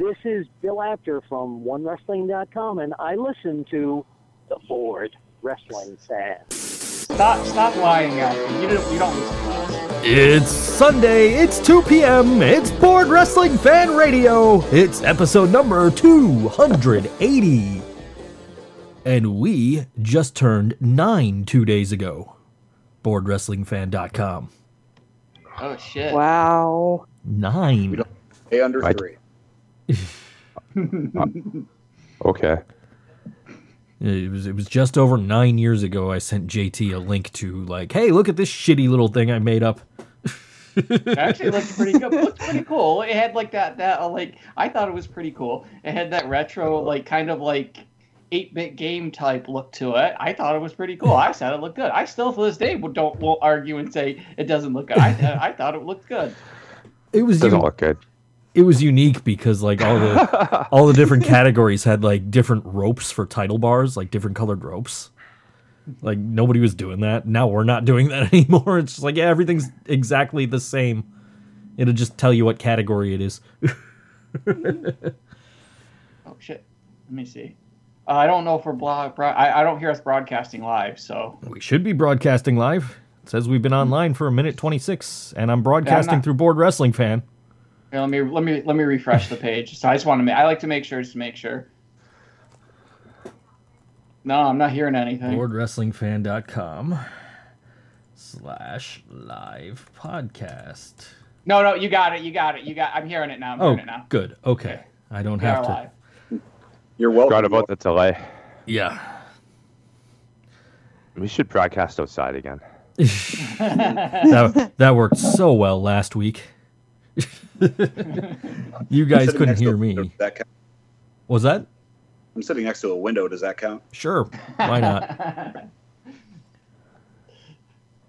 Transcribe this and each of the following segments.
This is Bill Apter from OneWrestling.com, and I listen to the Board Wrestling Fan. Stop, stop lying at me. You don't, you don't listen to us. It's Sunday, it's 2 p.m., it's Board Wrestling Fan Radio. It's episode number 280. And we just turned nine two days ago. BoardWrestlingFan.com. Oh shit. Wow. Nine. We don't A under I- three. Okay. It was it was just over nine years ago. I sent JT a link to like, hey, look at this shitty little thing I made up. It actually looked pretty good. It looked pretty cool. It had like that that uh, like I thought it was pretty cool. It had that retro like kind of like. 8-bit game type look to it. I thought it was pretty cool. I said it looked good. I still, to this day, don't won't argue and say it doesn't look good. I, I thought it looked good. It was Doesn't uni- look good. It was unique because like all the all the different categories had like different ropes for title bars, like different colored ropes. Like nobody was doing that. Now we're not doing that anymore. It's just like yeah, everything's exactly the same. It'll just tell you what category it is. Oh shit. Let me see. Uh, I don't know if we're blog. Bro- I, I don't hear us broadcasting live, so We should be broadcasting live. It says we've been online for a minute twenty six, and I'm broadcasting not- through Board Wrestling Fan. Here, let me let me let me refresh the page. So I just want to make. I like to make sure just to make sure. No, I'm not hearing anything. BoardWrestlingFan.com slash live podcast. No, no, you got it. You got it. You got. I'm hearing it now. I'm Oh, hearing it now. good. Okay, I don't We have to. live. You're welcome. Forgot about the delay. Yeah. We should broadcast outside again. that, that worked so well last week. you guys couldn't hear a window, me. that count? Was that? I'm sitting next to a window. Does that count? Sure. Why not?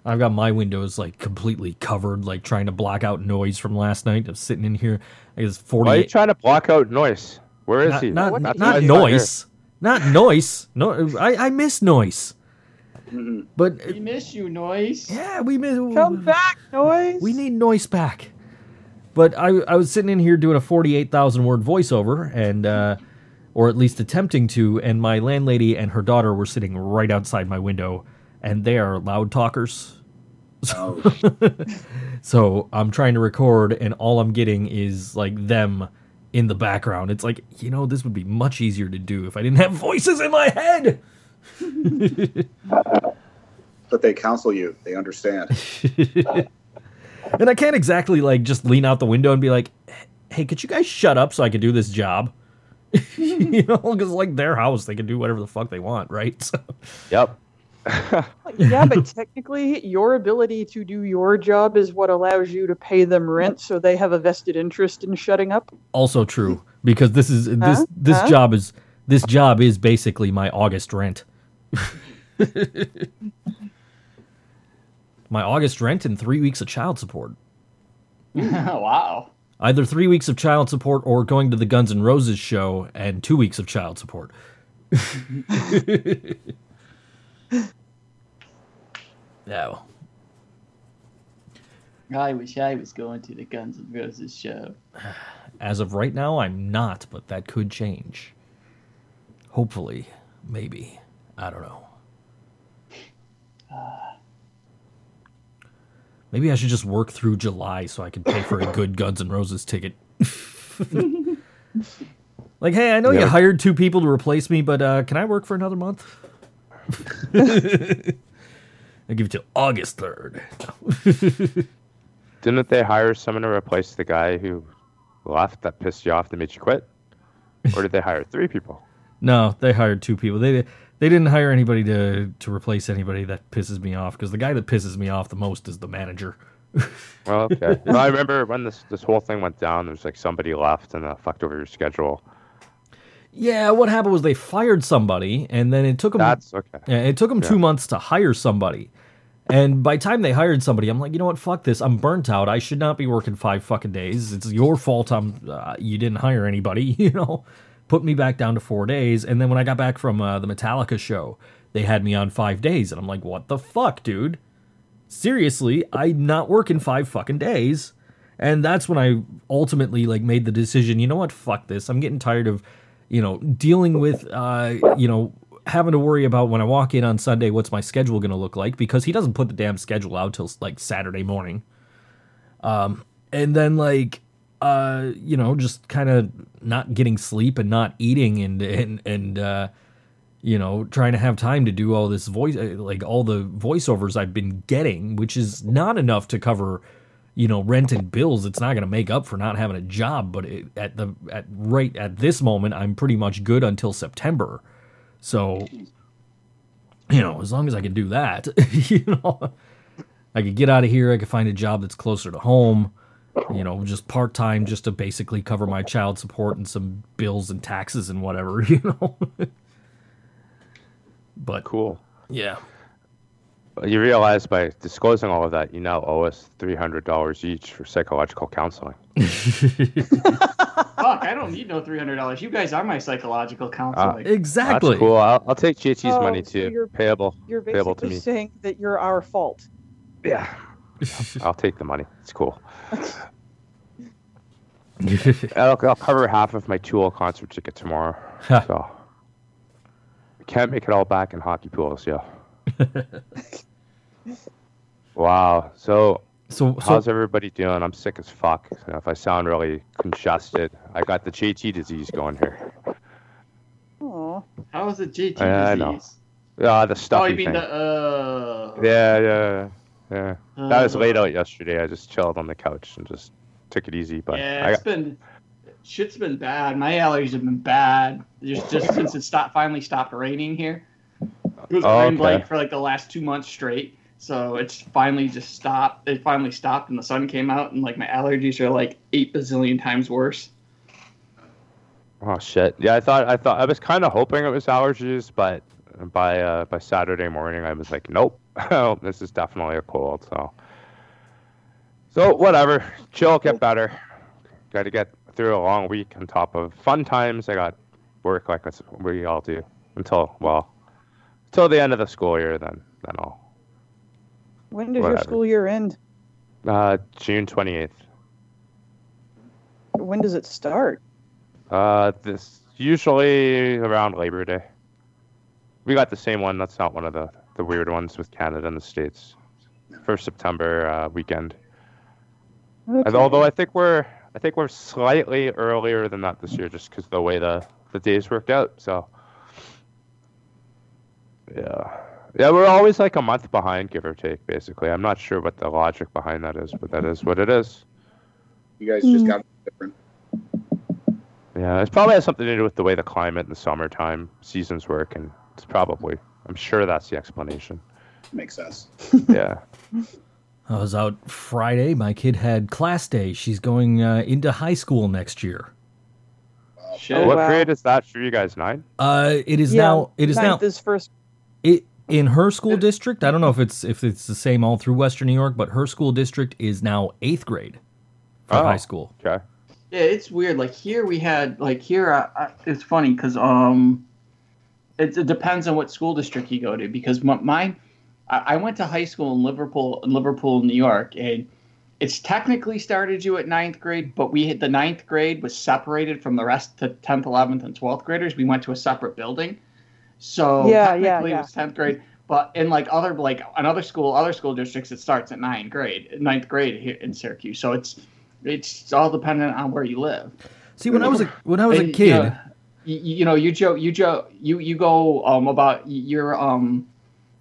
I've got my windows like completely covered, like trying to block out noise from last night. I'm sitting in here. I guess Why are you 48. trying to block out noise? Where is Not, he? not, What not, did he do? noise. Not noise. No, I, I miss noise. But uh, We miss you, noise. yeah, we miss. Come back, noise. We need noise back. But I, I was sitting in here doing a 48,000 word voiceover, and, uh, or at least attempting to, and my landlady and her daughter were sitting right outside my window, and they are loud talkers. Oh, So I'm trying to record, and all I'm getting is like them in the background. It's like, you know, this would be much easier to do if I didn't have voices in my head. but they counsel you. They understand. And I can't exactly like just lean out the window and be like, "Hey, could you guys shut up so I can do this job?" you know, because like their house, they can do whatever the fuck they want, right? So, Yep. yeah, but technically, your ability to do your job is what allows you to pay them rent, so they have a vested interest in shutting up. also true because this is this Huh? this Huh? job is this job is basically my August rent. My August rent and three weeks of child support. wow. Either three weeks of child support or going to the Guns N' Roses show and two weeks of child support. no. I wish I was going to the Guns N' Roses show. As of right now, I'm not, but that could change. Hopefully. Maybe. I don't know. Ah. Maybe I should just work through July so I can pay for a good Guns N' Roses ticket. like, hey, I know you hired two people to replace me, but uh, can I work for another month? I'll give it till August 3rd. Didn't they hire someone to replace the guy who left that pissed you off that made you quit? Or did they hire three people? No, they hired two people. They they didn't hire anybody to to replace anybody that pisses me off because the guy that pisses me off the most is the manager. Well, okay. well, I remember when this this whole thing went down. There was like somebody left and uh, fucked over your schedule. Yeah, what happened was they fired somebody, and then it took them. That's okay. It took them two months to hire somebody. And by the time they hired somebody, I'm like, you know what? Fuck this. I'm burnt out. I should not be working five fucking days. It's your fault. I'm. Uh, you didn't hire anybody. You know, put me back down to four days. And then when I got back from uh, the Metallica show, they had me on five days, and I'm like, what the fuck, dude? Seriously, I'm not working five fucking days. And that's when I ultimately like made the decision, you know what, fuck this. I'm getting tired of, you know, dealing with uh, you know, having to worry about when I walk in on Sunday what's my schedule going to look like because he doesn't put the damn schedule out till like Saturday morning. Um and then like uh you know, just kind of not getting sleep and not eating and and and uh you know, trying to have time to do all this voice, uh, like all the voiceovers I've been getting, which is not enough to cover, you know, rent and bills. It's not going to make up for not having a job. But it, at the at right at this moment, I'm pretty much good until September. So, you know, as long as I can do that, you know, I could get out of here. I could find a job that's closer to home. You know, just part time, just to basically cover my child support and some bills and taxes and whatever. You know. but Cool. yeah. You realize by disclosing all of that, you now owe us three hundred dollars each for psychological counseling. Fuck, I don't need no three hundred dollars. You guys are my psychological counselor. Ah, exactly. That's cool. I'll, I'll take JT's Oh, money so too. you're- Payable. You're Payable to basically me. saying that you're our fault. Yeah. I'll take the money. It's cool. I'll, I'll cover half of my Tool concert ticket tomorrow. so can't make it all back in hockey pools, yeah. wow. So so, so how's everybody doing? I'm sick as fuck. So if I sound really congested, I got the JT disease going here. Aw. How is it JT I know. disease? Ah, the Oh, stuffy you mean thing. the uh? Yeah, yeah, yeah. That was laid out yesterday. I just chilled on the couch and just took it easy. But Yeah, I it's been shit's been bad. My allergies have been bad. Just just since it stopped finally stopped raining here. It was Oh, rained okay. like for like the last two months straight. So it's finally just stopped. It finally stopped and the sun came out and like my allergies are like eight bazillion times worse. Oh shit! Yeah, I thought I thought I was kind of hoping it was allergies, but by uh, by Saturday morning, I was like, nope, oh, this is definitely a cold. So, so whatever, chill, get better. Got to get through a long week on top of fun times. I got work like we all do until well, until the end of the school year. Then then I'll When does your school year end? uh, June twenty eighth. When does it start? Uh, this usually around Labor Day. We got the same one. That's not one of the the weird ones with Canada and the states. First September uh, weekend. Okay. Although I think we're I think we're slightly earlier than that this year, just because the way the the days worked out. So yeah, yeah, we're always like a month behind, give or take. Basically, I'm not sure what the logic behind that is, but that is what it is. You guys just got different. Yeah, it probably has something to do with the way the climate in the summertime seasons work, and it's probably, I'm sure that's the explanation. Makes sense. Yeah. I was out Friday. My kid had class day. She's going uh, into high school next year. Shit. Oh, what wow. grade is that for you guys? Nine? Uh, it is Yeah, now. It is now. ninth is first. It in her school district. I don't know if it's if it's the same all through Western New York, but her school district is now eighth grade for Oh. high school. Okay. Yeah, it's weird. Like here we had like here I, I, it's funny because um, it, it depends on what school district you go to because my, mine, I, I went to high school in Liverpool, in Liverpool, New York, and it's technically started you at ninth grade, but we had the ninth grade was separated from the rest to tenth, eleventh, and twelfth graders. We went to a separate building, so Yeah, yeah, technically yeah. it was tenth grade. But in like other like another school, other school districts, it starts at ninth grade, ninth grade here in Syracuse. So it's it's all dependent on where you live. See, when I was a when I was a kid, You know, you, you know, you joke, you joke, you you go um about your um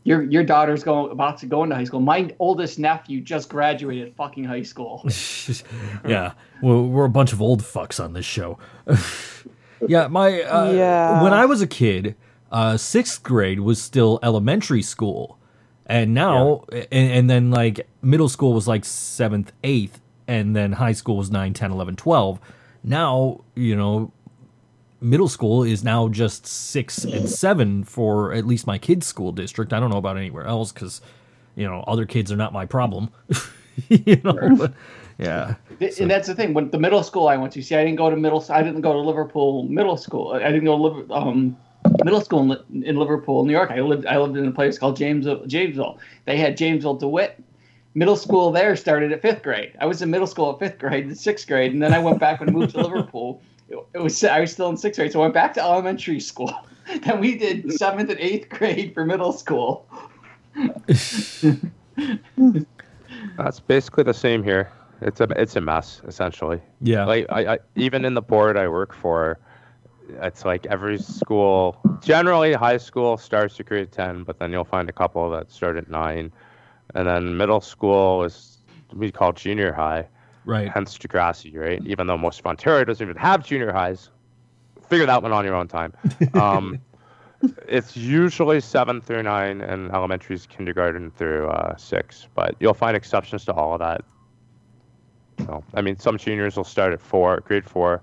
your your daughter's going about to go into high school. My oldest nephew just graduated fucking high school. yeah, we're, we're a bunch of old fucks on this show. yeah, my uh, Yeah. when I was a kid, uh, sixth grade was still elementary school, and now and, and then like middle school was like seventh, eighth, and then high school was 9, 10, 11, 12. Now you know. Middle school is now just six and seven for at least my kids' school district. I don't know about anywhere else because, you know, other kids are not my problem. you know, but yeah. Th- And that's the thing. When the middle school I went to, see, I didn't go to middle. I didn't go to Liverpool Middle School. I didn't go to Liver, um, middle school in, in Liverpool, New York. I lived. I lived in a place called James Jamesville. They had Jamesville DeWitt, middle school there started at fifth grade. I was in middle school at fifth grade, and sixth grade, and then I went back and moved to Liverpool. It, it was I was still in sixth grade, so I went back to elementary school. then we did seventh and eighth grade for middle school. That's basically the same here. It's a it's a mess essentially. Yeah. Like I, I even in the board I work for, it's like every school generally high school starts to grade ten, but then you'll find a couple that start at nine, and then middle school is we call junior high, right. hence Degrassi, right? Even though most of Ontario doesn't even have junior highs, figure that one on your own time. Um, it's usually seven through nine, and elementary is kindergarten through uh, six. But you'll find exceptions to all of that. So, I mean, some juniors will start at four, grade four.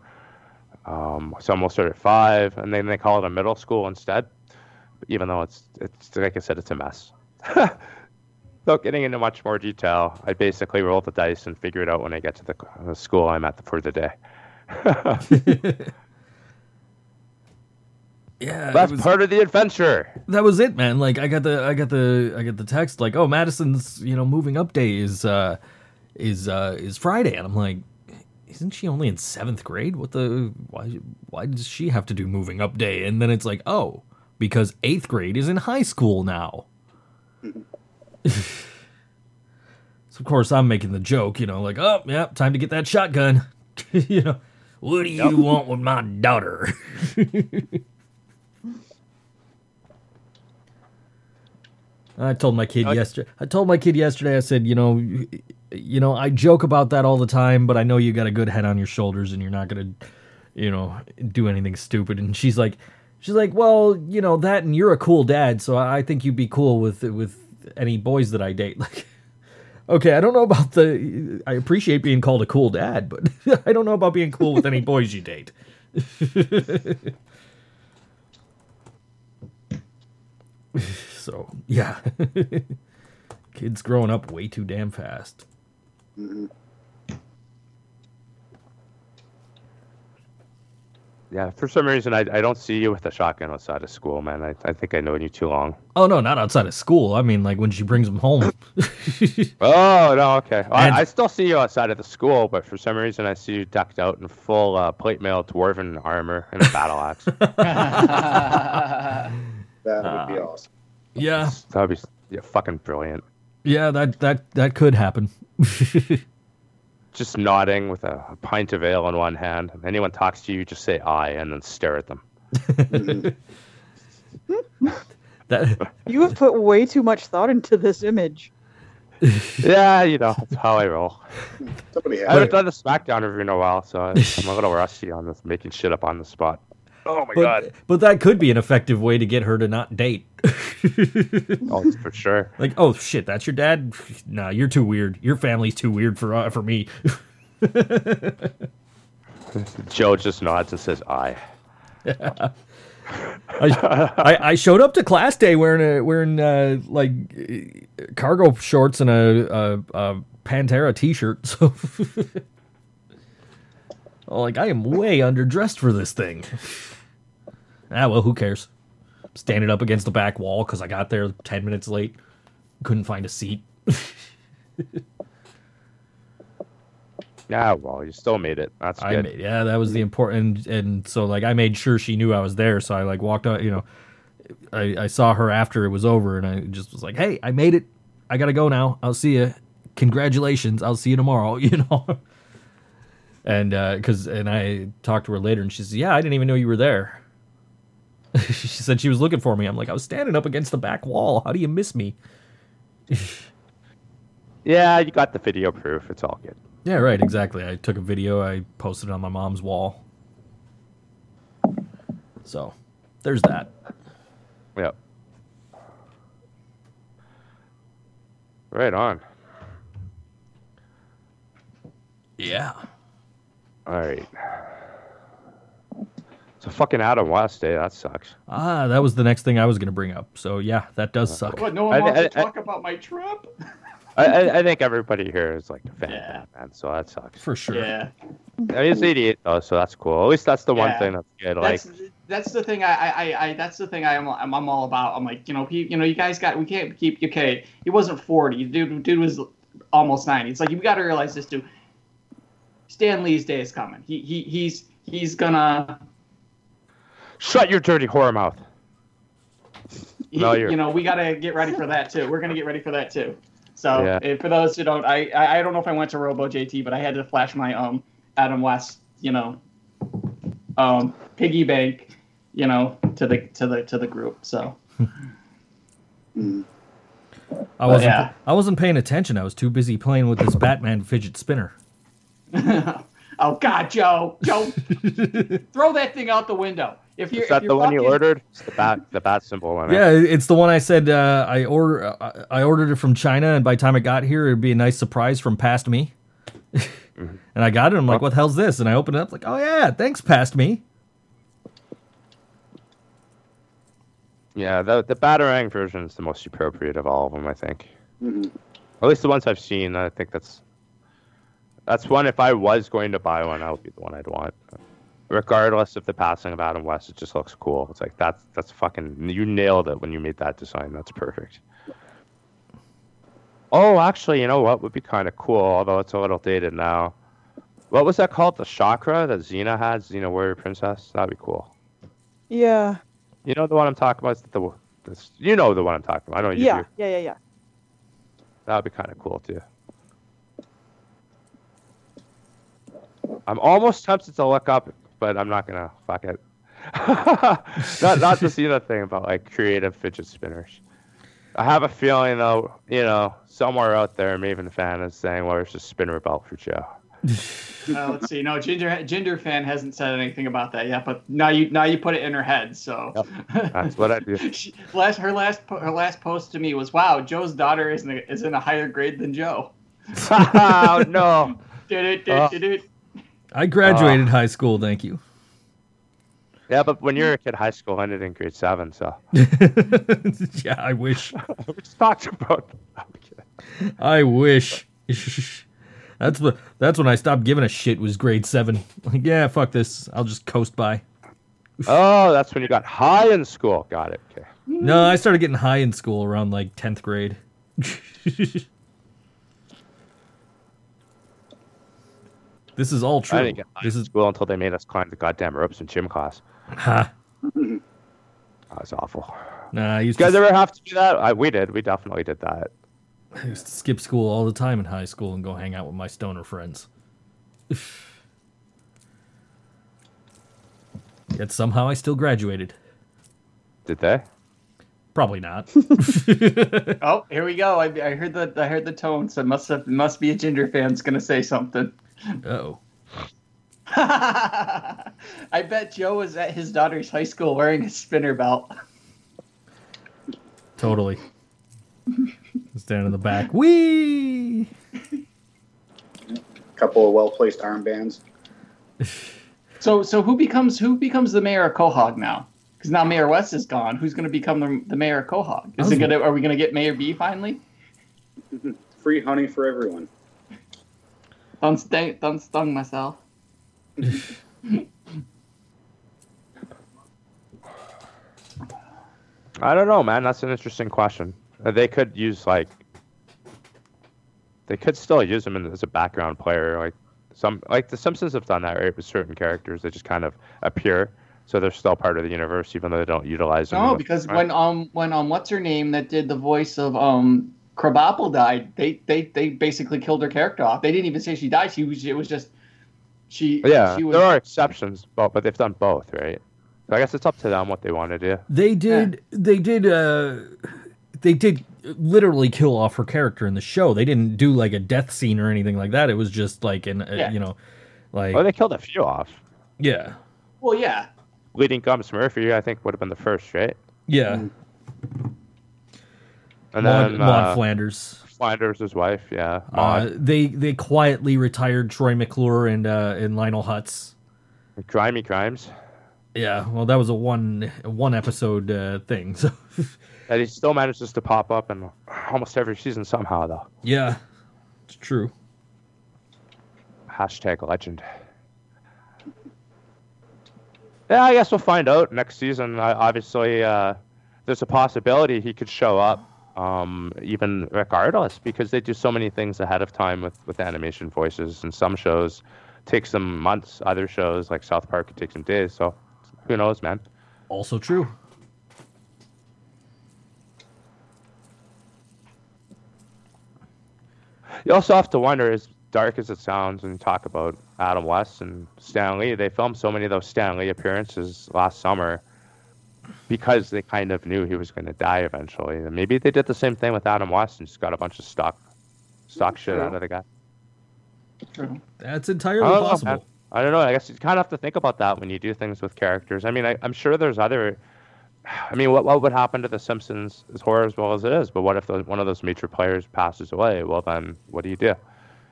Um, some will start at five, and then they call it a middle school instead. Even though it's it's like I said, it's a mess. Without getting into much more detail, I basically roll the dice and figure it out when I get to the, the school I'm at for the day. Yeah. That's was- part of the adventure. that was it, man. Like I got the I got the I got the text like, oh, Madison's you know moving up day is uh is uh is Friday, and I'm like, isn't she only in seventh grade? What the why why does she have to do moving up day? And then it's like, oh, because eighth grade is in high school now. so of course I'm making the joke, you know, like, oh, yeah, time to get that shotgun. you know, what do you want with my daughter? I told my kid Okay. yesterday. I told my kid yesterday. I said, you know, you, you know, I joke about that all the time, but I know you got a good head on your shoulders, and you're not gonna, you know, do anything stupid. And she's like, she's like, well, you know that, and you're a cool dad, so I I think you'd be cool with with any boys that I date. Like, okay, I don't know about the. I appreciate being called a cool dad, but I don't know about being cool with any boys you date. so yeah, kids growing up way too damn fast. Mhm. Yeah, for some reason I, I don't see you with a shotgun outside of school, man. I, I think I know you too long. Oh no, not outside of school. I mean, like when she brings them home. Oh no, okay. Well, And- I, I still see you outside of the school, but for some reason I see you decked out in full uh, plate mail dwarven armor and a battle axe. That would Uh, be awesome. yeah, That'd be yeah, fucking brilliant. yeah, that that that could happen. Just nodding with a, a pint of ale in one hand. If anyone talks to you, just say "I" and then stare at them. That You have put way too much thought into this image. yeah, you know that's how I roll. Somebody I haven't has. done a SmackDown review in a while, so I'm a little rusty on this making shit up on the spot. Oh my but but that could be an effective way to get her to not date. Oh, for sure. like, oh shit, that's your dad? Nah, you're too weird. Your family's too weird for uh, for me. Joe just nods and says "I." I, I, I showed up to class day wearing a wearing uh, like uh, cargo shorts and a, a, a Pantera t-shirt. So, Oh, like I am way underdressed for this thing. Ah, well, who cares? Standing up against the back wall because I got there ten minutes late, couldn't find a seat. Yeah, well, you still made it. That's I good. made, yeah, that was the important, and so like I made sure she knew I was there. So I like walked out, you know, I, I saw her after it was over, and I just was like, "Hey, I made it. I gotta go now. I'll see you. Congratulations. I'll see you tomorrow." You know, and because and I talked to her later, and she said, "Yeah, I didn't even know you were there." she said she was looking for me. I'm like, I was standing up against the back wall. How do you miss me? Yeah, you got the video proof. It's all good. Yeah, right. Exactly. I took a video. I posted it on my mom's wall. So, there's that. Yep. Right on. Yeah. All right. So fucking Adam West, eh? That sucks. Ah, that was the next thing I was going to bring up. So, yeah, that does suck. What? No one I- wants I- to talk about my trip. I, I, I think everybody here is like a fan Yeah. of Batman, so that sucks. For sure. Yeah, I mean, it's 88 though, so that's cool. At least that's the one thing that's good. Like, that's that's the thing. I, I, I, I that's the thing. I am I'm, I'm all about. I'm like, you know, he, you know, you guys got. We can't keep. Okay, he wasn't 40. Dude, dude was almost ninety. It's like you got to realize this dude. Stan Lee's day is coming. He he he's he's gonna. Shut your dirty whore mouth. No, you're- you know we got to get ready for that too. We're gonna get ready for that too. So Yeah. for those who don't, I, I I don't know if I went to Robo JT, but I had to flash my um Adam West, you know, um piggy bank, you know, to the to the to the group. So Mm. I wasn't. yeah. I wasn't paying attention. I was too busy playing with this Batman fidget spinner. oh God, Joe, Joe, throw that thing out the window. If you're Is that if you're the one you ordered? It's the bat, the bat symbol one. Yeah, it's the one I said uh, I order. Uh, I ordered it from China, and by the time it got here, it'd be a nice surprise from past me. and I got it. I'm like, "What the hell's this?" And I opened it up, like, "Oh yeah, thanks, past me." Yeah, the the Batarang version is the most appropriate of all of them, I think. Mhm. At least the ones I've seen, I think that's that's one. If I was going to buy one, that would be the one I'd want. Regardless of the passing of Adam West, it just looks cool. It's like that's that's fucking you nailed it when you made that design. That's perfect. Oh, actually, you know what would be kind of cool, although it's a little dated now. What was that called? The chakra that Xena had, Xena Warrior Princess. That'd be cool. Yeah. You know the one I'm talking about? The, this, you know the one I'm talking about. I know you Yeah. do. Yeah. Yeah. Yeah. That would be kind of cool too. I'm almost tempted to look up, but I'm not gonna. Fuck it. not not to see that thing about like creative fidget spinners. I have a feeling though, you know, somewhere out there, a Maven fan is saying, "Well, it's just spinner belt for Joe." Uh, let's see. No, Ginger Ginger fan hasn't said anything about that yet, but now you now you put it in her head. So That's what I do. She, last her last her last post to me was, "Wow, Joe's daughter is in a, is in a higher grade than Joe." oh no! Did Du-du-du-du-du. I graduated uh, high school. Thank you. Yeah, but when you're a kid, high school ended in grade seven, so yeah, I wish. we just talked about. I wish. that's what. That's when I stopped giving a shit. Was grade seven. Like, yeah, fuck this. I'll just coast by. Oh, that's when you got high in school. Got it. Okay. No, I started getting high in school around like tenth grade. This is all I true. didn't get This is school until they made us climb the goddamn ropes in gym class. ha. That was awful. Nah, I used You guys to, ever have to do that? I, we did. We definitely did that. I used to skip school all the time in high school and go hang out with my stoner friends. Yet somehow I still graduated. Did they? Probably not. Oh, here we go. I, I heard the I heard the tone, so it must have must be a Ginger fan's gonna say something. Oh. I bet Joe was at his daughter's high school wearing a spinner belt. Totally. Stand in the back. Wee. couple of well placed armbands. So so who becomes who becomes the mayor of Quahog now? Because now Mayor West is gone. Who's going to become the, the mayor of Quahog? Is it gonna? Are we going to get Mayor B finally? Free honey for everyone. Done, st- done stung myself. I don't know, man. That's an interesting question. Uh, They could use like. They could still use him as a background player, like some like the Simpsons have done that, right? With certain characters, they just kind of appear, so they're still part of the universe, even though they don't utilize them. No, because right? when um when um what's her name that did the voice of um Krabappel died, they they they basically killed her character off. They didn't even say she died. She was it was just she yeah, she was there are exceptions, but but they've done both, right? So I guess it's up to them what they want to do. They did. They did. Uh, they did literally kill off her character in the show. They didn't do like a death scene or anything like that. It was just like an, uh, Yeah. you know, like Oh, they killed a few off. yeah, well yeah. Bleeding Gums Murphy, I think, would have been the first, right? yeah. And Maud, then Maud uh, Flanders. Flanders, his wife, yeah. Uh, they they quietly retired Troy McClure and uh, and Lionel Hutz. Grimey Grimes. Yeah, well, that was a one one episode uh, thing. So And he still manages to pop up in almost every season somehow, though. yeah, it's true. Hashtag legend. Yeah, I guess we'll find out next season. I, obviously, uh, there's a possibility he could show up. Um, even regardless, because they do so many things ahead of time with, with animation voices. And some shows take some months. Other shows like South Park, it takes them days. So who knows, man? Also true. You also have to wonder, as dark as it sounds, when you talk about Adam West and Stan Lee, they filmed so many of those Stan Lee appearances last summer because they kind of knew he was going to die eventually. And maybe they did the same thing with Adam West and just got a bunch of stock, stock shit out of the guy. True. That's entirely I don't know, possible. I don't know. I guess you kind of have to think about that when you do things with characters. I mean, I, I'm sure there's other. I mean, what what would happen to The Simpsons, as horror as well as it is? But what if those, one of those major players passes away? Well, then what do you do?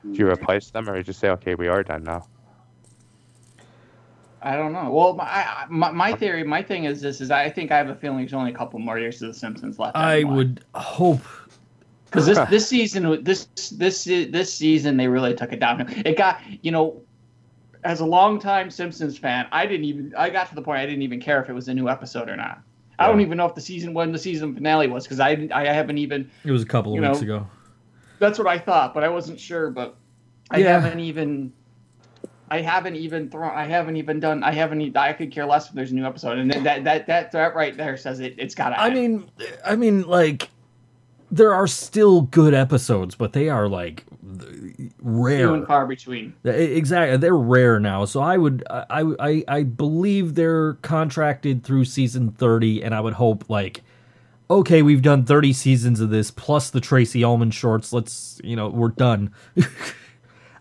Do you mm. replace them, or you just say, okay, we are done now? I don't know. Well, my, my my theory, my thing is this: is I think I have a feeling there's only a couple more years of The Simpsons left. I would hope. because this this season this this this season they really took it down. It got you know, as a longtime Simpsons fan, I didn't even I got to the point I didn't even care if it was a new episode or not. I don't even know if the season when the season finale was because I I haven't even It was a couple of weeks know, ago. that's what I thought, but I wasn't sure. But I Yeah. haven't even. I haven't even thrown. I haven't even done. I haven't. I could care less if there's a new episode, and that that that that right there says it. It's got to. I mean, I mean, like, there are still good episodes, but they are like few rare. and far between. Exactly, they're rare now. So I would, I, I, I believe they're contracted through season thirty, and I would hope like, okay, we've done thirty seasons of this plus the Tracey Ullman shorts. Let's, you know, we're done.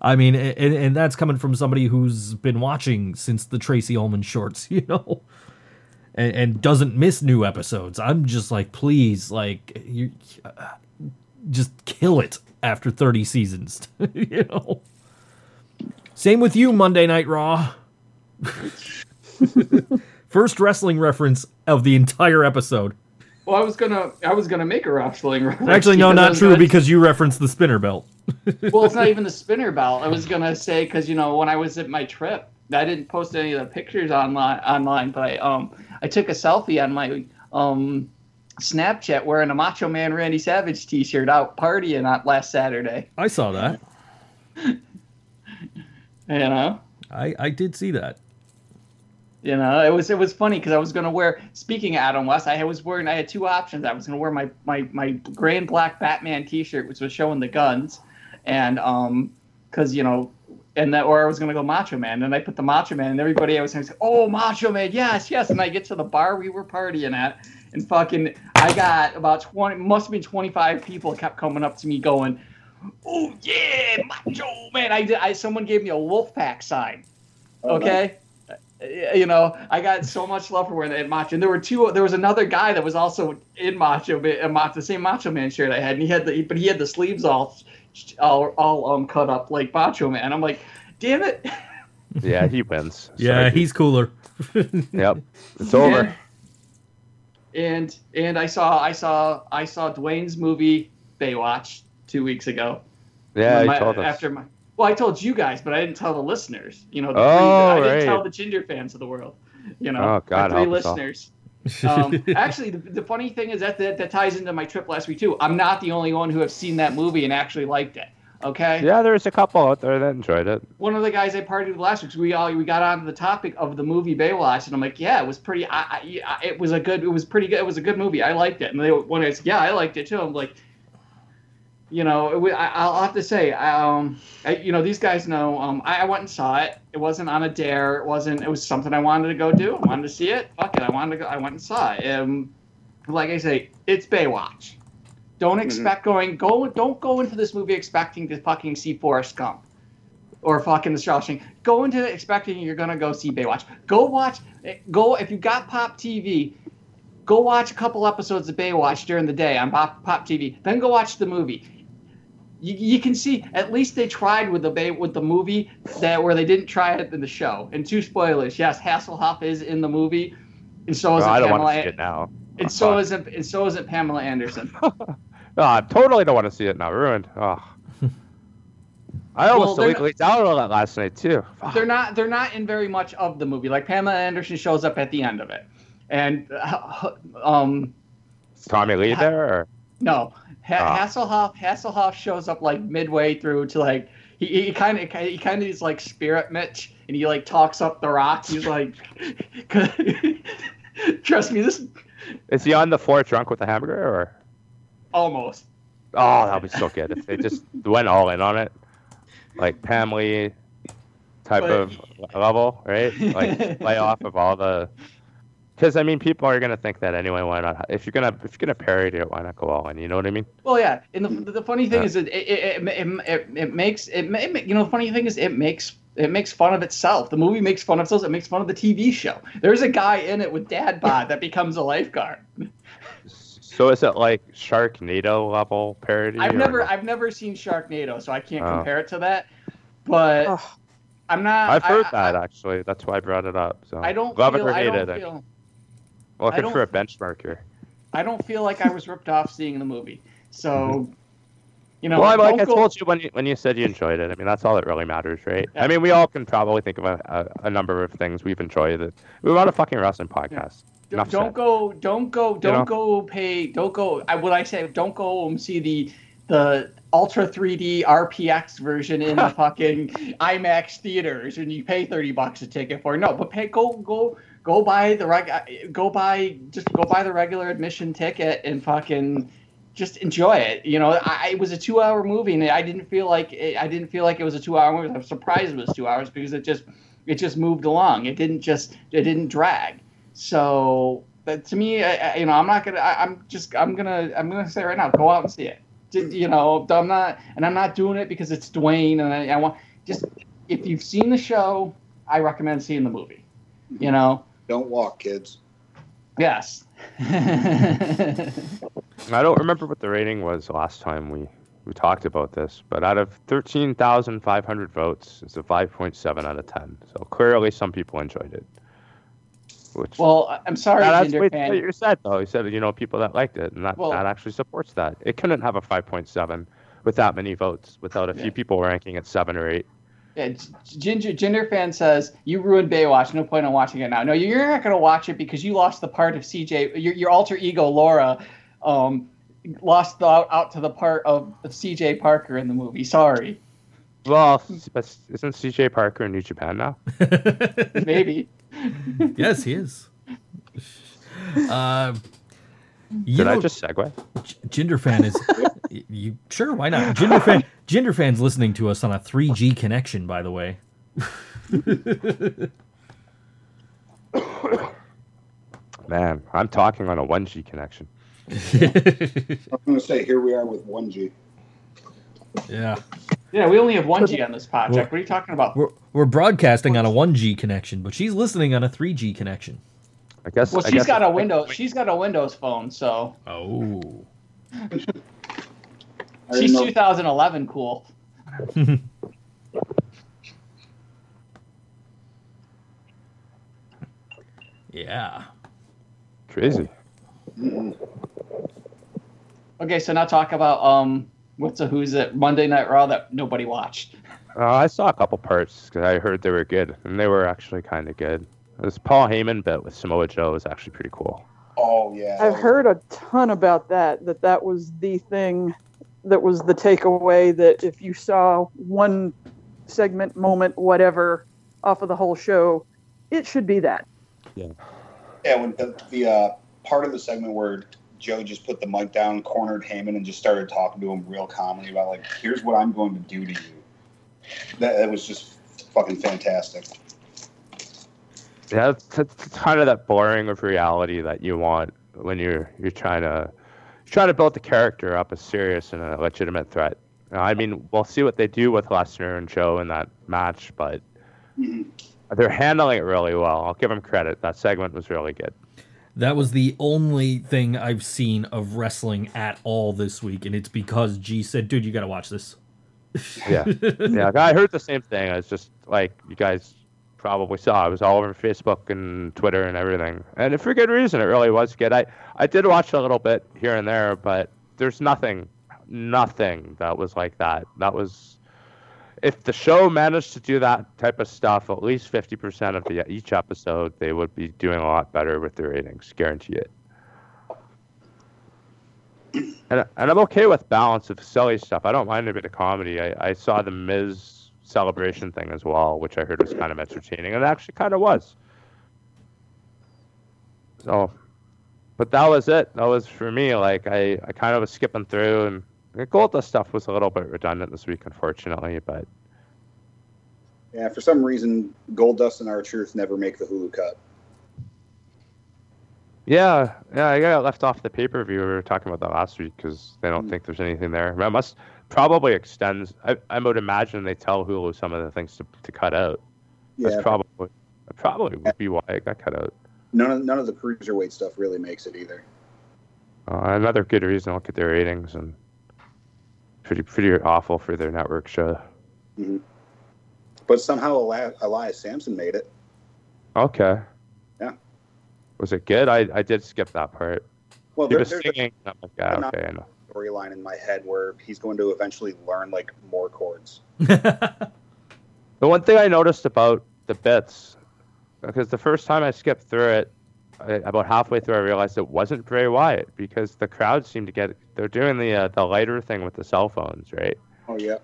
I mean, and, and that's coming from somebody who's been watching since the Tracey Ullman shorts, you know, and, and doesn't miss new episodes. I'm just like, please, like, you uh, just kill it after 30 seasons, you know. Same with you, Monday Night Raw. First wrestling reference of the entire episode. Well, I was gonna, I was gonna make a wrestling reference. Actually, no, not true gonna- because you referenced the spinner belt. well, it's not even the spinner belt. I was gonna say because you know when I was at my trip, I didn't post any of the pictures online, online, but I um I took a selfie on my um Snapchat wearing a Macho Man Randy Savage T-shirt out partying on last Saturday. I saw that. You know. I, I did see that. You know, it was it was funny because I was gonna wear. Speaking of Adam West, I was wearing. I had two options. I was gonna wear my my my gray and black Batman T-shirt, which was showing the guns, and um, because you know, and that, or I was gonna go Macho Man, and I put the Macho Man, and everybody I was saying, oh Macho Man, yes, yes, and I get to the bar we were partying at, and fucking, I got about twenty, must have been twenty five people kept coming up to me going, oh yeah, Macho Man. I did. I someone gave me a wolf pack sign. Okay. You know, I got so much love for wearing that Macho. And there were two. There was another guy that was also in Macho, but uh, Ma- the same Macho Man shirt I had, and he had the, but he had the sleeves all, all, all um cut up like Macho Man. I'm like, damn it. Yeah, he wins. Yeah, Sorry. he's cooler. Yep, it's over. And and I saw I saw I saw Dwayne's movie Baywatch two weeks ago. Yeah, he My- told us. after my. Well, I told you guys, but I didn't tell the listeners. You know, the Oh, three, I didn't right. tell the ginger fans of the world. You know, Oh, God, three help us all. listeners. um, actually, the, the funny thing is that, that that ties into my trip last week too. I'm not the only one who have seen that movie and actually liked it. Okay. Yeah, there's a couple out there that enjoyed it. One of the guys I partied with last week, we all we got onto the topic of the movie Baywatch, and I'm like, yeah, it was pretty. I, I, it was a good. It was pretty good. It was a good movie. I liked it. And they when I said, yeah, I liked it too. I'm like, you know, I, I'll have to say, um, I, you know, these guys know. Um, I, I went and saw it. It wasn't on a dare. It wasn't. It was something I wanted to go do. I wanted to see it. Fuck it. I wanted to go. I went and saw it. Um, like I say, it's Baywatch. Don't expect going go. Don't go into this movie expecting to fucking see Forrest Gump or fucking The Shawshank. Go into it expecting you're gonna go see Baywatch. Go watch. Go if you got Pop TV. Go watch a couple episodes of Baywatch during the day on Pop, Pop TV. Then go watch the movie. You, you can see at least they tried with the with the movie that where they didn't try it in the show. And two spoilers. Yes, Hasselhoff is in the movie, and so is Oh, I don't Pamela. want to see it now. and Oh, so fuck. is it, and so isn't Pamela Anderson. Oh, I totally don't want to see it now. Ruined. Oh. I almost they're illegally downloaded it last night too. Fuck. they're not they're not in very much of the movie. Like Pamela Anderson shows up at the end of it, and uh, um, Is Tommy Lee there? Or? No, ha- Ah. Hasselhoff Hasselhoff shows up like midway through to like he, kind of he kind of is like Spirit Mitch, and he like talks up the rock. He's like, trust me, this Is he on the floor drunk with a hamburger or? almost. Oh, that'd be so good if they just went all in on it, like Lee type But- of level, right? Like lay off of all the. Because I mean, people are gonna think that anyway. Why not? If you're gonna if you're gonna parody it, why not go all in? You know what I mean? Well, yeah, and the, the funny thing Yeah. is that it it, it, it, it, it makes it, ma- it you know the funny thing is it makes it makes fun of itself. The movie makes fun of itself. It makes fun of the TV show. There's a guy in it with dad bod that becomes a lifeguard. So is it like Sharknado level parody? I've or never no? I've never seen Sharknado, so I can't Oh. compare it to that. But Ugh. I'm not. I've heard I, that I, actually. That's why I brought it up. So I don't love feel. it or I hate don't it. feel. Looking for a benchmark here. I don't feel like I was ripped off seeing the movie. So, you know, well, I- like I told you when you when you said you enjoyed it. I mean, that's all that really matters, right? Yeah. I mean, we all can probably think of a, a, a number of things we've enjoyed. That we run a fucking wrestling podcast. Don't, don't go. Don't go. Don't know? go pay. Don't go. I what I say. Don't go and see the the Ultra 3D RPX version in the fucking IMAX theaters, and you pay thirty bucks a ticket for. it. No, but pay. Go go go buy the reg. Uh, go buy just go buy the regular admission ticket and fucking just enjoy it. You know, I, it was a two-hour movie, and I didn't feel like it, I didn't feel like it was a two-hour movie. I'm surprised it was two hours because it just it just moved along. It didn't just it didn't drag. So to me, I, I- you know, I'm not gonna. I, I'm just. I'm gonna. I'm gonna say right now, go out and see it. You know, I'm not, and I'm not doing it because it's Dwayne, and I, I want just. If you've seen the show, I recommend seeing the movie. You know. Don't walk, kids. Yes. I don't remember what the rating was last time we, we talked about this, but out of 13,500 votes, it's a 5.7 out of 10. So clearly some people enjoyed it. Which, well, I'm sorry, Yeah, that's Ginger what fan. you said, though. You said, you know, people that liked it, and that, Well- that actually supports that. It couldn't have a 5.7 with that many votes, without a few Yeah. people ranking at 7 or 8. Yeah, Ginger Ginger fan says you ruined Baywatch. No point in watching it now. No, you're not going to watch it because you lost the part of CJ. Your, your alter ego Laura um, lost the, out, out to the part of, of CJ Parker in the movie. Sorry, Well, but isn't CJ Parker in New Japan now? maybe. yes, he is. Uh, you Did know, I just segue? G- Ginger fan is you sure? Why not? Ginger fan, Ginger fan's listening to us on a 3G connection, by the way. Man, I'm talking on a 1G connection. I was going to say, here we are with 1G. yeah, Yeah, we only have one G on this project. What are you talking about? we're we're broadcasting on a 1G connection, but she's listening on a 3G connection. I guess. Well, I she's guess got a it's- Windows. She's got a Windows phone, so Oh, I she's know- 2011 cool. yeah. Crazy. Okay, so now talk about um, what's a who's it Monday Night Raw that nobody watched. Uh, I saw a couple parts because I heard they were good, and they were actually kind of good. This Paul Heyman bit with Samoa Joe was actually pretty cool. Oh, yeah. I've heard a ton about that. That that was the thing, that was the takeaway. That if you saw one segment, moment, whatever, off of the whole show, it should be that. Yeah, Yeah. when the, the uh, part of the segment where Joe just put the mic down, cornered Heyman, and just started talking to him real calmly about, like, here's what I'm going to do to you. That, that was just fucking fantastic. Yeah, it's, it's kind of that boring of reality that you want when you're you're trying to you're trying to build the character up as serious and a legitimate threat. I mean, we'll see what they do with Lesnar and Joe in that match, but Mhm. they're handling it really well. I'll give them credit. That segment was really good. That was the only thing I've seen of wrestling at all this week, and it's because G said, "Dude, you got to watch this." Yeah, yeah. I heard the same thing. It's just like you guys probably saw. It was all over Facebook and Twitter and everything, and for good reason. It really was good. I I did watch a little bit here and there, but there's nothing, nothing that was like that. That was. If the show managed to do that type of stuff, at least fifty percent of the each episode, they would be doing a lot better with their ratings. Guarantee it. And, and I'm okay with balance of silly stuff. I don't mind a bit of comedy. I, I saw the Miz celebration thing as well, which I heard was kind of entertaining, and it actually kind of was. So, but that was it. That was for me. Like I, I kind of was skipping through, and the Goldust stuff was a little bit redundant this week, unfortunately. But Yeah, for some reason, Goldust and R-Truth never make the Hulu cut. yeah, yeah, I got left off the pay per view. We were talking about that last week because they don't Mm. think there's anything there. That must probably extends. I, I would imagine they tell Hulu some of the things to, to cut out. Yeah, That's probably probably would be why it got cut out. none of none of the cruiserweight stuff really makes it either. Uh, another good reason to look at their ratings and pretty pretty awful for their network show. Mhm. But somehow Eli- Elias Samson made it. Okay. Yeah. Was it good? I, I did skip that part. Well, He there, was there's singing. I'm like, yeah, not- okay, I know. A storyline in my head where he's going to eventually learn like more chords. The one thing I noticed about the bits, because the first time I skipped through it, I, about halfway through, I realized it wasn't Bray Wyatt because the crowd seemed to get. They're doing the uh, the lighter thing with the cell phones, right? Oh yeah,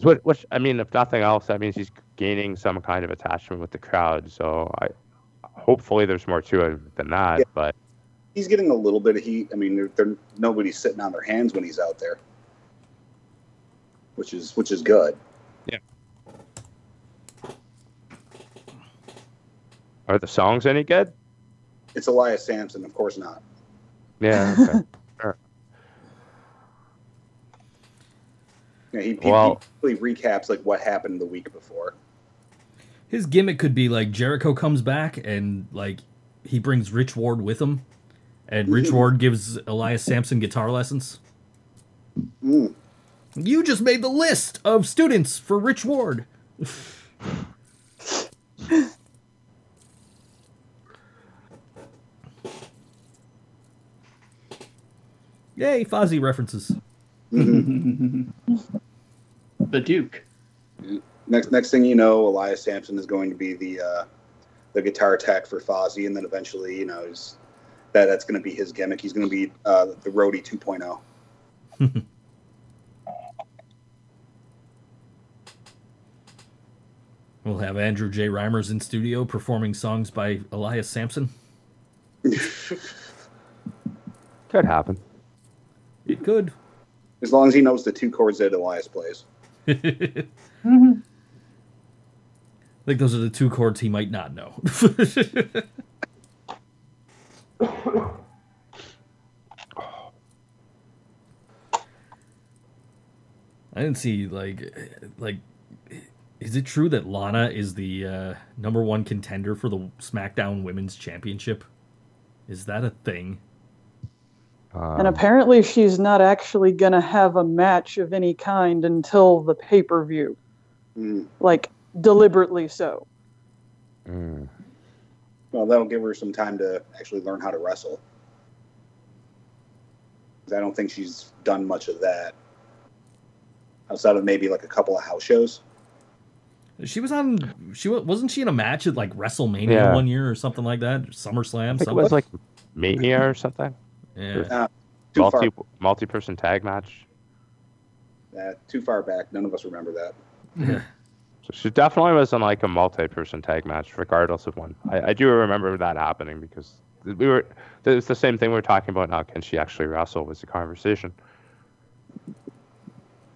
Which, which I mean, if nothing else, that means he's gaining some kind of attachment with the crowd. So I, hopefully, there's more to it than that. Yeah. But he's getting a little bit of heat. I mean, they're, they're, nobody's sitting on their hands when he's out there, which is which is good. Yeah. Are the songs any good? It's Elias Samson, of course not. Yeah. Okay. Yeah, he, he, Well- he really recaps like what happened the week before. His gimmick could be like Jericho comes back and like he brings Rich Ward with him, and Rich Ward gives Elias Samson guitar lessons. Mm. You just made the list of students for Rich Ward. Yay, Fozzy references. the Duke. Next next thing you know, Elias Samson is going to be the uh, the guitar tech for Fozzy, and then eventually, you know, he's, that that's going to be his gimmick. He's going to be uh, the roadie oh. 2.0. We'll have Andrew J. Reimers in studio performing songs by Elias Samson. Could happen. It could. As long as he knows the two chords that Elias plays. I think those are the two chords he might not know. I didn't see like like is it true that Lana is the uh, number one contender for the SmackDown Women's Championship? Is that a thing? Um, And apparently, she's not actually going to have a match of any kind until the pay per view, Mm. like deliberately so. mm. Well, that'll give her some time to actually learn how to wrestle. I don't think she's done much of that outside of maybe like a couple of house shows. She was on. She wasn't she in a match at like WrestleMania Yeah. one year or something like that, SummerSlam. I think it was like Mania or something. yeah. Too Multi far, multi person tag match. uh, too far back. None of us remember that. So she definitely was in like a multi person tag match, regardless of one. I, I do remember that happening because we were. It's the same thing we are talking about now. Can she actually wrestle? Was the conversation.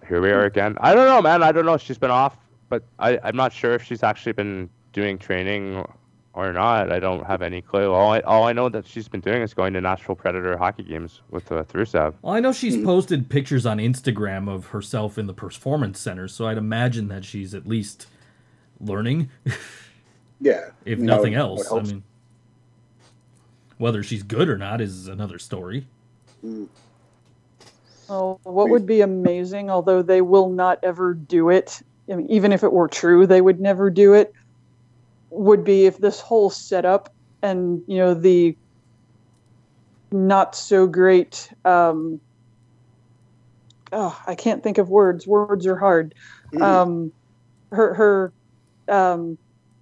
Here we are again. I don't know, man. I don't know. She's been off, but I, I'm not sure if she's actually been doing training or not. I don't have any clue. All I, all I know that she's been doing is going to Nashville Predator hockey games with uh, Rusev. Well, I know she's posted pictures on Instagram of herself in the performance center, so I'd imagine that she's at least learning, Yeah. if I mean, I nothing else. I mean, whether she's good or not is another story. Mm. Oh, what would be amazing, although they will not ever do it, I mean, even if it were true, they would never do it, would be if this whole setup and, you know, the not so great, um, oh, I can't think of words. Words are hard. Mm. Um, her, her, um,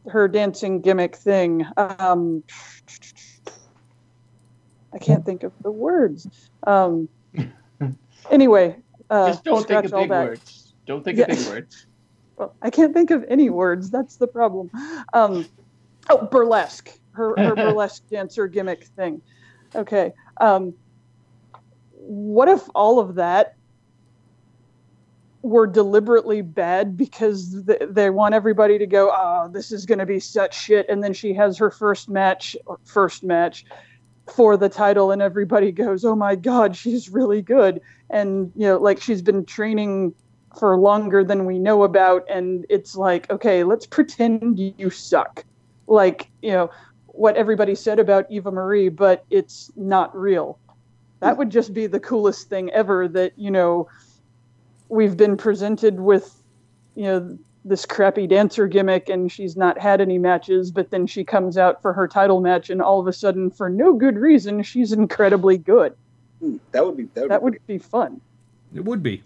her dancing gimmick thing. Um, I can't think of the words. Um, anyway, uh, Just don't think of big words. Don't think Yeah. of big words. Well, I can't think of any words. That's the problem. Um, oh, burlesque. Her, her burlesque dancer gimmick thing. Okay. Um, what if all of that were deliberately bad because th- they want everybody to go, oh, this is going to be such shit. And then she has her first match, or first match for the title, and everybody goes, oh my God, she's really good. And, you know, like she's been training for longer than we know about and it's like okay let's pretend you suck. Like you know what everybody said about eva marie but it's not real. That would just be the coolest thing ever that you know we've been presented with you know this crappy dancer gimmick and she's not had any matches but then she comes out for her title match and all of a sudden for no good reason she's incredibly good. Hmm, that would be that would, that be, would be fun. It would be.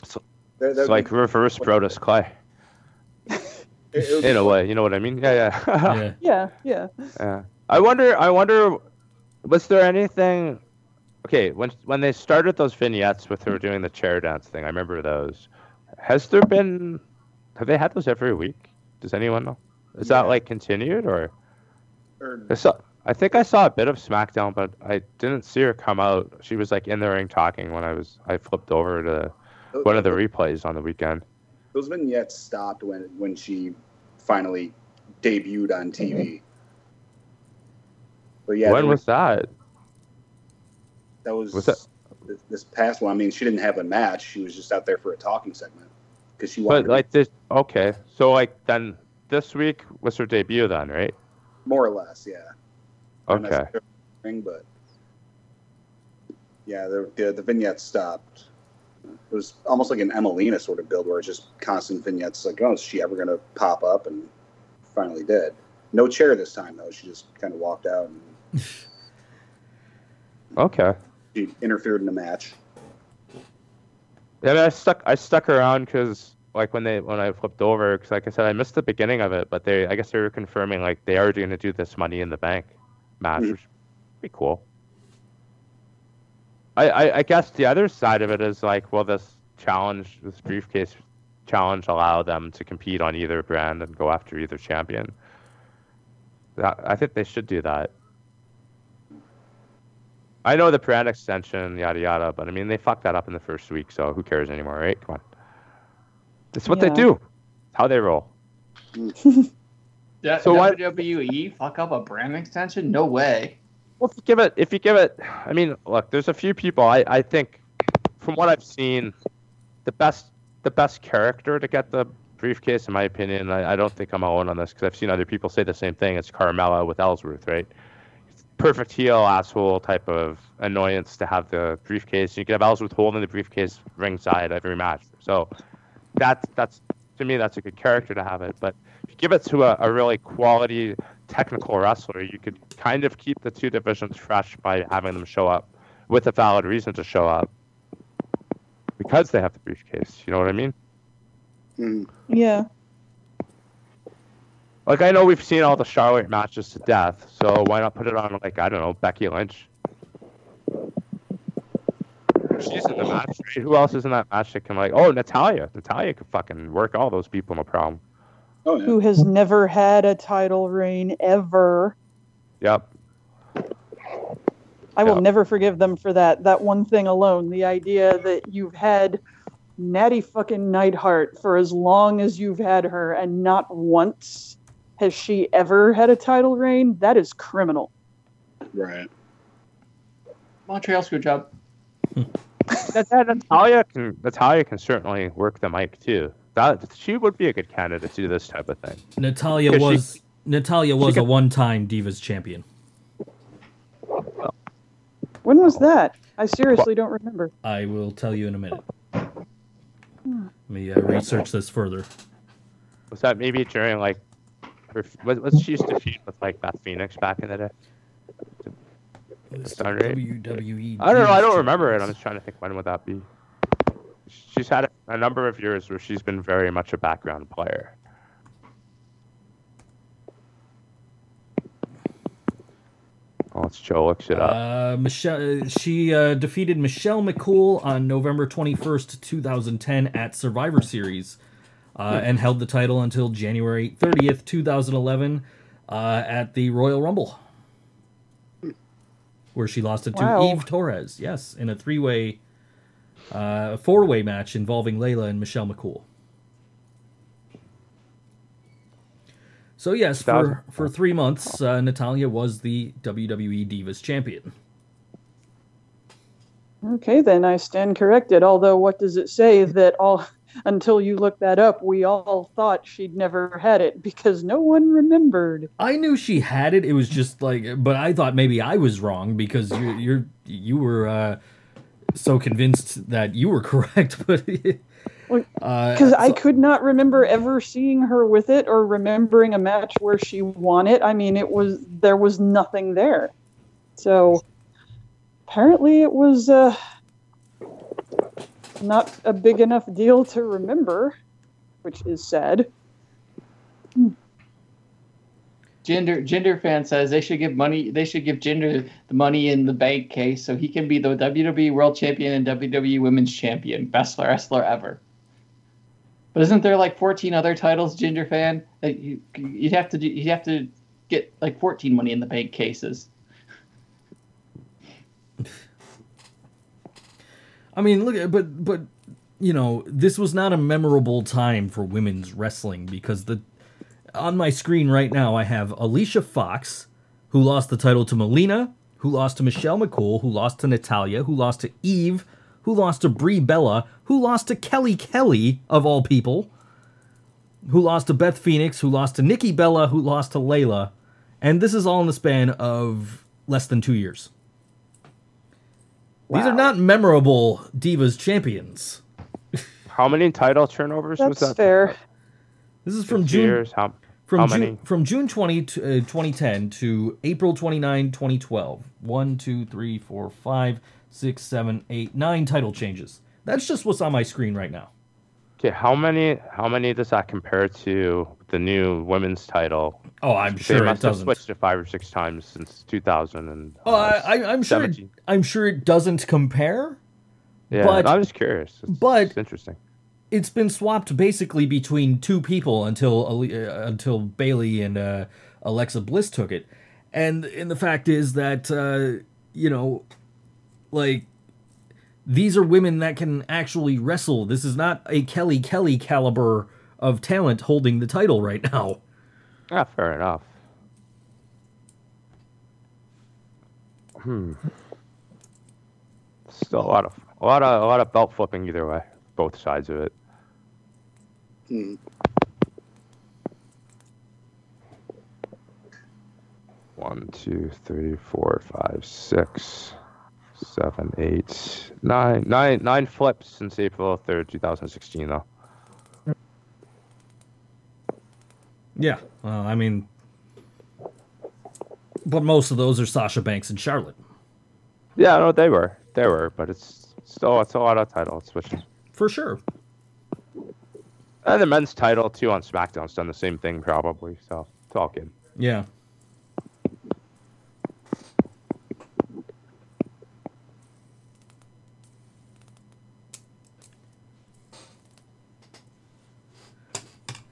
That, that'd It's like reverse Brodus Clay it- it would be in a way. You know what I mean? Yeah, yeah. Yeah. yeah yeah Yeah. I wonder. I wonder. Was there anything? Okay, when when they started those vignettes with her doing the chair dance thing, I remember those. Has there been? Have they had those every week? Does anyone know? Is that like continued or? Or- I saw. I think I saw a bit of SmackDown, but I didn't see her come out. She was like in the ring talking when I was. I flipped over to one of the replays on the weekend. those vignettes stopped when when she finally debuted on TV. Mm-hmm. But yeah, when was that? that was, was that- this, this past one. I mean, she didn't have a match; she was just out there for a talking segment because she But wanted to like this. Okay, so like then this week was her debut then, right? more or less, yeah. Okay. ring, but yeah, the, the the vignettes stopped. It was almost like an Emmalina sort of build, where it's just constant vignettes. Like, oh, is she ever going to pop up? And finally did. No chair this time though. She just kind of walked out and Okay. she interfered in the match. Yeah, I, mean, I stuck I stuck around because like when they when I flipped over because like I said I missed the beginning of it, but they I guess they were confirming like they are going to do this Money in the Bank match, Mhm. which would be cool. I, I I guess the other side of it is like, will this challenge, this briefcase challenge, allow them to compete on either brand and go after either champion? That, I think they should do that. I know the brand extension, yada yada, but I mean they fucked that up in the first week, so who cares anymore, right? Come on. That's what Yeah. they do. How they roll. Yeah, So why- WWE fuck up a brand extension? No way. Well, if you give it, if you give it, I mean, look, there's a few people. I, I think, from what I've seen, the best, the best character to get the briefcase, in my opinion, I, I don't think I'm alone on this because I've seen other people say the same thing. It's Carmella with Ellsworth, right? Perfect heel asshole type of annoyance to have the briefcase. You can have Ellsworth holding the briefcase ringside every match. So that's that's to me that's a good character to have it. But if you give it to a, a really quality technical wrestler, you could kind of keep the two divisions fresh by having them show up with a valid reason to show up because they have the briefcase. You know what I mean? Mm. yeah Like I know we've seen all the Charlotte matches to death, so why not put it on like I don't know Becky Lynch? She's in the match. Who else is in that match that can like? Oh, Natalya. Natalya could fucking work all those people, no problem. Oh yeah. who has never had a title reign ever. Yep. I will Yeah. never forgive them for that. That one thing alone. The idea that you've had Natty fucking Neidhart for as long as you've had her, and not once has she ever had a title reign. That is criminal. Right. Montreal screw job. That, that you can that's how you can certainly work the mic too. That she would be a good candidate to do this type of thing. Natalya Because she- was Natalya was a one-time Divas champion. When was that? I seriously don't remember. I will tell you in a minute. Let me uh, research this further. Was that maybe during like her, what what she used to feud with like Beth Phoenix back in the day? WWE. I don't know. I don't remember it. I'm just trying to think when would that be. She's had a number of years where she's been very much a background player. Oh, Let's Joe looks it up. Uh, Michelle, she uh, defeated Michelle McCool on November 21st, 2010 at Survivor Series uh, and held the title until January 30th, 2011 uh, at the Royal Rumble, where she lost it to Wow. Eve Torres. Yes, in a three-way, uh, four-way match involving Layla and Michelle McCool. So yes, for, for three months, uh, Natalya was the WWE Divas champion. Okay, then I stand corrected. Although, what does it say that all until you look that up, we all thought she'd never had it because no one remembered. I knew she had it. It was just like, but I thought maybe I was wrong because you you're you were uh, so convinced that you were correct. But Well, uh, Because I so- could not remember ever seeing her with it or remembering a match where she won it. I mean, it was there was nothing there. So apparently, it was uh, not a big enough deal to remember, which is sad. Gender Gender fan says they should give money. They should give Gender the money in the bank case so he can be the WWE World Champion and WWE Women's Champion, best wrestler ever. But isn't there like 14 other titles, Ginger fan? That you you'd have to do, you'd have to get like 14 money in the bank cases. I mean, look, at but but you know, this was not a memorable time for women's wrestling because the on my screen right now I have Alicia Fox, who lost the title to Melina, who lost to Michelle McCool, who lost to Natalya, who lost to Eve, who lost to Brie Bella, who lost to Kelly Kelly of all people, who lost to Beth Phoenix, who lost to Nikki Bella, who lost to Layla, and this is all in the span of less than two years. These are not memorable Divas champions. How many title turnovers was That's that? fair. This is from June years. How, from how June many? from June 20 to, uh, 2010 to April 29 2012. One, two, three, four, five, six, seven, eight, nine title changes. That's just what's on my screen right now. Okay, how many? How many does that compare to the new women's title? Oh, I'm They sure it must have doesn't. switched it five or six times since 2000 and. Oh, I, I, I'm sure. It, I'm sure it doesn't compare. yeah, but- I'm just curious. It's, but- it's interesting. It's been swapped basically between two people until uh, until Bayley and uh, Alexa Bliss took it, and and the fact is that uh, you know, like these are women that can actually wrestle. This is not a Kelly Kelly caliber of talent holding the title right now. Yeah, fair enough. Hmm. Still a lot of a lot of a lot of belt flipping either way, both sides of it. Hmm. One, two, three, four, five, six, seven, eight, nine, nine, nine flips since April third, two thousand sixteen. Though. Yeah, well, I mean, but most of those are Sasha Banks and Charlotte Yeah, no, they were, they were, but it's still it's a lot of title switching. for sure. And the men's title too on SmackDown's done the same thing probably. So it's all good. Yeah.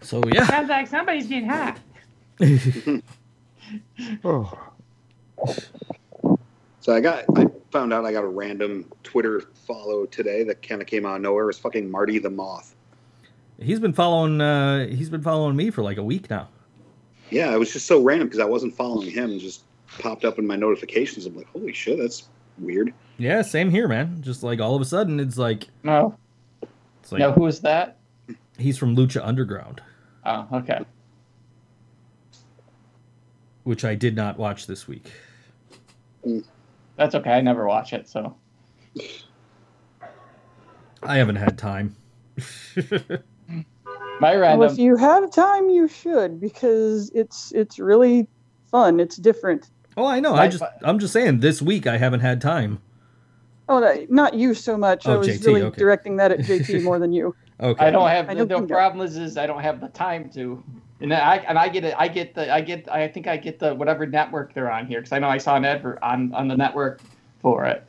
So yeah, Sounds like somebody's being hacked. Oh. So I got, I found out I got a random Twitter follow today that kind of came out of nowhere. It was fucking Marty the Moth. He's been following. Uh, he's been following me for like a week now. Yeah, it was just so random because I wasn't following him. It just popped up in my notifications. I'm like, holy shit, that's weird. Yeah, same here, man. Just like all of a sudden, it's like No, it's like no, who is that? he's from Lucha Underground, Oh, okay. which I did not watch this week. That's okay. I never watch it, so I haven't had time. my Well, if you have time, you should because it's it's really fun. It's different. oh, I know. I just but- I'm just saying this week I haven't had time. Oh, no, not you so much. Oh, I Oh, was JT, really okay. directing that at JT more than you. Okay. I don't have I the, know the Bingo. problem is, is I don't have the time to. And I and I get it. I get the I get I think I get the whatever network they're on here because I know I saw an advert on on the network for it,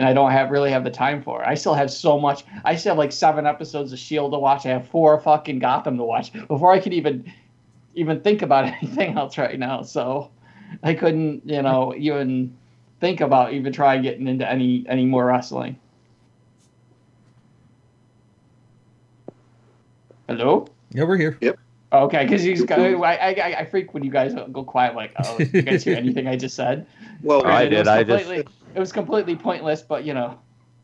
and I don't have really have the time for it. I still have so much. I still have like seven episodes of Shield to watch. I have four fucking Gotham to watch before I could even even think about anything else right now. So I couldn't you know even think about even trying getting into any any more wrestling. Hello. Yeah, we're here. Okay, because he's got, I, I I freak when you guys go quiet. Like, oh, you guys hear anything I just said? Well, I it did, was I just- completely- It was completely pointless, but you know.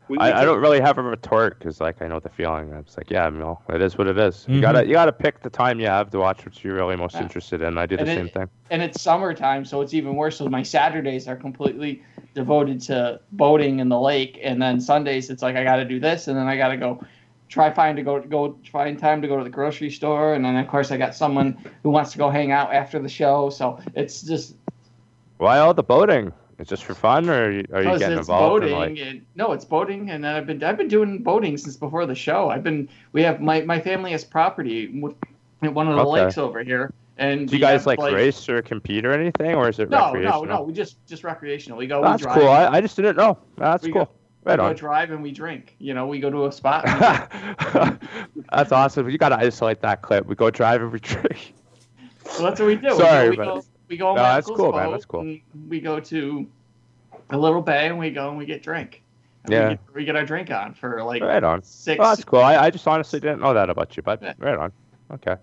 we, I, I don't really have a retort because like I know the feeling. It's like yeah, no, it is what it is. You Mhm. gotta you gotta pick the time you have to watch what you're really most Yeah. interested in. I do the it- same thing. and it's summertime, so it's even worse. So my Saturdays are completely devoted to boating in the lake, and then Sundays it's like I got to do this, and then I got to go try find to go go find time to go to the grocery store, and then of course I got someone who wants to go hang out after the show. So it's just Why all the boating? It's just for fun, or are you, are you getting it's involved? boating. in, like, and, no, it's boating, and I've been I've been doing boating since before the show. I've been we have my my family has property at one of the Okay. lakes over here, and do you guys like, race or compete or anything, or is it No, no, recreational? no. We just just recreational. We go. That's we drive, cool. I, I just didn't know. That's We cool. go- right we go drive and we drink. You know, we go to a spot. and we drink. That's awesome. You gotta isolate that clip. We go drive and we drink. so that's what we do. Sorry, we go, but- we go, we go on No, that's cool, man, that's cool. We go to a little bay and we go and we get drink. And Yeah. We get, we get our drink on for like Right on. six. Oh, that's cool. I, I just honestly didn't know that about you, but Yeah. right on. Okay.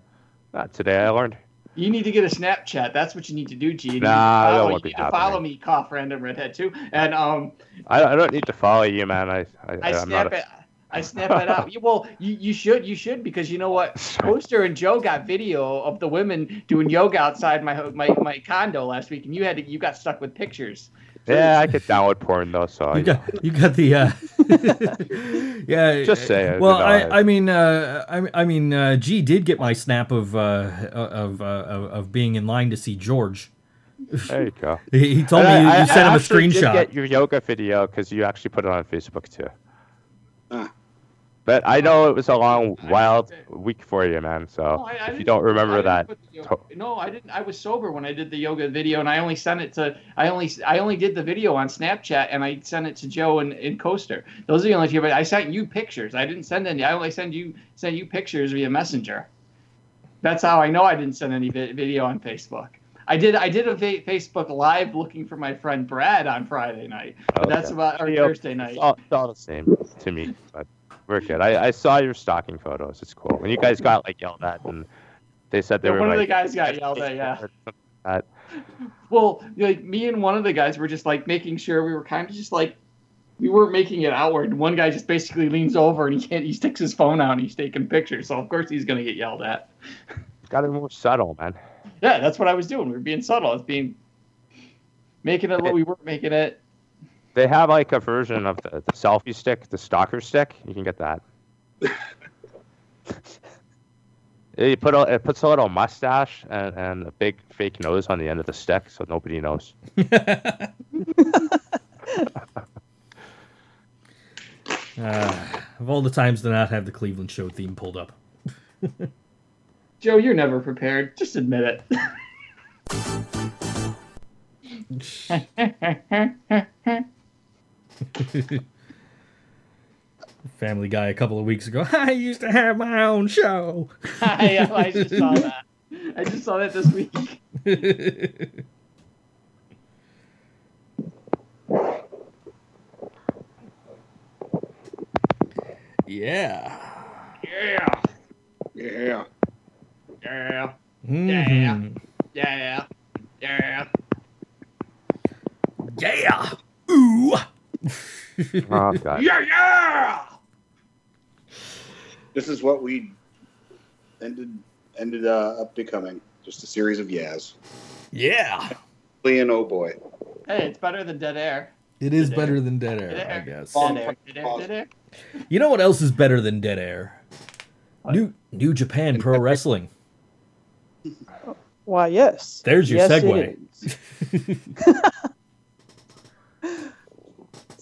Uh, today I learned. You need to get a Snapchat. That's what you need to do, G. You need to Nah, that follow, won't you be need to follow me, cough random redhead too. And um, I, I don't need to follow you, man. I, I, I I'm not snap a, it. I snap it out. You- Well, you, you should you should because you know what? Poster and Joe got video of the women doing yoga outside my my, my condo last week, and you had to, you got stuck with pictures. Yeah, I could download porn though, so I, You got you got the uh, yeah. Just say it, Well, I, I- I mean, uh, I, I mean, uh, G did get my snap of uh, of, uh, of being in line to see George. there you go. He, he told And me you, I- you sent him a actually did screenshot. Get your yoga video because you actually put it on Facebook too. But I know it was a long, wild week for you, man. So No, I- I if you don't remember that, no, I didn't. I was sober when I did the yoga video, and I only sent it to. I only I only did the video on Snapchat, and I sent it to Joe and, and Coaster. Those are the only two. But I sent you pictures. I didn't send any. I only send you sent you pictures via Messenger. That's how I know I didn't send any video on Facebook. I did. I did a fa- Facebook live looking for my friend Brad on Friday night. But oh, that's Okay. about or Thursday night. It's all, it's all the same to me. But we're good. I, I saw your stocking photos. It's cool. When you guys got like yelled at and they said they Yeah, were one of the guys got yelled at. Yeah. Well, like me and one of the guys were just like making sure we were kind of just like we weren't making it outward. One guy just basically leans over and he can't. He sticks his phone out and he's taking pictures. So of course he's gonna get yelled at. got to be more subtle, man. Yeah, that's what I was doing. We were being subtle. I was being making it. What we weren't making it. They have like a version of the, the selfie stick, the stalker stick. You can get that. you put a, it puts a little mustache and, and a big fake nose on the end of the stick, so nobody knows. Uh, of all the times to not have the Cleveland show theme pulled up. Joe, you're never prepared. Just admit it. Family Guy a couple of weeks ago. I used to have my own show. I, I just saw that. I just saw that this week. yeah. Yeah. Yeah. Yeah. Mhm. Yeah. Yeah. Yeah. Ooh. Oh god. Yeah. Yeah. This is what we ended ended uh, up becoming. Just a series of yas. yeah. Leon, oh boy. Hey, it's better than dead air. It is Dead air. better than dead Dead air, I air. guess. Long Dead air. Dead air. Dead air. You know what else is better than dead air? New New Japan Pro Wrestling. Why, yes. There's your Yes, segue.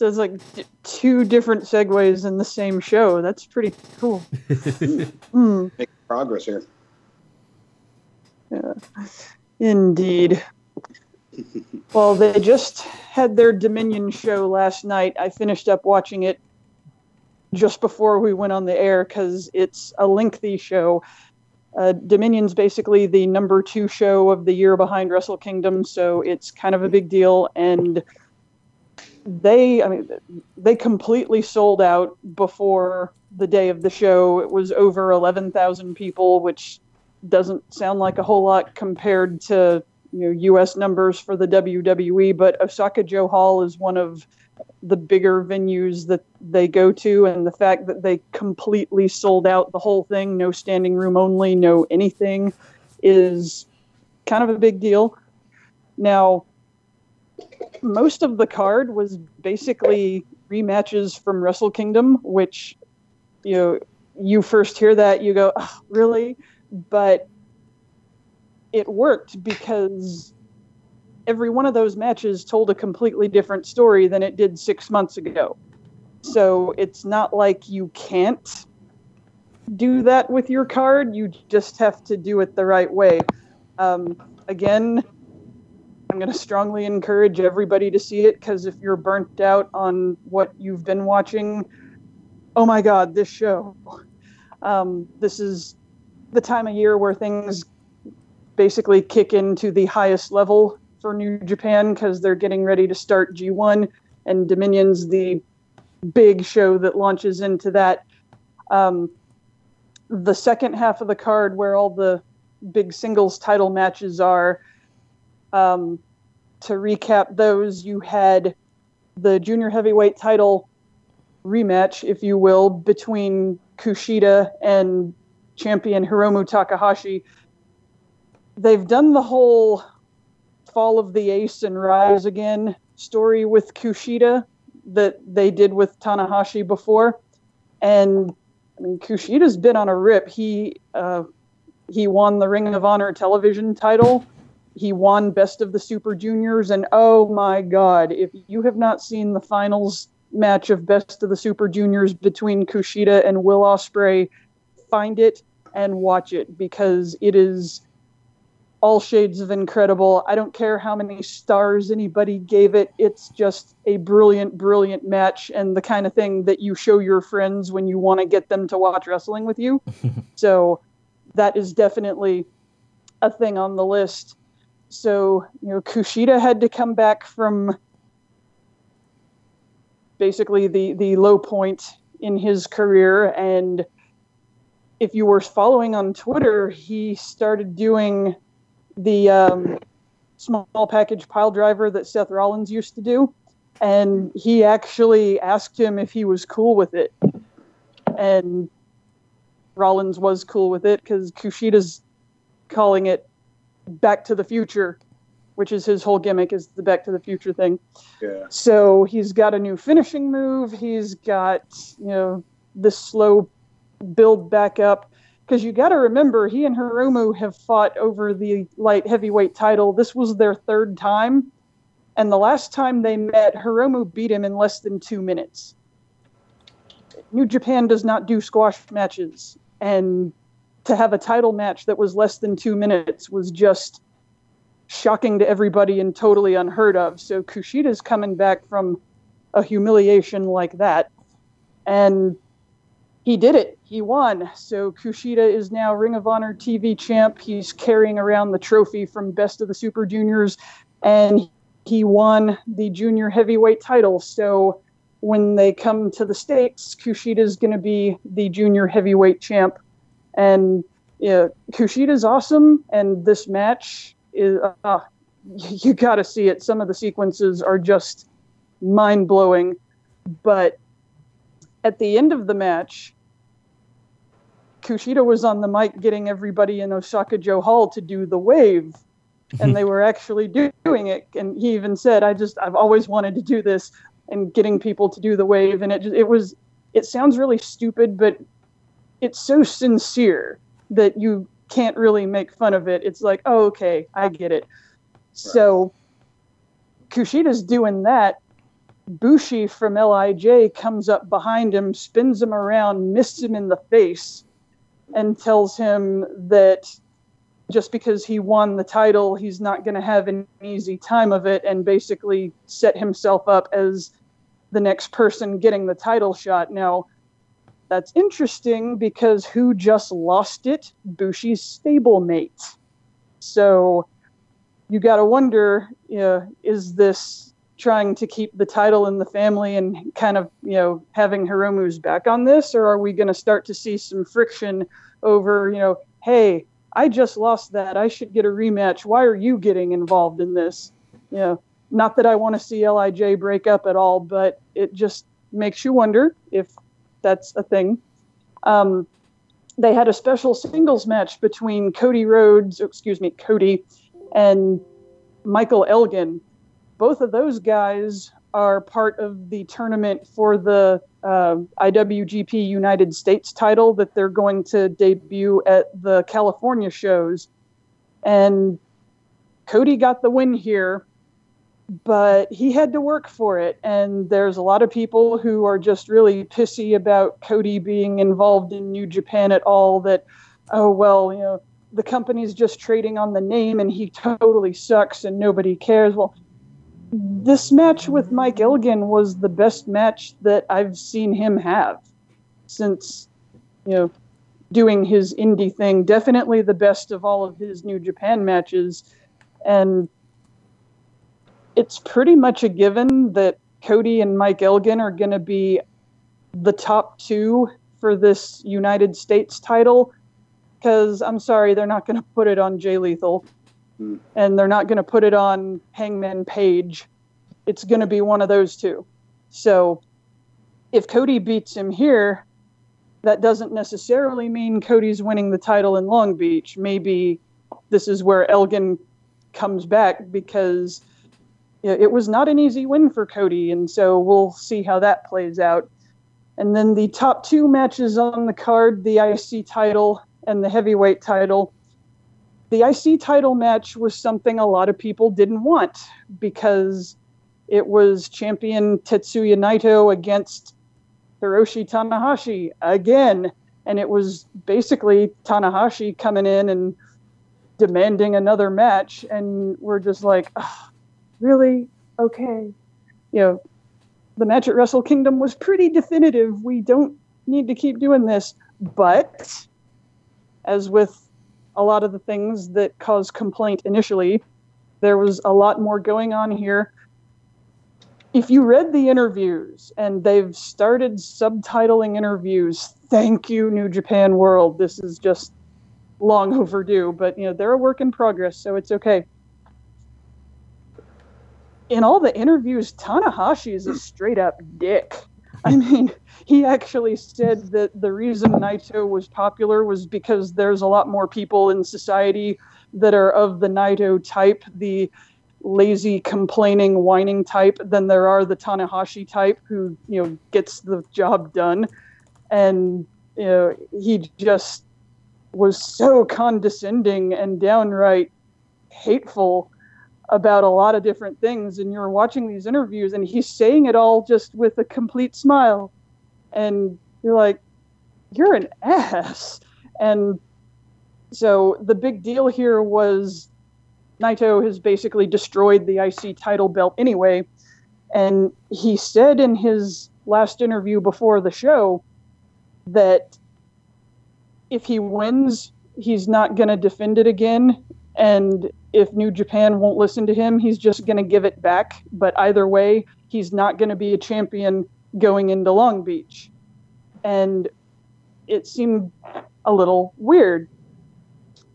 is. so it's like d- two different segues in the same show. That's pretty cool. Hmm. Make progress here. Yeah. Indeed. well, they just had their Dominion show last night. I finished up watching it just before we went on the air because it's a lengthy show. Uh, Dominion's basically the number two show of the year behind Wrestle Kingdom, so it's kind of a big deal. And they, I mean, they completely sold out before the day of the show. It was over 11,000 people, which doesn't sound like a whole lot compared to you know U.S. numbers for the WWE. But Osaka-jo Hall is one of the bigger venues that they go to, and the fact that they completely sold out the whole thing, no standing room only, no anything, is kind of a big deal. Now, most of the card was basically rematches from Wrestle Kingdom, which you know you first hear that you go, really? But it worked because every one of those matches told a completely different story than it did six months ago. So it's not like you can't do that with your card. You just have to do it the right way. Um, again, I'm going to strongly encourage everybody to see it because if you're burnt out on what you've been watching, oh my God, this show. Um, this is the time of year where things basically kick into the highest level for New Japan because they're getting ready to start G1 and Dominion's the big show that launches into that. Um, the second half of the card, where all the big singles title matches are, um, to recap those, you had the junior heavyweight title rematch, if you will, between Kushida and champion Hiromu Takahashi. They've done the whole fall of the ace and rise again story with Kushida that they did with Tanahashi before. And I mean, Kushida's been on a rip. He uh, he won the Ring of Honor television title. He won Best of the Super Juniors, and oh my God, if you have not seen the finals match of Best of the Super Juniors between Kushida and Will Ospreay, find it and watch it because it is all shades of incredible. I don't care how many stars anybody gave it. It's just a brilliant, brilliant match and the kind of thing that you show your friends when you want to get them to watch wrestling with you. so that is definitely a thing on the list. So, you know, Kushida had to come back from basically the, the low point in his career. And if you were following on Twitter, he started doing the um, small package pile driver that Seth Rollins used to do. And he actually asked him if he was cool with it. And Rollins was cool with it because Kushida's calling it Back to the Future, which is his whole gimmick is the Back to the Future thing. Yeah. So he's got a new finishing move. He's got, you know, this slow build back up because you got to remember he and Hiromu have fought over the light heavyweight title. This was their third time, and the last time they met, Hiromu beat him in less than two minutes. New Japan does not do squash matches, and to have a title match that was less than two minutes was just shocking to everybody and totally unheard of. So Kushida's coming back from a humiliation like that, and he did it. He won. So Kushida is now Ring of Honor TV champ. He's carrying around the trophy from Best of the Super Juniors, and he won the junior heavyweight title. So when they come to the states, Kushida is going to be the junior heavyweight champ, and yeah, Kushida's awesome. And this match is uh, you got to see it. Some of the sequences are just mind blowing, but at the end of the match, Kushida was on the mic getting everybody in Osaka-jo Hall to do the wave. and they were actually doing it. And he even said, I just, I've always wanted to do this and getting people to do the wave. And it, just, it was, it sounds really stupid, but it's so sincere that you can't really make fun of it. It's like, oh, okay, I get it. Right. So Kushida's doing that Bushi from LIJ comes up behind him, spins him around, misses him in the face, and tells him that just because he won the title, he's not going to have an easy time of it and basically set himself up as the next person getting the title shot. Now, that's interesting because who just lost it? Bushi's stablemate. So you got to wonder, you know, is this trying to keep the title in the family and kind of, you know, having Hiromu's back on this, or are we going to start to see some friction over, you know, hey, I just lost that. I should get a rematch. Why are you getting involved in this? You know, not that I want to see Lij break up at all, but it just makes you wonder if that's a thing. Um, they had a special singles match between Cody Rhodes, excuse me, Cody, and Michael Elgin. Both of those guys are part of the tournament for the uh, IWGP United States title that they're going to debut at the California shows. And Cody got the win here, but he had to work for it. And there's a lot of people who are just really pissy about Cody being involved in New Japan at all. That, oh, well, you know, the company's just trading on the name and he totally sucks and nobody cares. Well, this match with Mike Elgin was the best match that I've seen him have since, you know, doing his indie thing. Definitely the best of all of his New Japan matches. And it's pretty much a given that Cody and Mike Elgin are going to be the top two for this United States title. Because I'm sorry, they're not going to put it on Jay Lethal. Hmm. And they're not going to put it on Hangman Page. It's going to be one of those two. So if Cody beats him here, that doesn't necessarily mean Cody's winning the title in Long Beach. Maybe this is where Elgin comes back because it was not an easy win for Cody, and so we'll see how that plays out. And then the top two matches on the card the IC title and the heavyweight title. The IC title match was something a lot of people didn't want because it was champion Tetsuya Naito against Hiroshi Tanahashi again. And it was basically Tanahashi coming in and demanding another match. And we're just like, "Ugh, really? Okay. You know, the match at Wrestle Kingdom was pretty definitive. We don't need to keep doing this. But as with a lot of the things that caused complaint initially, there was a lot more going on here. If you read the interviews, and they've started subtitling interviews, thank you, New Japan World. This is just long overdue, but you know they're a work in progress, so it's okay. In all the interviews, Tanahashi is a hmm. straight up dick. I hmm. mean, he actually said that the reason Naito was popular was because there's a lot more people in society that are of the Naito type, the lazy, complaining, whining type, than there are the Tanahashi type who, you know, gets the job done. And, you know, he just was so condescending and downright hateful about a lot of different things and you're watching these interviews and he's saying it all just with a complete smile. And you're like you're an ass. And so the big deal here was Naito has basically destroyed the IC title belt anyway. And he said in his last interview before the show that if he wins he's not going to defend it again. And if New Japan won't listen to him, he's just going to give it back. But either way, he's not going to be a champion going into Long Beach. And it seemed a little weird.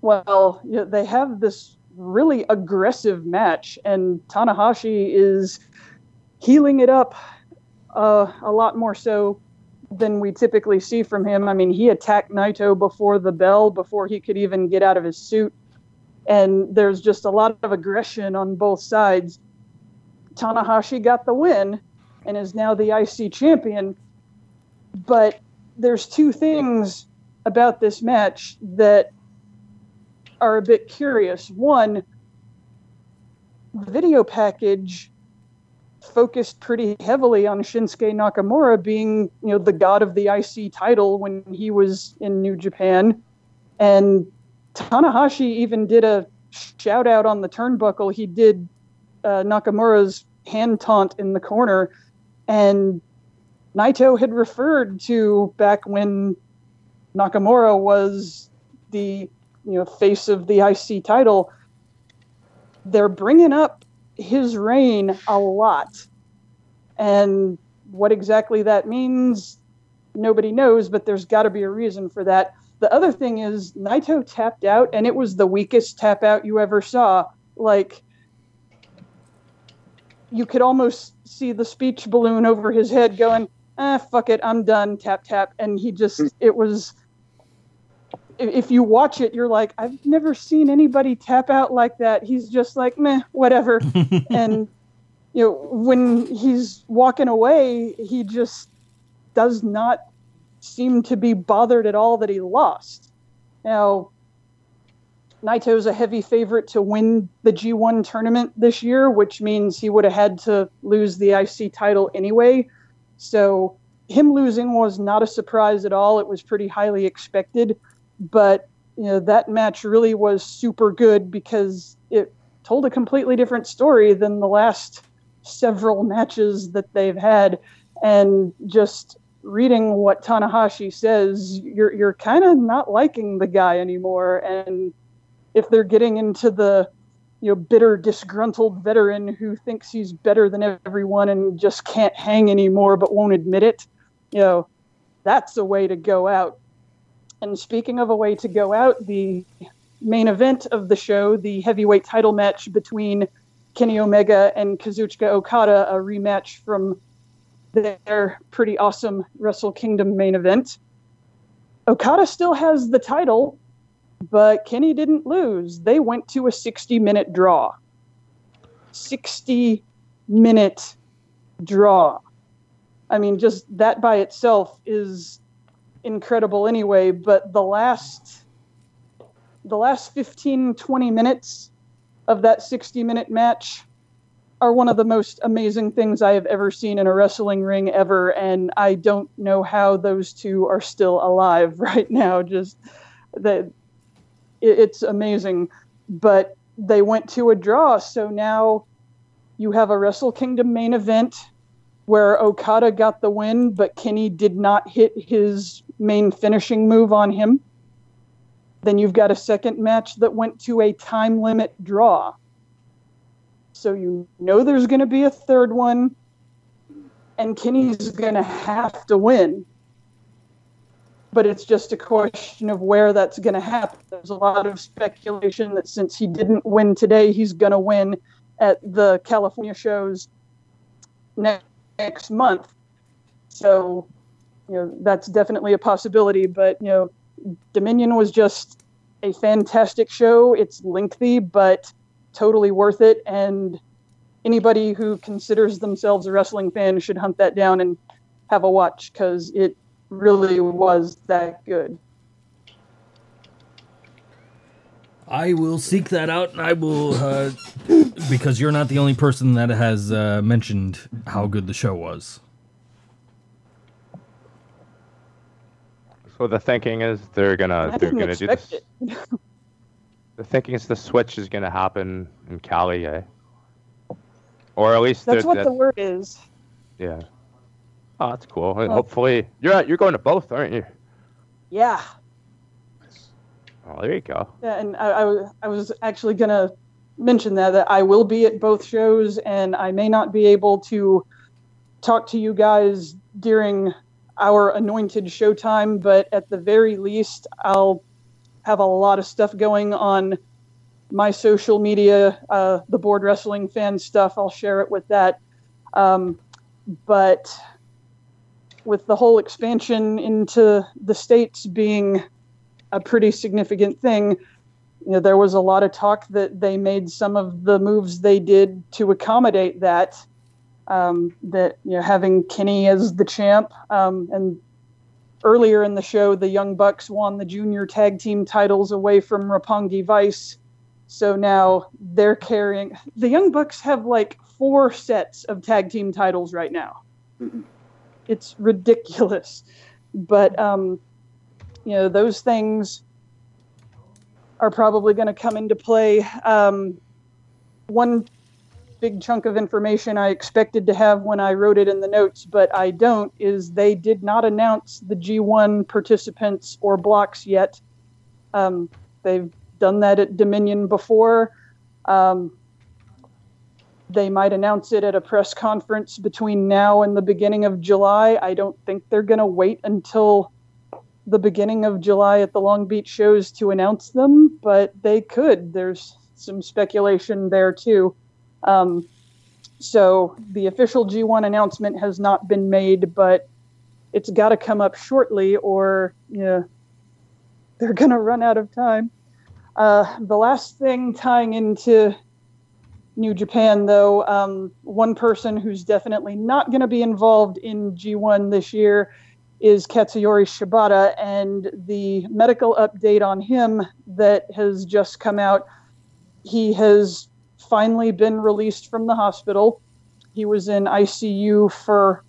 Well, they have this really aggressive match, and Tanahashi is heeling it up uh, a lot more so than we typically see from him. I mean, he attacked Naito before the bell, before he could even get out of his suit and there's just a lot of aggression on both sides. Tanahashi got the win and is now the IC champion. But there's two things about this match that are a bit curious. One, the video package focused pretty heavily on Shinsuke Nakamura being, you know, the god of the IC title when he was in New Japan. And Tanahashi even did a shout out on the turnbuckle. He did uh, Nakamura's hand taunt in the corner, and Naito had referred to back when Nakamura was the you know face of the IC title. They're bringing up his reign a lot, and what exactly that means, nobody knows. But there's got to be a reason for that. The other thing is Naito tapped out, and it was the weakest tap out you ever saw. Like you could almost see the speech balloon over his head going, ah, fuck it, I'm done, tap, tap. And he just, it was, if you watch it, you're like, I've never seen anybody tap out like that. He's just like, meh, whatever. and, you know, when he's walking away, he just does not seem to be bothered at all that he lost. Now, Naito's a heavy favorite to win the G1 tournament this year, which means he would have had to lose the IC title anyway. So him losing was not a surprise at all. It was pretty highly expected, but you know that match really was super good because it told a completely different story than the last several matches that they've had and just reading what Tanahashi says, you're you're kind of not liking the guy anymore. And if they're getting into the you know bitter disgruntled veteran who thinks he's better than everyone and just can't hang anymore but won't admit it you know that's a way to go out. And speaking of a way to go out the main event of the show the heavyweight title match between kenny omega and kazuchika okada a rematch from their pretty awesome wrestle kingdom main event okada still has the title but Kenny didn't lose. They went to a 60 minute draw. 60 minute draw. I mean, just that by itself is incredible anyway, but the last the last 15 20 minutes of that 60 minute match are one of the most amazing things I have ever seen in a wrestling ring ever and I don't know how those two are still alive right now just that it's amazing. But they went to a draw, so now you have a Wrestle Kingdom main event where Okada got the win, but Kenny did not hit his main finishing move on him. Then you've got a second match that went to a time limit draw. So you know there's going to be a third one, and Kenny's going to have to win but it's just a question of where that's going to happen. There's a lot of speculation that since he didn't win today, he's going to win at the California shows next, next month. So, you know, that's definitely a possibility. But, you know, Dominion was just a fantastic show. It's lengthy, but totally worth it. And anybody who considers themselves a wrestling fan should hunt that down and have a watch because it really was that good. I will seek that out, and I will, uh, because you're not the only person that has uh, mentioned how good the show was. So the thinking is they're gonna I they're gonna do this. The thinking is the switch is gonna happen in Cali, eh? Or at least That's what that- the word is. yeah. Oh, that's cool. And hopefully you're at, you're going to both, aren't you? Yeah. Oh, there you go. Yeah, and I, I, was- I was actually going to mention that, that I will be at both shows, and I may not be able to talk to you guys during our anointed showtime, but at the very least, I'll have a lot of stuff going on my social media, uh, the board wrestling fan stuff. I'll share it with that. Um, but with the whole expansion into the states being a pretty significant thing, you know, there was a lot of talk that they made some of the moves they did to accommodate that. Um, that you know, having Kenny as the champ, um, and earlier in the show, the Young Bucks won the junior tag team titles away from Roppongi Vice. So now they're carrying the Young Bucks have like four sets of tag team titles right now. It's ridiculous, but um, you know those things are probably going to come into play. Um, one big chunk of information I expected to have when I wrote it in the notes, but I don't, is they did not announce the G1 participants or blocks yet. Um, they've done that at Dominion before. Um, they might announce it at a press conference between now and the beginning of July. I don't think they're going to wait until the beginning of July at the Long Beach shows to announce them, but they could. There's some speculation there too. Um, so the official G1 announcement has not been made, but it's got to come up shortly, or they're going to run out of time. Uh, the last thing tying into New Japan, though, um, one person who's definitely not going to be involved in G1 this year is Katsuyori Shibata, and the medical update on him that has just come out. He has finally been released from the hospital. He was in ICU for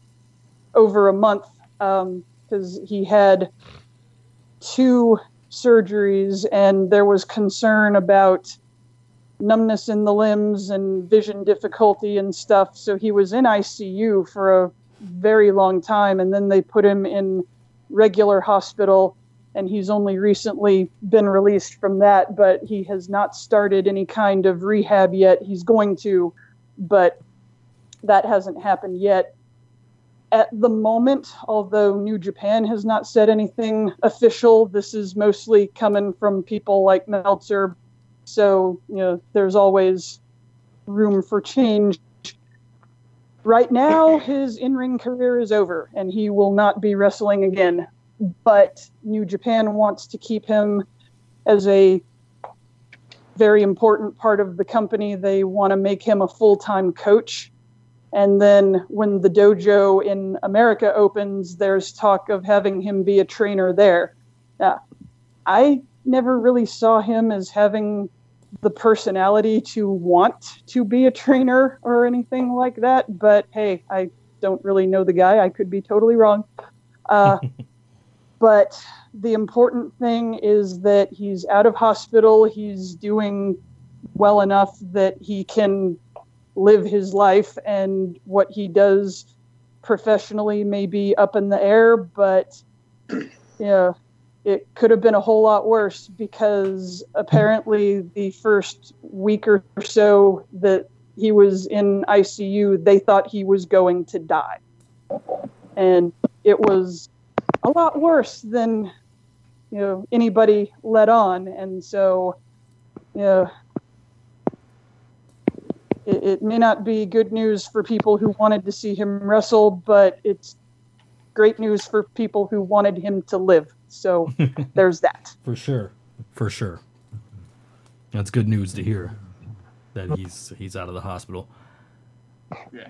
over a month because um, he had two surgeries, and there was concern about numbness in the limbs and vision difficulty and stuff. So he was in ICU for a very long time, and then they put him in regular hospital and he's only recently been released from that, but he has not started any kind of rehab yet. He's going to, but that hasn't happened yet. At the moment, although New Japan has not said anything official, this is mostly coming from people like Meltzer. So, you know, there's always room for change. Right now, his in ring career is over and he will not be wrestling again but New Japan wants to keep him as a very important part of the company. They want to make him a full time coach. And then when the dojo in America opens, there's talk of having him be a trainer there. Now, I never really saw him as having the personality to want to be a trainer or anything like that. But hey, I don't really know the guy. I could be totally wrong. Uh, But the important thing is that he's out of hospital. He's doing well enough that he can live his life, and what he does professionally may be up in the air, but yeah, it could have been a whole lot worse because apparently the first week or so that he was in ICU, they thought he was going to die. And it was a lot worse than you know anybody let on, and so you know it, it may not be good news for people who wanted to see him wrestle, but it's great news for people who wanted him to live. So there's that. For sure, for sure. That's good news to hear that he's he's out of the hospital. Yeah.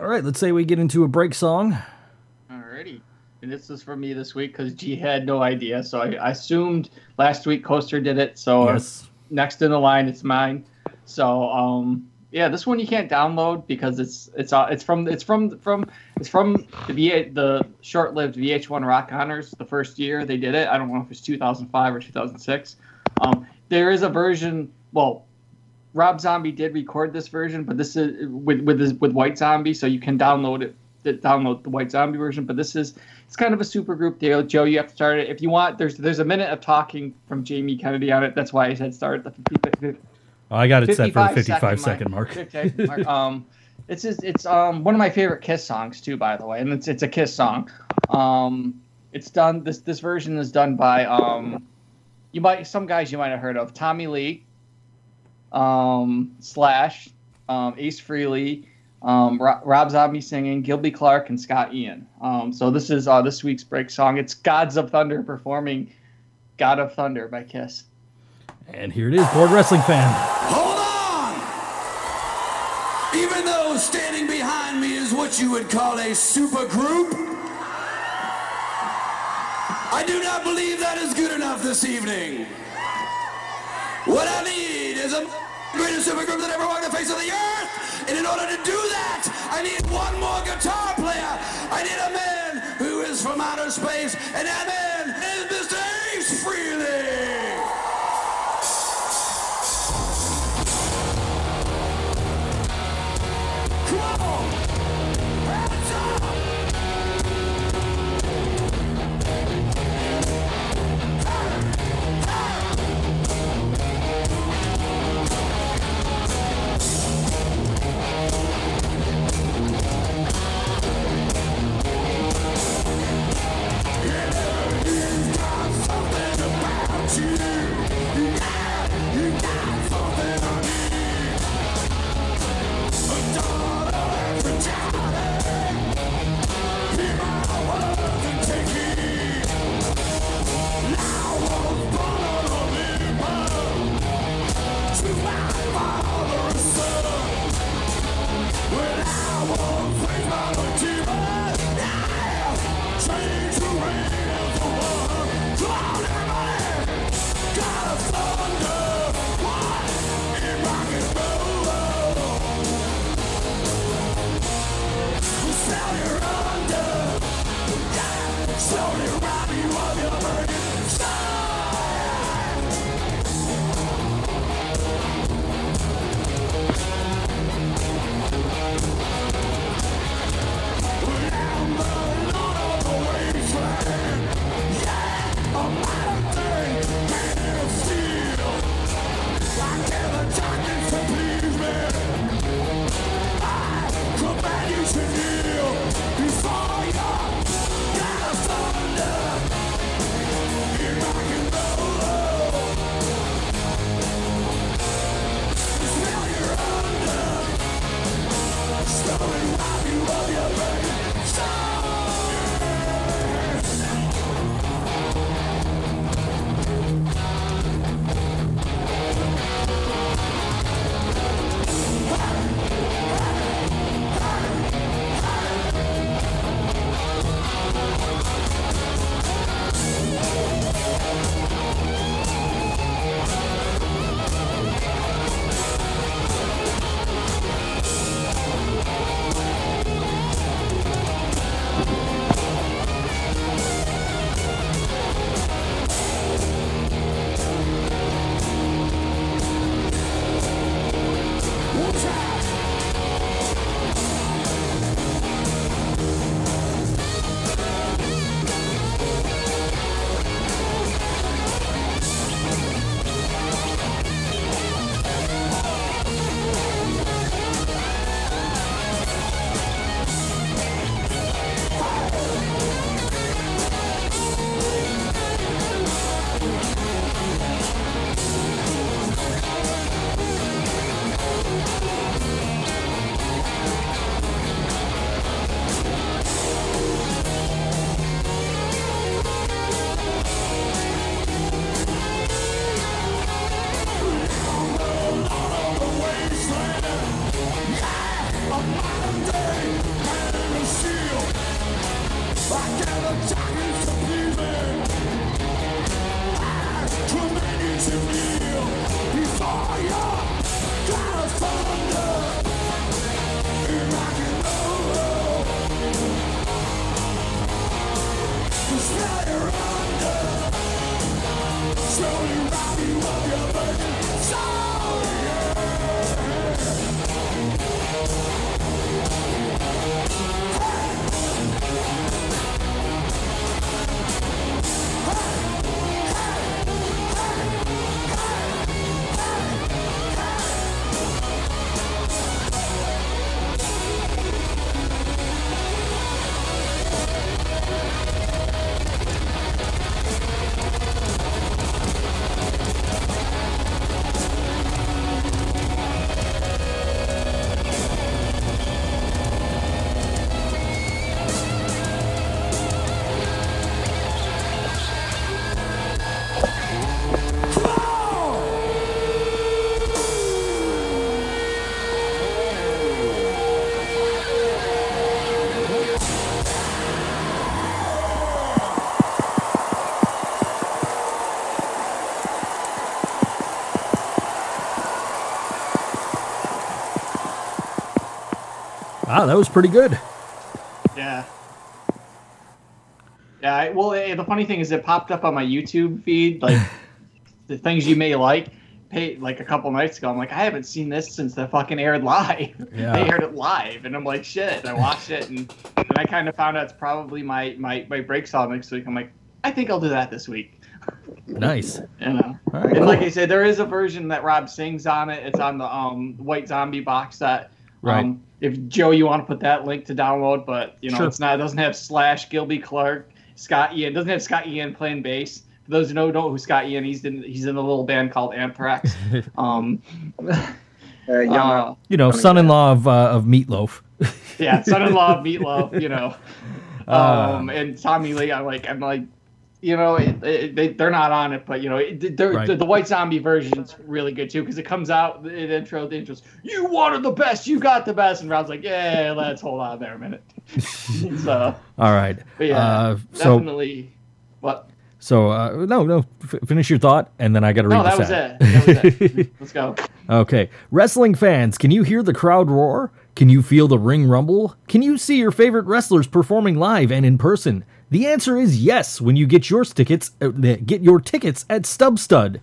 All right, let's say we get into a break song. And this is for me this week because G had no idea. So I, I, assumed last week Coaster did it. So yes. next in the line, it's mine. So um, yeah, this one you can't download because it's it's uh, it's from it's from from it's from the VA, the short-lived VH1 Rock Honors. The first year they did it, I don't know if it's 2005 or 2006. Um, there is a version. Well, Rob Zombie did record this version, but this is with with this, with White Zombie, so you can download it download the White Zombie version, but this is it's kind of a super group deal. Joe, you have to start it if you want. There's there's a minute of talking from Jamie Kennedy on it. That's why I said start the 50, 50, I got it set for a 55 second, mark. mark. um, it's just, it's um one of my favorite Kiss songs too, by the way, and it's it's a Kiss song. Um, it's done. This this version is done by um, you might some guys you might have heard of Tommy Lee, um, Slash, um, Ace Frehley, um, Rob Zombie singing, Gilby Clarke, and Scott Ian. Um, so this is uh, this week's break song. It's Gods of Thunder performing God of Thunder by Kiss. And here it is, Board Wrestling fan. Hold on! Even though standing behind me is what you would call a super group, I do not believe that is good enough this evening. What I need is a greatest supergroup that ever walked the face of the earth. And in order to do that, I need one more guitar player. I need a man who is from outer space, and that man is Mr. Ace Frehley. Wow, that was pretty good. Yeah. Yeah. I- Well, eh, the funny thing is, it popped up on my YouTube feed, like the things you may like. Pay, like a couple nights ago, I'm like, I haven't seen this since the fucking aired live. Yeah. they aired it live, and I'm like, shit. I watched it, and, and I kind of found out it's probably my my my break song next week. I'm like, I think I'll do that this week. Nice. You know. Right, And like. I said, there is a version that Rob sings on it. It's on the um, White Zombie box set. Right. Um, if Joe, you want to put that link to download, but you know, Sure. it's not. It doesn't have Slash, Gilby Clarke, Scott Ian. It doesn't have Scott Ian playing bass. For those who know, don't know who Scott Ian, he's in. He's in a little band called Anthrax. um, Uh, young uh, You know, son-in-law of uh, of Meatloaf. yeah, son-in-law of Meatloaf. You know, Uh. um, and Tommy Lee. I'm like, I'm like, you know, it, it, they they're not on it, but you know, it, Right. the, the White Zombie version's really good too because it comes out the intro. The intro's you wanted the best, you got the best, and Rob's like, yeah, let's hold on there a minute. so, All right. but yeah, Uh, so definitely. What? so uh, no no f- finish your thought and then I got to read No, that was it. That was it. Let's go. Okay. Wrestling fans, can you hear the crowd roar? Can you feel the ring rumble? Can you see your favorite wrestlers performing live and in person? The answer is yes when you get your tickets uh, get your tickets at StubStud.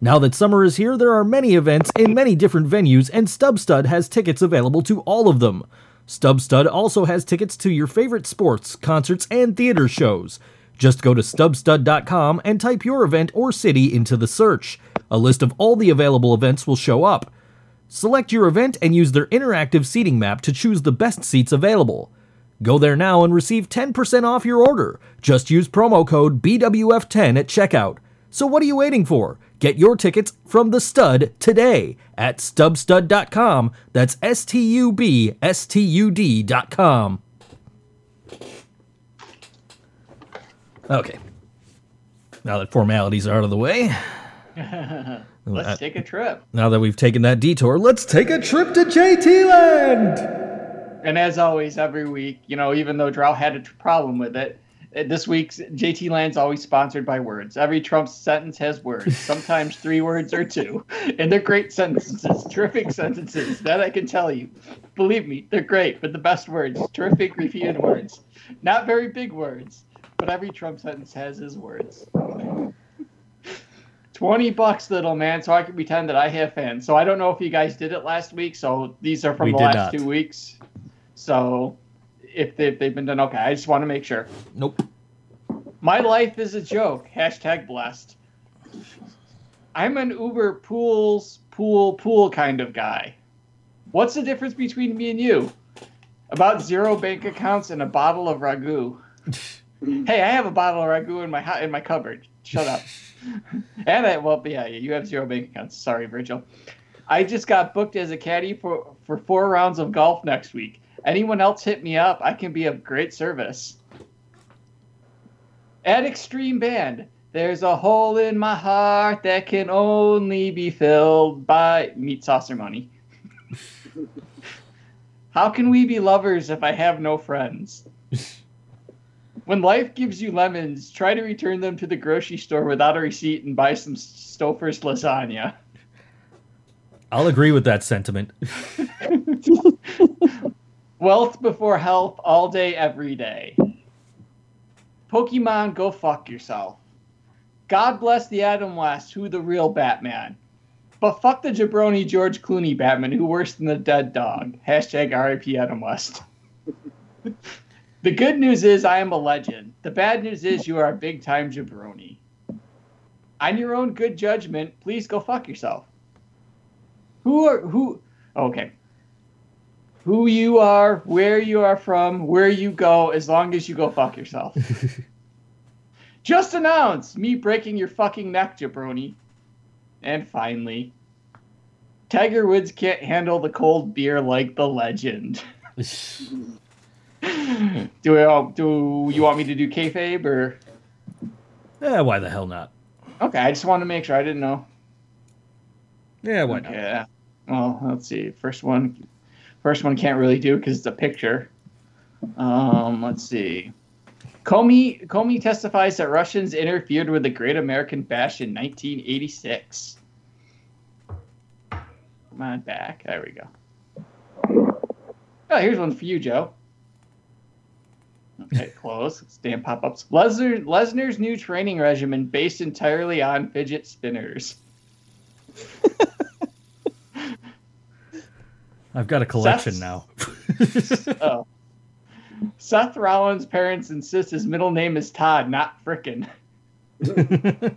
Now that summer is here, there are many events in many different venues and StubStud has tickets available to all of them. StubStud also has tickets to your favorite sports, concerts, and theater shows. Just go to stubstud.com and type your event or city into the search. A list of all the available events will show up. Select your event and use their interactive seating map to choose the best seats available. Go there now and receive 10% off your order. Just use promo code BWF10 at checkout. So what are you waiting for? Get your tickets from the stud today at stubstud.com. That's S T U B S T U D.com. Okay. Now that formalities are out of the way, Let's take a trip. now that we've taken that detour, let's take a trip to JT Land! And as always, every week, you know, even though Drow had a problem with it, uh, this week's JT Land's always sponsored by words. Every Trump sentence has words, sometimes three words or two. And they're great sentences, terrific sentences. That I can tell you. Believe me, they're great, but the best words, terrific repeated words. Not very big words, but every Trump sentence has his words. 20 bucks, little man, so I can pretend that I have fans. So I don't know if you guys did it last week, so these are from We the last not. two weeks. So if they've, they've been done okay, I just want to make sure. Nope. My life is a joke. Hashtag blessed. I'm an Uber pools, pool, pool kind of guy. What's the difference between me and you? About zero bank accounts and a bottle of ragu. hey, I have a bottle of ragu in my in my cupboard. Shut up. and I, well, yeah, you have zero bank accounts. Sorry, Virgil. I just got booked as a caddy for for four rounds of golf next week. Anyone else hit me up? I can be of great service. At Extreme Band, there's a hole in my heart that can only be filled by meat saucer money. How can we be lovers if I have no friends? when life gives you lemons, try to return them to the grocery store without a receipt and buy some Stouffer's lasagna. I'll agree with that sentiment. Wealth before health all day, every day. Pokemon, go fuck yourself. God bless the Adam West, who the real Batman. But fuck the jabroni George Clooney Batman, who worse than the dead dog. Hashtag RIP Adam West. the good news is I am a legend. The bad news is you are a big time jabroni. On your own good judgment, please go fuck yourself. Who are who? Okay who you are, where you are from, where you go, as long as you go fuck yourself. Just announce me breaking your fucking neck, jabroni. And finally, Tiger Woods can't handle the cold beer like the legend. do I, do you want me to do kayfabe or? Eh, why the hell not? Okay, I just wanted to make sure. I didn't know. Yeah, why not? Yeah. Well, let's see. First one, first one can't really do because it's a picture. Um, let's see. Comey Comey testifies that Russians interfered with the Great American Bash in 1986. Come on back. There we go. Oh, here's one for you, Joe. Okay, close. Stand pop-ups. Lesnar, Lesnar's new training regimen based entirely on fidget spinners. I've got a collection Seth's- now. Oh. Seth Rollins' parents insist his middle name is Todd, not Frickin'.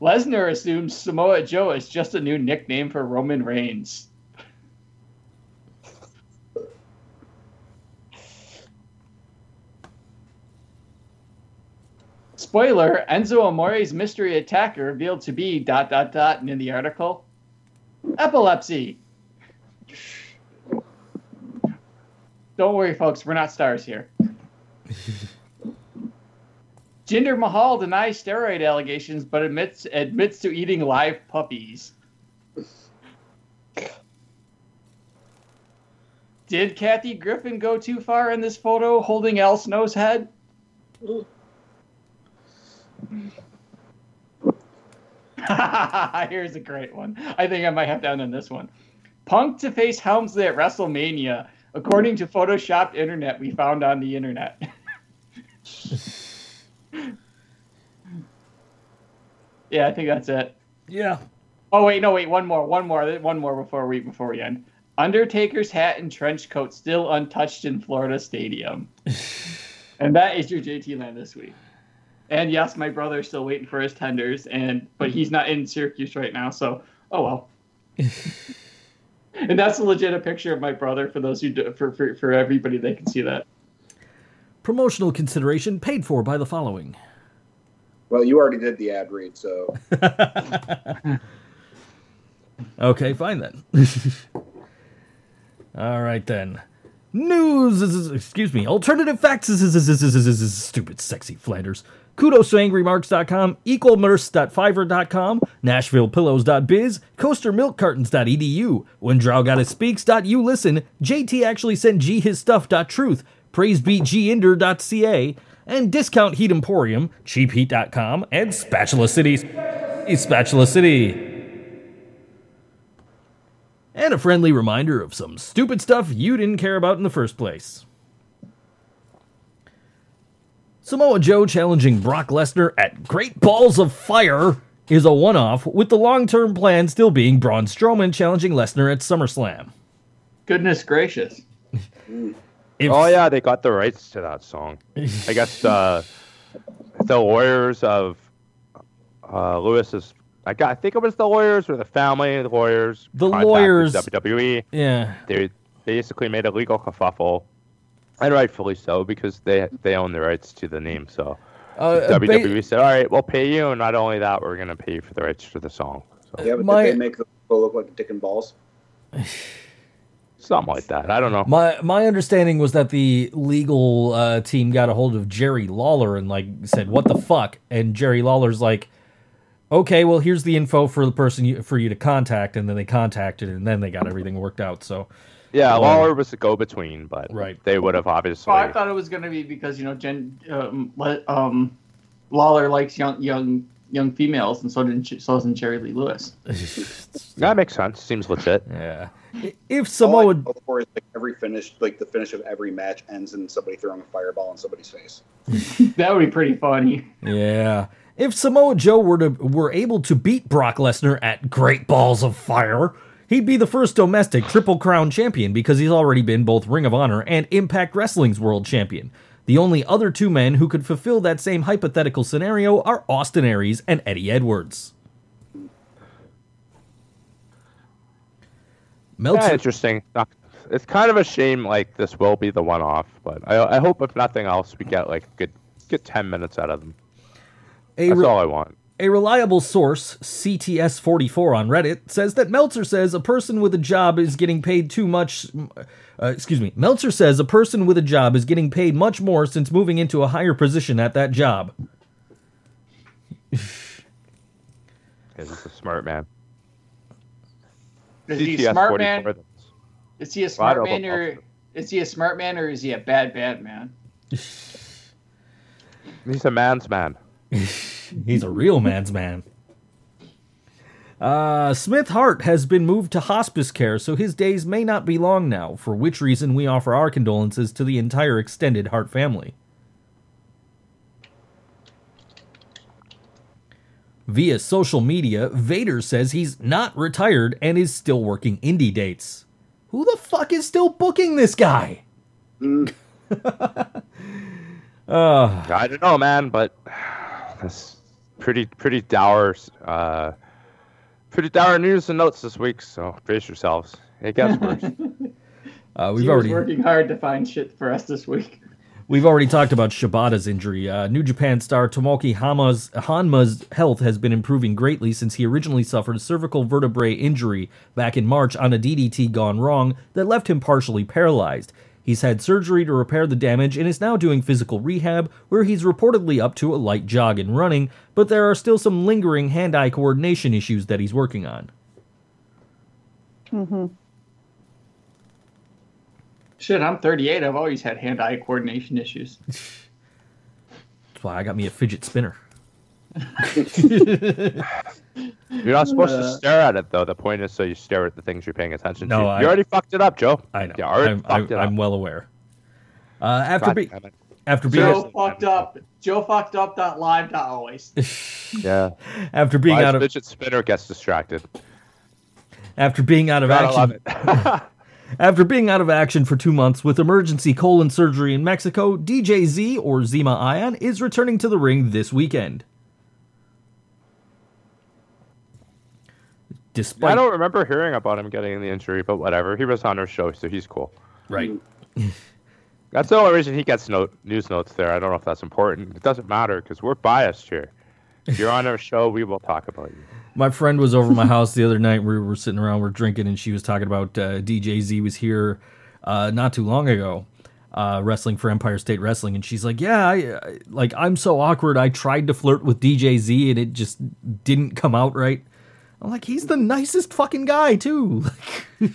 Lesnar assumes Samoa Joe is just a new nickname for Roman Reigns. Spoiler: Enzo Amore's mystery attacker revealed to be dot dot dot, and in the article, epilepsy. Don't worry, folks. We're not stars here. Jinder Mahal denies steroid allegations, but admits admits to eating live puppies. Did Kathy Griffin go too far in this photo, holding Al Snow's head? Here's a great one. I think I might have to end on this one. Punk to face Helmsley at WrestleMania, according to photoshopped internet we found on the internet. yeah, I think that's it. yeah. Oh wait, no, wait, one more, one more, one more before we before we end. Undertaker's hat and trench coat still untouched in Florida Stadium. and that is your JT land this week. And yes, my brother's still waiting for his tenders, and but he's not in Syracuse right now, so oh well. and that's a legit picture of my brother for those who do, for, for for everybody they can see that. Promotional consideration paid for by the following Well, you already did the ad read, so Okay, fine then. All right then. News, excuse me, alternative facts, stupid sexy Flanders. Kudos to nashvillepillows.biz, coastermilkcartons.edu, when Drow Gotta Speaks.you listen, JT actually sent G his stuff.truth, praisebeatginder.ca, and Discount Heat Emporium, cheapheat.com, and Spatula City, Spatula City. And a friendly reminder of some stupid stuff you didn't care about in the first place. Samoa Joe challenging Brock Lesnar at Great Balls of Fire is a one off, with the long term plan still being Braun Strowman challenging Lesnar at SummerSlam. Goodness gracious. If, Oh yeah, they got the rights to that song. I guess the the lawyers of uh, Lewis's. I got. I think it was the lawyers or the family the lawyers. The lawyers- WWE. Yeah. They basically made a legal kerfuffle, and rightfully so because they they own the rights to the name. So Uh, ba- WWE said, "All right, we'll pay you, and not only that, we're gonna pay you for the rights to the song." So yeah, but My- did they make the people look like dick and balls? something like that. I don't know. My my understanding was that the legal uh, team got a hold of Jerry Lawler and like said, "What the fuck?" And Jerry Lawler's like, "Okay, well, here's the info for the person you, for you to contact." And then they contacted, and then they got everything worked out. So Yeah, Well- Lawler was the go-between, but Right. they would have obviously. Well, I thought it was going to be because you know Jen, um, um, Lawler likes young young young females, and so didn't so doesn't Jerry Lee Lewis. That makes sense. Seems legit. yeah, if All I Samoa know for is like every finish, like the finish of every match ends in somebody throwing a fireball in somebody's face. That would be pretty funny. Yeah. If Samoa Joe were to were able to beat Brock Lesnar at Great Balls of Fire, he'd be the first domestic Triple Crown champion because he's already been both Ring of Honor and Impact Wrestling's world champion. The only other two men who could fulfill that same hypothetical scenario are Austin Aries and Eddie Edwards. Yeah, interesting. It's kind of a shame. Like this will be the one-off, but I, I hope if nothing else, we get like good, good ten minutes out of them. a, That's re- all I want. A reliable source, CTS44 on Reddit, says that Meltzer says a person with a job is getting paid too much. Uh, excuse me. Meltzer says a person with a job is getting paid much more since moving into a higher position at that job. 'cause he's a smart man. Is he a smart 44 man? Is he a smart man or is he a smart man or is he a bad bad man? He's a man's man. He's a real man's man. Uh, Smith Hart has been moved to hospice care, so his days may not be long now, for which reason we offer our condolences to the entire extended Hart family. Via social media, Vader says he's not retired and is still working indie dates. Who the fuck is still booking this guy? uh, I don't know, man, but that's pretty, pretty dour, uh, pretty dour news and notes this week. So brace yourselves. It gets worse. uh, we've was already working hard to find shit for us this week. We've already talked about Shibata's injury. Uh, New Japan star Tomoaki Hama's, Honma's health has been improving greatly since he originally suffered a cervical vertebrae injury back in March on a DDT gone wrong that left him partially paralyzed. He's had surgery to repair the damage and is now doing physical rehab, where he's reportedly up to a light jog and running, but there are still some lingering hand eye coordination issues that he's working on. Mm-hmm. Shit, I'm 38. I've always had hand-eye coordination issues. That's why I got me a fidget spinner. You're not supposed to Uh, stare at it, though. The point is so you stare at the things you're paying attention No, to. I- you already fucked it up, Joe. I know. You already I'm, fucked I'm, it up. I'm well aware. Uh, after, God be, after being Joe fucked up. Joe fucked up. Dot live. Dot always. Yeah. after being Wise out of fidget spinner gets distracted. after being out of Gotta love action it. after being out of action for two months with emergency colon surgery in Mexico, DJ Z or Zema Ion is returning to the ring this weekend. Despite I don't remember hearing about him getting the injury, but whatever. He was on our show, so he's cool. right, That's the only reason he gets note, news notes there. I don't know if that's important. It doesn't matter because we're biased here. If you're on our show, we will talk about you. My friend was over my house the other night. We were sitting around, we're drinking, and she was talking about uh, DJ Z was here uh, not too long ago, uh, wrestling for Empire State Wrestling, and she's like, "Yeah, I, I, like I'm so awkward. I tried to flirt with DJ Z, and it just didn't come out right." I'm like, "He's the nicest fucking guy too."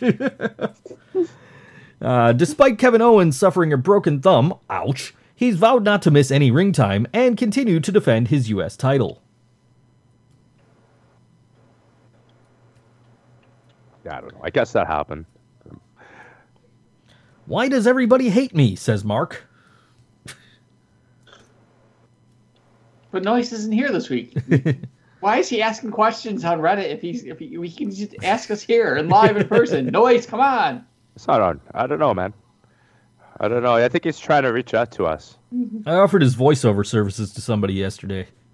uh, despite Kevin Owens suffering a broken thumb, ouch, he's vowed not to miss any ring time and continue to defend his U.S. title. Yeah, I don't know. I guess that happened. Why does everybody hate me? says Mark. But Noise isn't here this week. Why is he asking questions on Reddit if he's if he, we can just ask us here and live in person? Noise, come on. It's not on. I don't know, man. I don't know. I think he's trying to reach out to us. Mm-hmm. I offered his voiceover services to somebody yesterday.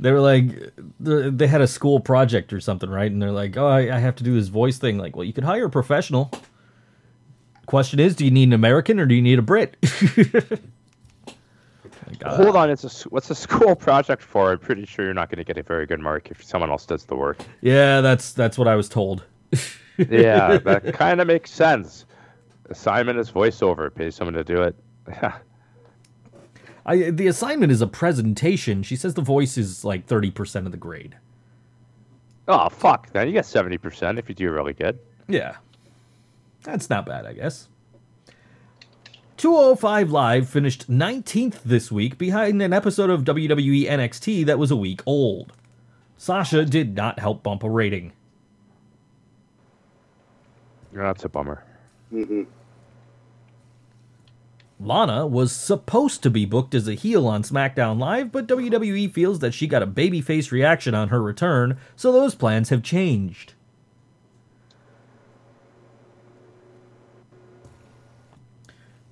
they were like, they had a school project or something, right? And they're like, oh, I, I have to do this voice thing. Like, well, you could hire a professional. Question is, do you need an American or do you need a Brit? Hold on. It's a what's a school project for? I'm pretty sure you're not going to get a very good mark if someone else does the work. Yeah, that's that's what I was told. yeah, that kind of makes sense. Assignment is voiceover. Pay someone to do it. I the assignment is a presentation. She says the voice is like thirty percent of the grade. oh fuck! Then you get seventy percent if you do really good. Yeah. That's not bad, I guess. 205 Live finished 19th this week behind an episode of WWE NXT that was a week old. Sasha did not help bump a rating. That's a bummer. Mm-hmm. Lana was supposed to be booked as a heel on SmackDown Live, but WWE feels that she got a babyface reaction on her return, so those plans have changed.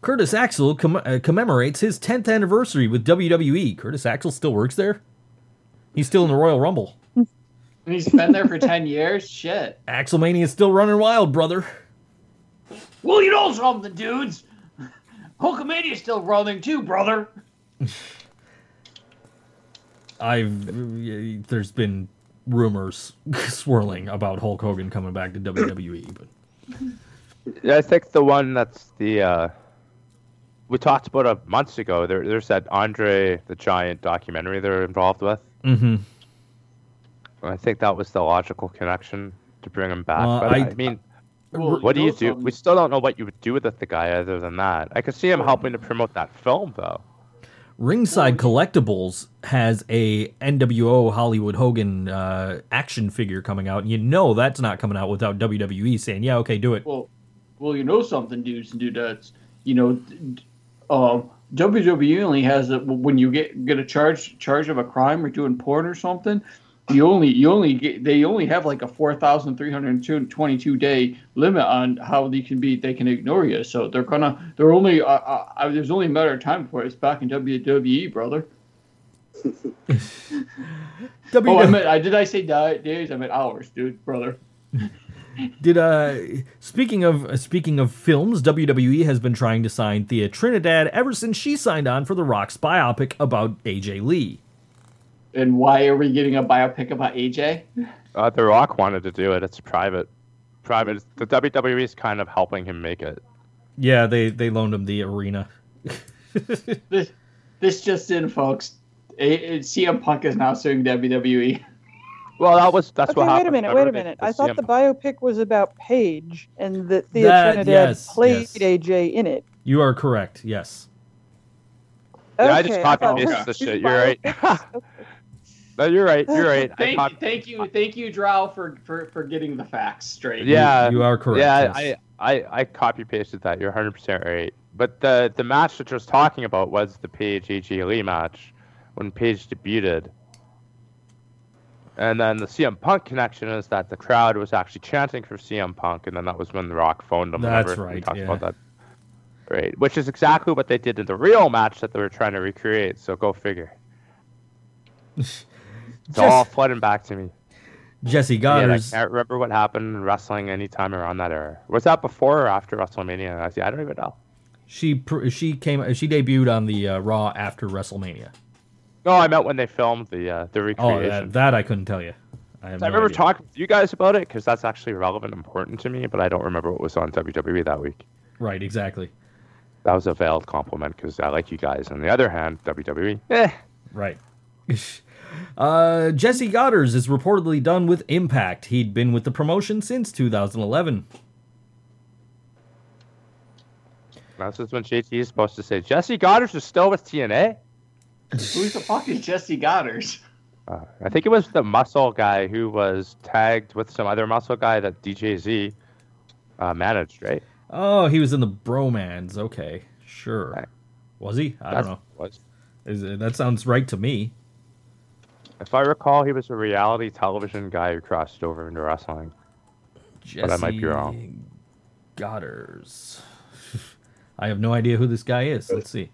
Curtis Axel com- uh, commemorates his 10th anniversary with WWE. Curtis Axel still works there? He's still in the Royal Rumble. And he's been there for ten years. Shit. Axelmania is still running wild, brother. Well, you know something, dudes. Hulkamania's still running too, brother. I've there's been rumors swirling about Hulk Hogan coming back to WWE, but Yeah, I think the one that's the uh, we talked about a months ago. There, there's that Andre the Giant documentary they're involved with. Mhm. I think that was the logical connection to bring him back. Uh, but I, I- mean, Well, what do you do? something. We still don't know what you would do with the guy other than that. I could see him helping to promote that film, though. Ringside Collectibles has a NWO Hollywood Hogan uh, action figure coming out, and you know that's not coming out without WWE saying, "Yeah, okay, do it." Well, well, you know something, dudes and dudettes. You know, d- d- um, WWE only has a, when you get get a charge charge of a crime or doing porn or something. You only you only get they only have like a four thousand three hundred twenty two day limit on how they can be they can ignore you. So they're gonna they're only uh, uh, uh, there's only a matter of time before it's back in WWE, brother. WWE Oh, I meant I did I say di- days? I meant hours, dude, brother. Did uh speaking of uh, speaking of films, WWE has been trying to sign Thea Trinidad ever since she signed on for the Rock's biopic about AJ Lee. And why are we getting a biopic about AJ? Uh, the Rock wanted to do it. It's private. Private. The WWE is kind of helping him make it. Yeah, they they loaned him the arena. this this just in, folks. A- a- CM Punk is now suing. WWE. Well, that was that's okay, what wait happened. a minute, wait a minute. I thought the biopic was about Paige and that Thea That- Trinidad yes, played yes. AJ in it. You are correct. Yes. Yeah, I just Okay, copy and it pasted the shit. You're right. Okay. No, you're right. You're right. Thank, copy- thank you, thank you, Drow, for, for, for getting the facts straight. Yeah, you are correct, Yeah, yes. I, I, I copy pasted that. You're 100 percent right. But the the match that you're talking about was the Paige AJ Lee match when Paige debuted. And then the CM Punk connection is that the crowd was actually chanting for CM Punk, and then that was when The Rock phoned him. That's whenever we right, talked yeah. about that. Right, which is exactly what they did in the real match that they were trying to recreate. So go figure. It's all flooding back to me. Jesse Yeah, I can't remember what happened in wrestling anytime around that era. Was that before or after WrestleMania? I see. I don't even know. she she came she debuted on the uh, Raw after WrestleMania. No, I meant when they filmed the uh, the Oh, recreation. that, that I couldn't tell you. I, have I no remember idea. talking to you guys about it because that's actually relevant and important to me, but I don't remember what was on WWE that week. Right, exactly. That was a veiled compliment because I like you guys. On the other hand, WWE, eh. Right. uh, Jessie Godderz is reportedly done with Impact. He'd been with the promotion since 2011. That's just when JT is supposed to say Jessie Godderz is still with TNA. Who the fuck is Jessie Godderz? Uh, I think it was the muscle guy who was tagged with some other muscle guy that DJZ uh, managed, right? Oh, he was in the Bromans. Okay, sure. Right. Was he? I That's don't know. was. Is it, that sounds right to me. If I recall, he was a reality television guy who crossed over into wrestling. Jesse But I might be wrong. Godderz. I have no idea who this guy is. Let's see.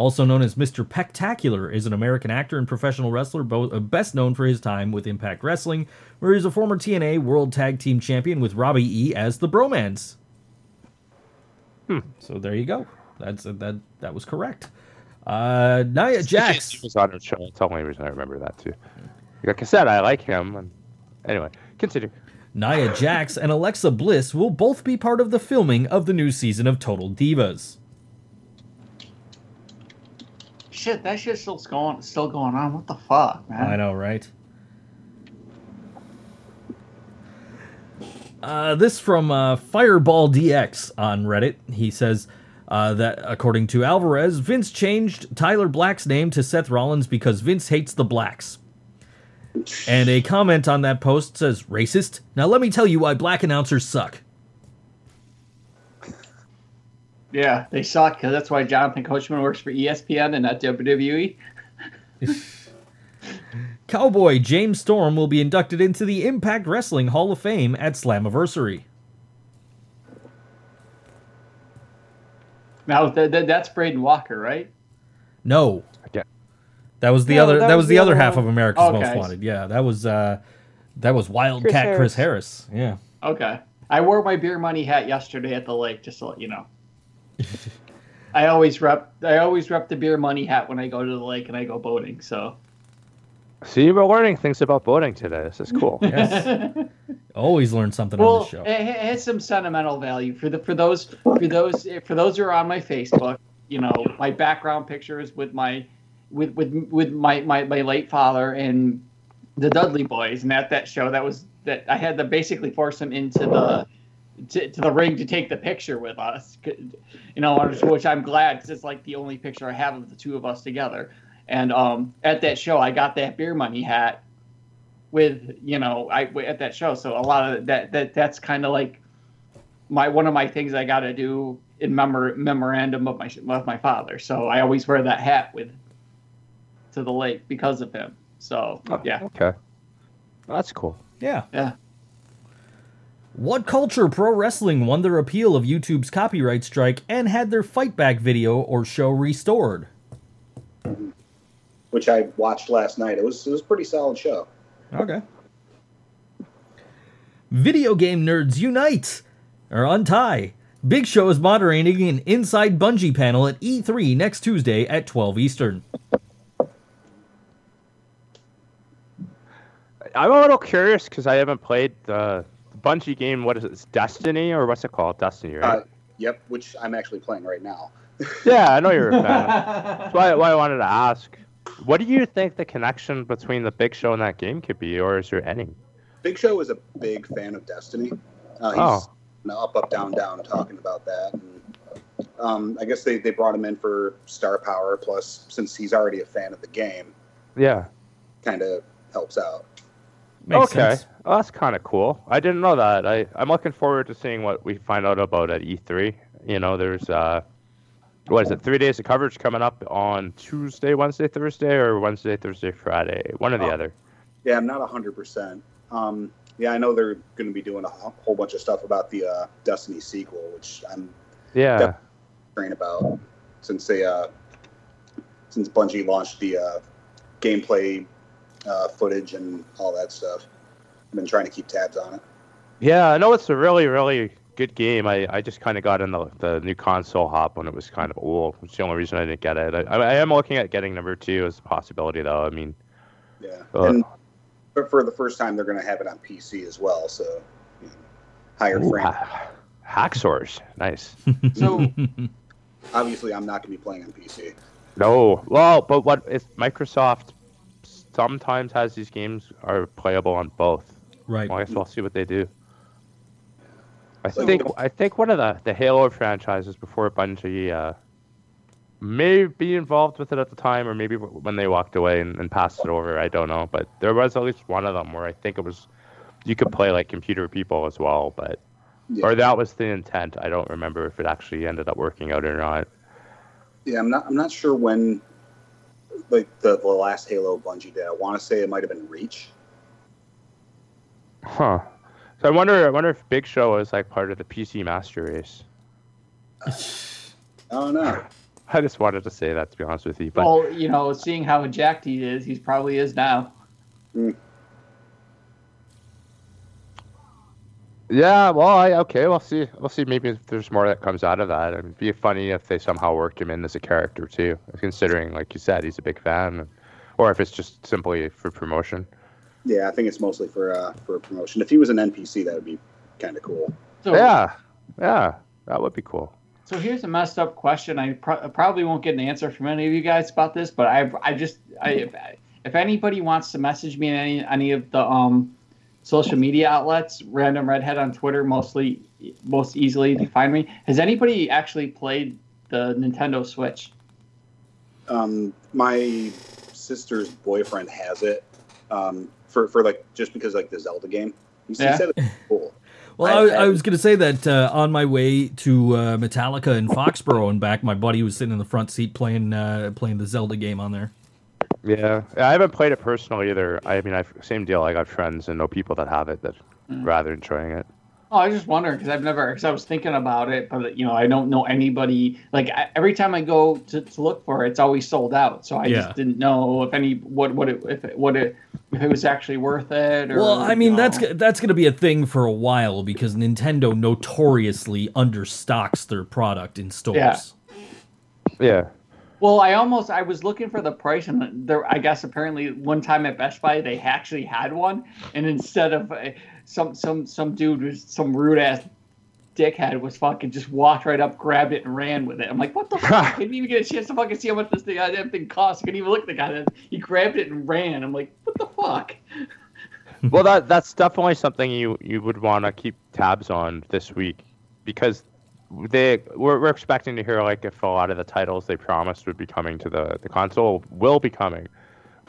Also known as Mr. Pectacular, is an American actor and professional wrestler, both, uh, best known for his time with Impact Wrestling, where he's a former TNA World Tag Team Champion with Robbie E as the BroMans. Hmm. So there you go. That's uh, that. That was correct. Uh, Nia Jax. He was on the show. That's the only reason I remember that too. Like I said, I like him. And anyway, continue. Nia Jax and Alexa Bliss will both be part of the filming of the new season of Total Divas. Shit, that shit's still going, still going on. What the fuck, man? I know, right? Uh, this from uh, Fireball DX on Reddit. He says uh, that according to Alvarez, Vince changed Tyler Black's name to Seth Rollins because Vince hates the blacks. And a comment on that post says, "Racist." Now let me tell you why black announcers suck. Yeah, they suck because that's why Jonathan Coachman works for ESPN and not WWE. Cowboy James Storm will be inducted into the Impact Wrestling Hall of Fame at Slammiversary. Now th- th- that's Braden Walker, right? No, Yeah. That was the No, other. That, that was was the, the other other half one. of America's Okay. Most Wanted. Yeah, that was uh, that was Wildcat Chris Chris Harris. Yeah. Okay. I wore my beer money hat yesterday at the lake, just to let you know. I always rep. I always rep the beer money hat when I go to the lake and I go boating. So. See, we're learning things about boating today. This is cool. Yes. Always learn something on the show. it, it has some sentimental value for the for those for those for those who are on my Facebook. You know, my background pictures with my with with with my my, my late father and the Dudley Boyz, and at that show, that was that I had to basically force them into the to, to the ring to take the picture with us. You know, which I'm glad because it's like the only picture I have of the two of us together. And um, at that show, I got that beer money hat with you know I at that show. So a lot of that that that's kind of like my one of my things I got to do in memor- memorandum of my of my father. So I always wear that hat with to the lake because of him. So yeah, Okay. That's cool. yeah. yeah. WhatCulture pro wrestling won their appeal of YouTube's copyright strike and had their fight back video or show restored? which I watched last night. It was it was a pretty solid show. Okay. Video game nerds unite or untie. Big Show is moderating an Inside Bungie panel at E3 next Tuesday at 12 Eastern. I'm a little curious because I haven't played the Bungie game. What is it? It's Destiny or what's it called? Destiny, right? Uh, yep, which I'm actually playing right now. yeah, I know you're a fan. That's why, why I wanted to ask. What do you think the connection between the Big Show and that game could be, or is there any? Big Show is a big fan of Destiny. Uh, he's Oh. you know, up, up, down, down talking about that. And, um, I guess they, they brought him in for star power. Plus, since he's already a fan of the game, Yeah. kind of helps out. Makes okay. sense. Well, that's kind of cool. I didn't know that. I, I'm looking forward to seeing what we find out about at E3. You know, there's, uh, what is it, three days of coverage coming up on Tuesday, Wednesday, Thursday, or Wednesday, Thursday, Friday? One or the Oh. other. Yeah, I'm not 100%. Um, yeah, I know they're going to be doing a whole bunch of stuff about the uh, Destiny sequel, which I'm Yeah. Yep. worrying about since they uh, since Bungie launched the uh, gameplay uh, footage and all that stuff. I've been trying to keep tabs on it. Yeah, I know it's a really, really good game. I, I just kind of got in the, the new console hop when it was kind of old. It's the only reason I didn't get it. I, I am looking at getting number two as a possibility, though. I mean, Yeah, Uh, and but for the first time, they're going to have it on PC as well. So you know, higher ooh, frame. ha- Hacksaws, nice. So Obviously, I'm not going to be playing on PC. No, well, but what if Microsoft sometimes has these games are playable on both? Right. Well, I guess we'll see what they do. I So- think I think one of the, the Halo franchises before Bungie uh, may be involved with it at the time, or maybe when they walked away and, and passed it over. I don't know, but there was at least one of them where I think it was you could play like computer people as well, but Yeah. or that was the intent. I don't remember if it actually ended up working out or not. Yeah, I'm not. I'm not sure when, like the, the last Halo Bungie did. I want to say it might have been Reach. Huh. So I wonder. I wonder if Big Show is like part of the PC Master Race. Oh no. I just wanted to say that to be honest with you, but well, you know, seeing how jacked he is, he probably is now. Mm. Yeah. Well, I okay. We'll see. We'll see. Maybe if there's more that comes out of that. It'd be funny if they somehow worked him in as a character too, considering, like you said, he's a big fan, or if it's just simply for promotion. Yeah, I think it's mostly for uh, for promotion. If he was an NPC, that would be kind of cool. So, Yeah. Yeah. That would be cool. So here's a messed up question. I pro- probably won't get an answer from any of you guys about this, but I I just I if, if anybody wants to message me in any any of the um social media outlets, random redhead on Twitter, mostly most easily to find me. Has anybody actually played the Nintendo Switch? Um, my sister's boyfriend has it um, for for like just because like the Zelda game. He Yeah. said it's cool. Well, I- I, I was going to say that uh, on my way to uh, Metallica in Foxborough and back, my buddy was sitting in the front seat playing uh, playing the Zelda game on there. Yeah. yeah. I haven't played it personally either. I mean, I've same deal. I got friends and know people that have it that Mm. rather enjoying it. Oh, I was just wondering because I've never, because I was thinking about it, but you know, I don't know anybody. Like I, every time I go to, to look for it, it's always sold out. So I Yeah. just didn't know if any what what it if it what it if it was actually worth it. Or, Well, I you mean know. that's that's going to be a thing for a while because Nintendo notoriously understocks their product in stores. Yeah. Yeah. Well, I almost I was looking for the price, and there I guess apparently one time at Best Buy they actually had one, and instead of uh, some some some dude was some rude ass dickhead was fucking just walked right up, grabbed it, and ran with it. I'm like, what the fuck? I didn't even get a chance to fucking see how much this thing goddamn thing cost. I couldn't even look at the guy. He grabbed it and ran. I'm like, what the fuck? well, that that's definitely something you you would want to keep tabs on this week because they we're, we're expecting to hear like if a lot of the titles they promised would be coming to the the console will be coming,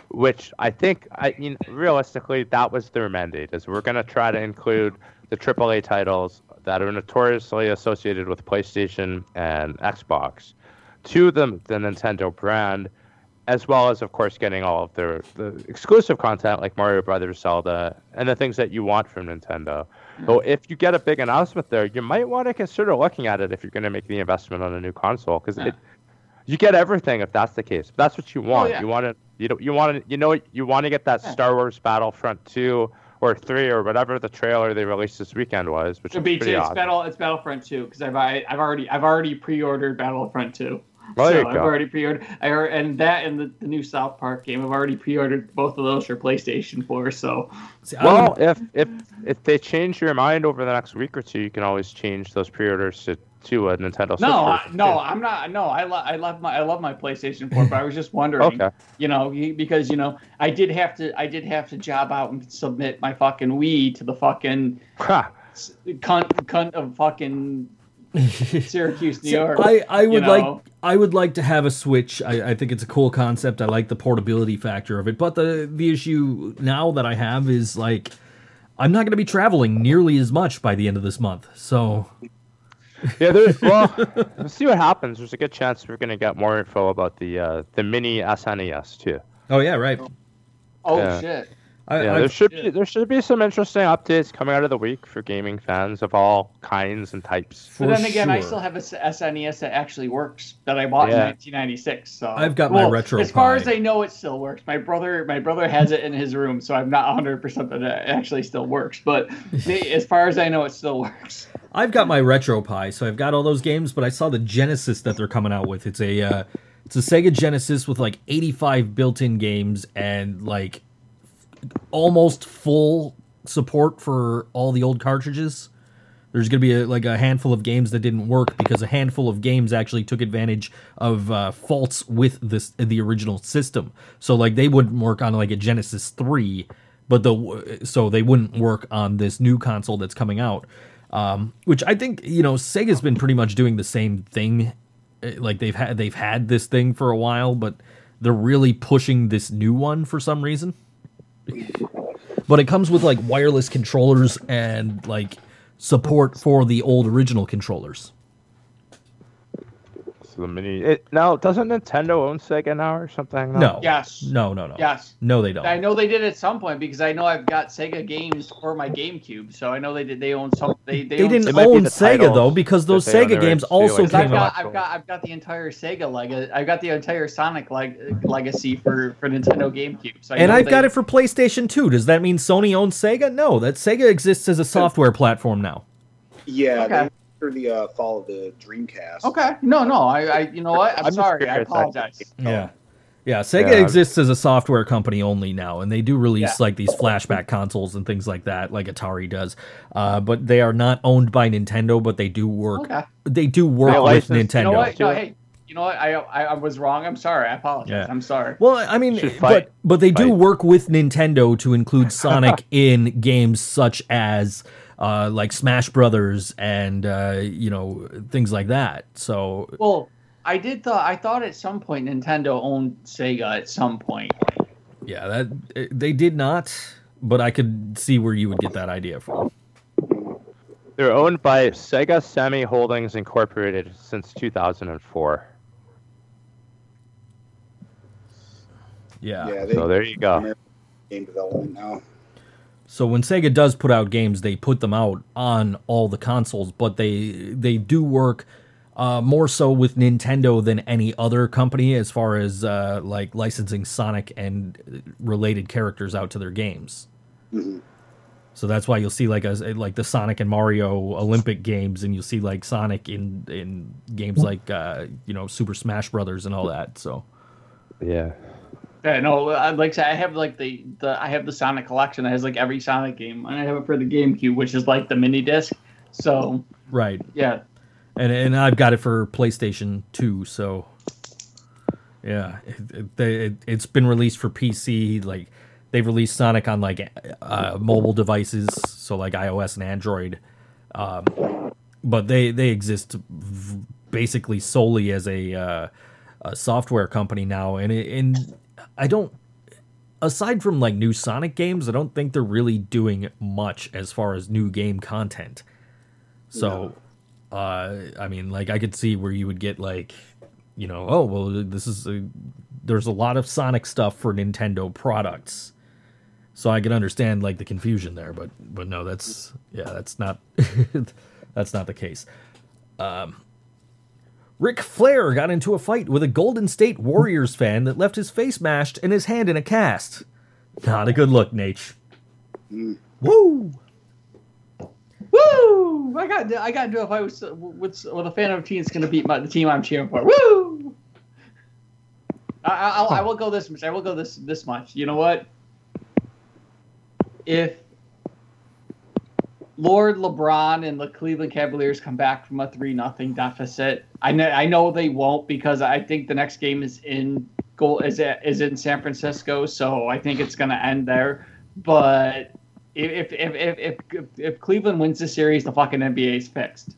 which I think I mean realistically that was their mandate is we're gonna try to include the AAA titles that are notoriously associated with PlayStation and Xbox to the the Nintendo brand as well as of course getting all of their the exclusive content like Mario Brothers, Zelda, and the things that you want from Nintendo. So if you get a big announcement there, you might want to consider looking at it if you're going to make the investment on a new console because Yeah. it you get everything if that's the case. If that's what you oh, want. yeah. You want to you know you want to you know you want to get that Yeah. Star Wars Battlefront 2 or 3 or whatever the trailer they released this weekend was, which It'd is be pretty it's awesome. Battle it's Battlefront 2 because I've I, I've already I've already pre-ordered Battlefront 2. Well, so I've go. already pre-ordered. I alre- and that and the, the new South Park game. I've already pre-ordered both of those for PlayStation 4. So See, Well, if if if they change your mind over the next week or two, you can always change those pre-orders to to a Nintendo Switch. no, I, no, too. I'm not. No, I, lo- I love my I love my PlayStation 4, but I was just wondering. Okay. You know, because you know, I did have to I did have to job out and submit my fucking Wii to the fucking Ha. cunt cunt of fucking Syracuse, New See, York. I, I would you like? I would like to have a Switch. I, I think it's a cool concept. I like the portability factor of it. But the the issue now that I have is like I'm not going to be traveling nearly as much by the end of this month. So Yeah, there, well, we'll see what happens. There's a good chance we're gonna get more info about the uh, the mini SNES too. oh yeah, right. Oh yeah. shit! I, Yeah, I- there should yeah. be there should be some interesting updates coming out of the week for gaming fans of all kinds and types. for But then again, I still have a SNES that actually works that I bought Yeah. in 1996. So I've got my Well, Retro As far Pi. as I know, it still works. My brother, my brother has it in his room, so I'm not 100 percent that it actually still works. But as far as I know, it still works. I've got my retro RetroPie, so I've got all those games. But I saw the Genesis that they're coming out with. It's a uh, it's a Sega Genesis with like 85 built-in games and like almost full support for all the old cartridges. There's going to be a, like a handful of games that didn't work because a handful of games actually took advantage of uh, faults with this the original system. So like they wouldn't work on like a Genesis three, but the so they wouldn't work on this new console that's coming out. Um, which I think you know Sega's been pretty much doing the same thing. Eh, Like they've had they've had this thing for a while, but they're really pushing this new one for some reason. But it comes with like wireless controllers and like support for the old original controllers. So the mini. It, now, doesn't Nintendo own Sega now or something? No. Yes. No, no, no. Yes. No, they don't. I know they did at some point because I know I've got Sega games for my GameCube, so I know they did. They own some. They they, They own didn't It own the Sega though, because those. Sega games also like- Because I've came got, out. I've got, I've got the entire Sega leg. I've got the entire Sonic leg- legacy for, for Nintendo GameCube. So I And I've they- got it for PlayStation 2. Does that mean Sony owns Sega? No, that Sega exists as a software platform now. Yeah, Okay. They for the uh, fall of the Dreamcast. Okay, no, no, I, I, you know what? I'm, I'm sorry. I apologize. Yeah. Yeah, Sega Yeah. exists as a software company only now, and they do release Yeah. like these flashback consoles and things like that, like Atari does. Uh, but they are not owned by Nintendo, but they do work. Okay. They do work They with Nintendo. You know what? No, hey, you know what? I, I, I was wrong. I'm sorry. I apologize. Yeah. I'm sorry. Well, I mean, but but they do work with Nintendo to include Sonic in games such as uh, like Smash Brothers and uh, you know things like that. So Well, I did thought I thought at some point Nintendo owned Sega at some point. yeah, that they did not. But I could see where you would get that idea from. They're owned by Sega Sammy Holdings Incorporated since 2004. Yeah. Yeah, they So there you go. Game development now. So when Sega does put out games, they put them out on all the consoles, but they they do work uh, more so with Nintendo than any other company as far as uh, like licensing Sonic and related characters out to their games. Mhm. So that's why you'll see like a like the Sonic and Mario Olympic games, and you'll see like Sonic in in games like uh, you know Super Smash Brothers and all that. So Yeah. Yeah, no, I like I have like the, the I have the Sonic collection that has like every Sonic game, and I have it for the GameCube, which is like the mini disc. So right, yeah, and and I've got it for PlayStation Two. So yeah, it, it, they- it, it's been released for PC. Like they've released Sonic on like uh, mobile devices, so like iOS and Android. Um, but they they exist v- basically solely as a, uh, a software company now, and it, and I don't. Aside from like new Sonic games, I don't think they're really doing much as far as new game content. So, uh, I mean, like I could see where you would get like, you know, oh well, this is a, there's a lot of Sonic stuff for Nintendo products, so I can understand like the confusion there. But but no, that's yeah, that's not that's not the case. Um, Ric Flair got into a fight with a Golden State Warriors fan that left his face mashed and his hand in a cast. Not a good look, Nate. Mm. Woo! woo! I got I got into a fight with with, with a fan of a team that's going to beat my, the team I'm cheering for. Woo! I, I, I'll, I will go this much. I will go this this much. You know what? If Lord LeBron and the Cleveland Cavaliers come back from a three nothing deficit, I know I know they won't because I think the next game is in goal is at, is in San Francisco, so I think it's going to end there. But if if, if if if if Cleveland wins the series, the fucking NBA is fixed.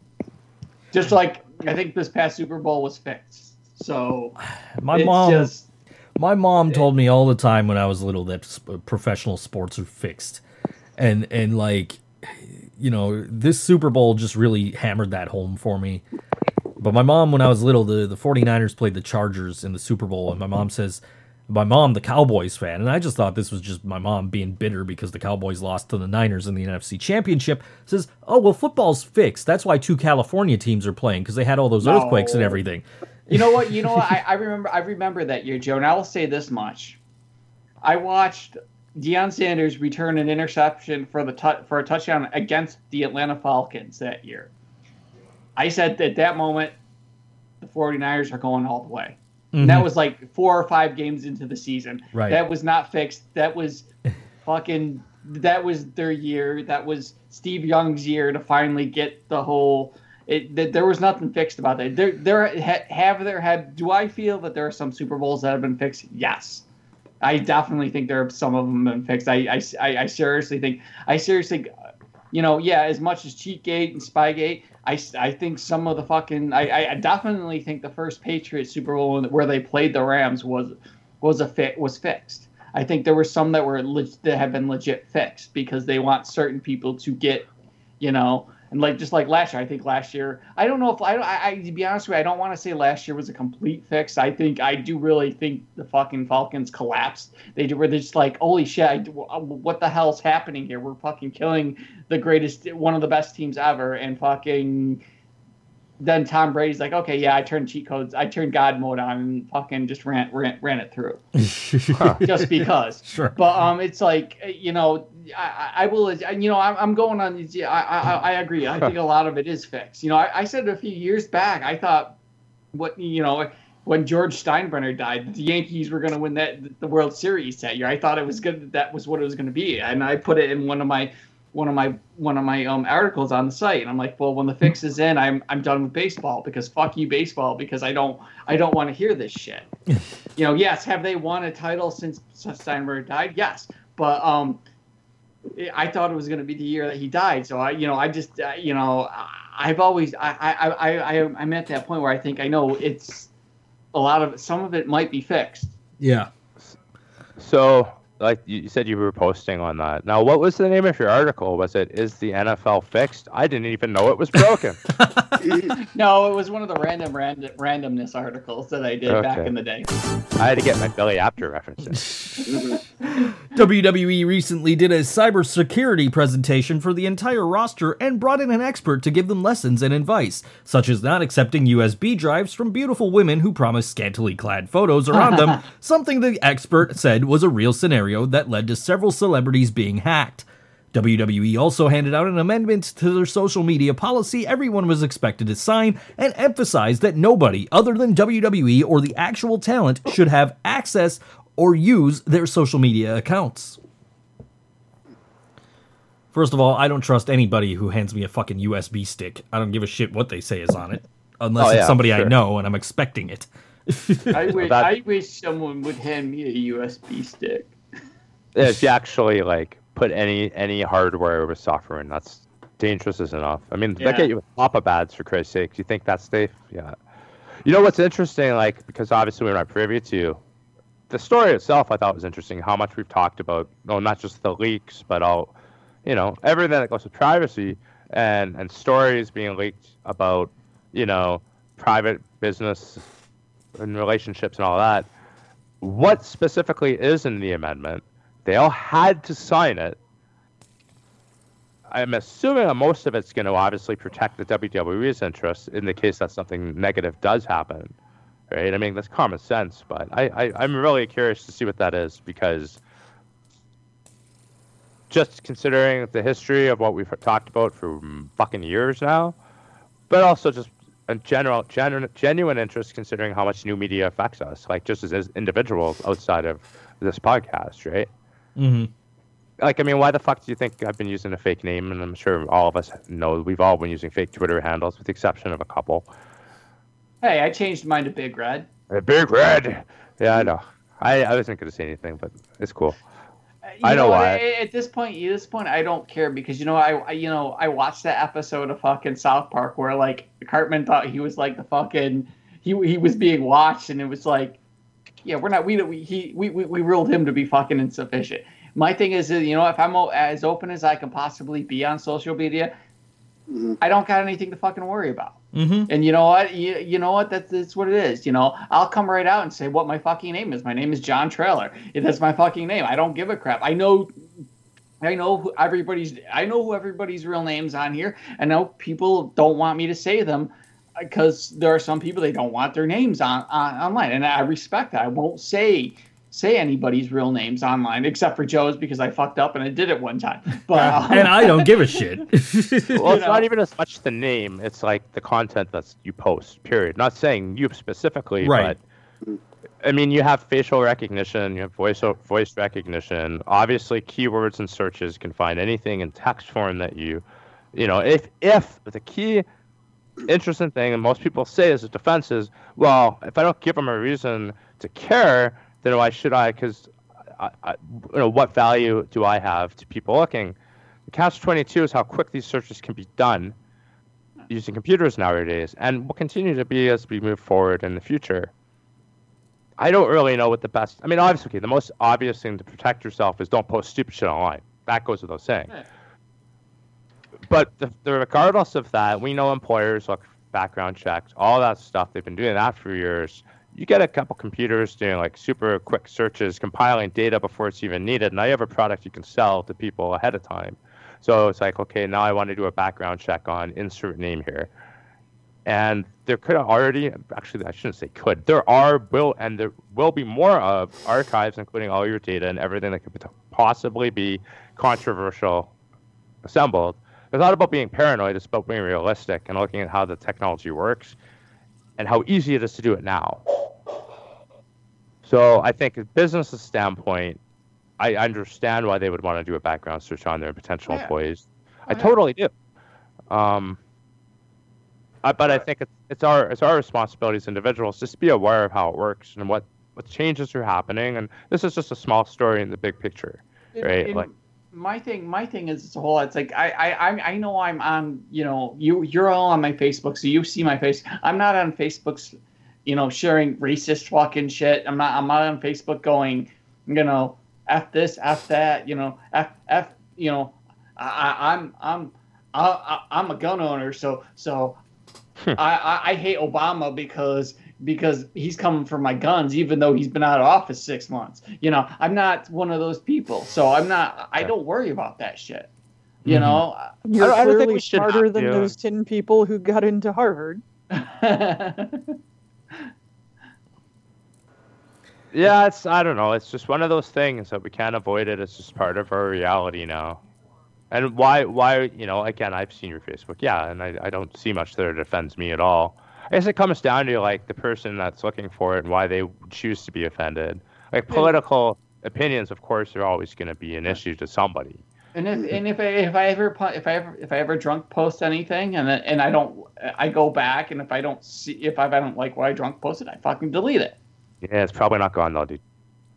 Just like I think this past Super Bowl was fixed. So My it's mom, just my mom told me all the time when I was little that professional sports are fixed, and and like, you know, this Super Bowl just really hammered that home for me. But my mom, when I was little, the the 49ers played the Chargers in the Super Bowl, and my mom says, my mom, the Cowboys fan, and I just thought this was just my mom being bitter because the Cowboys lost to the Niners in the NFC Championship. Says, oh well, football's fixed. That's why two California teams are playing because they had all those No. earthquakes and everything. you know what? You know what? I, I remember. I remember that year, Joe. And I will say this much: I watched Deion Sanders return an interception for the tou- for a touchdown against the Atlanta Falcons that year. I said at that moment, the 49ers are going all the way. Mhm. That was like four or five games into the season. Right. That was not fixed. That was fucking. That was their year. That was Steve Young's year to finally get the whole. It, th- there was nothing fixed about that. There, there ha- have there had. Do I feel that there are some Super Bowls that have been fixed? Yes, I definitely think there are some of them been fixed. I, I, I, I seriously think. I seriously, you know, yeah. As much as Cheatgate and Spygate, I, I think some of the fucking. I, I definitely think the first Patriots Super Bowl where they played the Rams was was a fit was fixed. I think there were some that were that have been legit fixed because they want certain people to get, you know, and like just like last year. I think last year. I don't know if I, I, I to be honest with you, I don't want to say last year was a complete fix. I think I do really think the fucking Falcons collapsed. They were just like, holy shit, I, uh, what the hell's happening here? We're fucking killing the greatest, one of the best teams ever, and fucking then Tom Brady's like, okay, yeah, I turned cheat codes, I turned God mode on, and fucking just ran ran, ran it through, just because. Sure. But um, it's like you know, I, I will, you know, I'm, I'm going on. I, I I agree. I think a lot of it is fixed. You know, I, I said a few years back, I thought, what you know, when George Steinbrenner died, the Yankees were going to win that the World Series that year. I thought it was good. That that was what it was going to be, and I put it in one of my one of my one of my um articles on the site and I'm like, well, when the fix is in, I'm I'm done with baseball because fuck you baseball because I don't I don't want to hear this shit. you know, yes, have they won a title since Steinberg died? Yes, but um, I thought it was going to be the year that he died. So I, you know, I just uh, you know, I've always I I I I I'm at that point where I think I know it's a lot of some of it might be fixed. Yeah. So, like you said, you were posting on that. Now, what was the name of your article? Was it "Is the NFL fixed"? I didn't even know it was broken. No, it was one of the random, random randomness articles that I did back in the day. I had to get my Billy Apter references. WWE recently did a cybersecurity presentation for the entire roster and brought in an expert to give them lessons and advice, such as not accepting USB drives from beautiful women who promise scantily clad photos around them, something the expert said was a real scenario that led to several celebrities being hacked. WWE also handed out an amendment to their social media policy everyone was expected to sign and emphasized that nobody other than WWE or the actual talent should have access or use their social media accounts. First of all, I don't trust anybody who hands me a fucking USB stick. I don't give a shit what they say is on it, unless Oh, it's yeah, somebody I know and I'm expecting it. I wish, I wish someone would hand me a USB stick. If you actually like put any any hardware or software in, that's dangerous as enough. I mean, Yeah. they get you with pop-up ads for Christ's sake. Do you think that's safe? Yeah. You know what's interesting? Like because obviously we're not privy to the story itself. I thought was interesting how much we've talked about. No, not just the leaks, but all you know everything that goes with privacy and and stories being leaked about you know private business and relationships and all that. What specifically is in the amendment? They all had to sign it. I'm assuming that most of it's going to obviously protect the WWE's interests in the case that something negative does happen, right? I mean, that's common sense, but I, I, I'm really curious to see what that is because just considering the history of what we've talked about for fucking years now, but also just a general, genuine, genuine interest considering how much new media affects us, like just as individuals outside of this podcast, right? Hmm like I mean, why the fuck do you think I've been using a fake name? And I'm sure all of us know we've all been using fake Twitter handles, with the exception of a couple. Hey, I changed mine to Big Red. A big red. Yeah, I know. I, I wasn't gonna say anything, but it's cool. Uh, You I know what, why. At, at this point, at this point, I don't care because you know, I, I, you know, I watched that episode of fucking South Park where like Cartman thought he was like the fucking he he was being watched, and it was like, yeah, we're not we we he we we, we ruled him to be fucking insufficient. My thing is, you know, if I'm as open as I can possibly be on social media, I don't got anything to fucking worry about. hmm And you know what? You, you know what? That's, that's what it is. You know, I'll come right out and say what my fucking name is. My name is John Trailer. That's my fucking name. I don't give a crap. I know. I know who everybody's. I know who everybody's real names on here. I know people don't want me to say them because there are some people they don't want their names on, on online, and I respect that. I won't say say anybody's real names online except for Joe's because I fucked up and I did it one time. But um, and I don't give a shit. Well, it's You not even as much the name; it's like the content that's you post. Period. Not saying you specifically, Right. but I mean, you have facial recognition, you have voice voice recognition. Obviously, keywords and searches can find anything in text form that you, you know, if if the key interesting thing, and most people say as a defense is, well, if I don't give them a reason to care, then why should I? Because, you know, what value do I have to people looking? The catch twenty two is how quick these searches can be done using computers nowadays, and will continue to be as we move forward in the future. I don't really know what the best. I mean, obviously, the most obvious thing to protect yourself is don't post stupid shit online. That goes without saying. Yeah. But the, the, regardless of that, we know employers look background checks, all that stuff. They've been doing that for years. You get a couple computers doing like super quick searches, compiling data before it's even needed. Now you have a product you can sell to people ahead of time. So it's like, okay, now I want to do a background check on insert name here. And there could already, actually, I shouldn't say could, there are, will, and there will be more of archives, including all your data and everything that could possibly be controversial assembled. It's not about being paranoid, it's about being realistic and looking at how the technology works and how easy it is to do it now. So I think, a business standpoint, I understand why they would want to do a background search on their potential Yeah. employees. I yeah. totally do. Um, I, but I think it's, it's our it's our responsibility as individuals just to be aware of how it works and what what changes are happening. And this is just a small story in the big picture, right? and like my thing, my thing is it's a whole. lot. It's like I, I, I, I know I'm on. You know, you, you're all on my Facebook, so you see my face. I'm not on Facebook's, you know, sharing racist fucking shit. I'm not. I'm not on Facebook going, you know, f this, f that. You know, f f. You know, I, I I'm, I'm, I, I, I'm a gun owner, so, so. Hmm. I, I, I hate Obama because because he's coming for my guns, even though he's been out of office six months. You know, I'm not one of those people, so I'm not. I don't worry about that shit. You Mhm. know. You're I don't think clearly we smarter than to. those 10 people who got into Harvard. Yeah, it's I don't know. It's just one of those things that we can't avoid it. It's just part of our reality now. And why why you know again I've seen your Facebook, yeah, and I, I don't see much there that offends me at all. I guess it comes down to like the person that's looking for it and why they choose to be offended. Like political opinions, of course, are always going to be an issue to somebody. And if and if I if I ever if I ever if I ever drunk post anything and then- and I don't I go back and if I don't see if I, if I don't like what I drunk posted I fucking delete it. Yeah, it's probably not gone though, dude.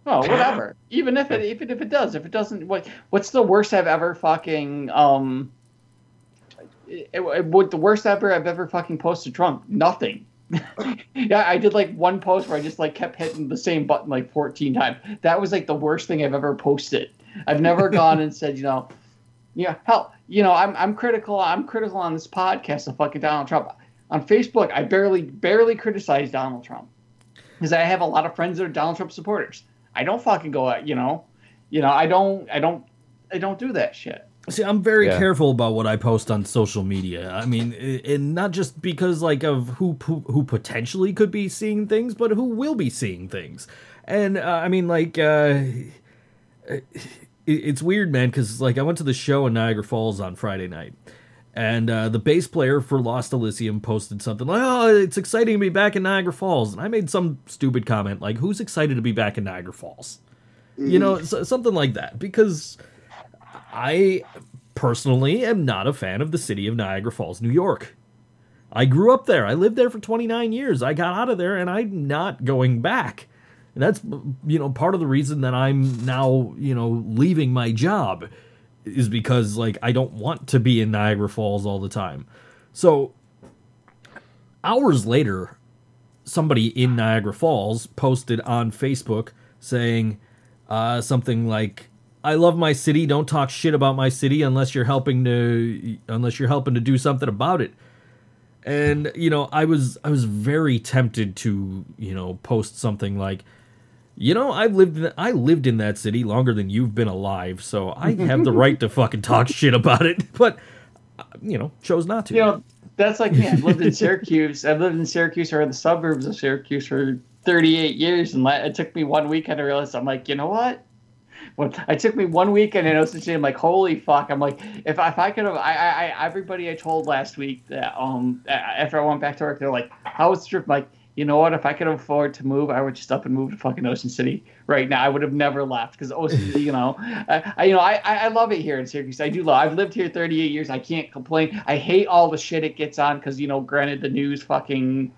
Oh, whatever. Even if it even if it does, if it doesn't, what what's the worst I've ever fucking um? It, it, what the worst ever I've ever fucking posted drunk? Nothing. yeah, I did like one post where I just like kept hitting the same button like 14 times. That was like the worst thing I've ever posted. I've never gone and said, you know, yeah, hell, you know, I'm I'm critical. I'm critical on this podcast of fucking Donald Trump. On Facebook, I barely barely criticize Donald Trump because I have a lot of friends that are Donald Trump supporters. I don't fucking go out, you know, you know, I don't, I don't, I don't do that shit. See, I'm very Yeah. careful about what I post on social media. I mean, and not just because like of who who, who potentially could be seeing things, but who will be seeing things. And uh, I mean, like, uh, it's weird, man, because like I went to the show in Niagara Falls on Friday night, and uh, the bass player for Lost Elysium posted something like, "Oh, it's exciting to be back in Niagara Falls," and I made some stupid comment like, "Who's excited to be back in Niagara Falls?" You know, so, something like that, because. I personally am not a fan of the city of Niagara Falls, New York. I grew up there. I lived there for 29 years. I got out of there and I'm not going back. And that's you know part of the reason that I'm now, you know, leaving my job is because like I don't want to be in Niagara Falls all the time. So hours later, somebody in Niagara Falls posted on Facebook saying uh, something like I love my city. Don't talk shit about my city unless you're helping to unless you're helping to do something about it. And you know, I was I was very tempted to you know post something like, you know, I've lived in, I lived in that city longer than you've been alive, so I have the right to fucking talk shit about it. But uh, you know, chose not to. You know, that's like me. I've lived in Syracuse. I've lived in Syracuse or in the suburbs of Syracuse for 38 years, and it took me one weekend to realize I'm like, you know what? When it took me one weekend in Ocean City, I'm like, holy fuck! I'm like, if, if I could have, I, I, I, everybody I told last week that um after I went back to work, they're like, how was the trip? I'm like, you know what? If I could afford to move, I would just up and move to fucking Ocean City right now. I would have never left because Ocean City, you know, I, I you know, I, I I love it here in Syracuse. I do love. I've lived here 38 years. I can't complain. I hate all the shit it gets on because you know, granted, the news fucking,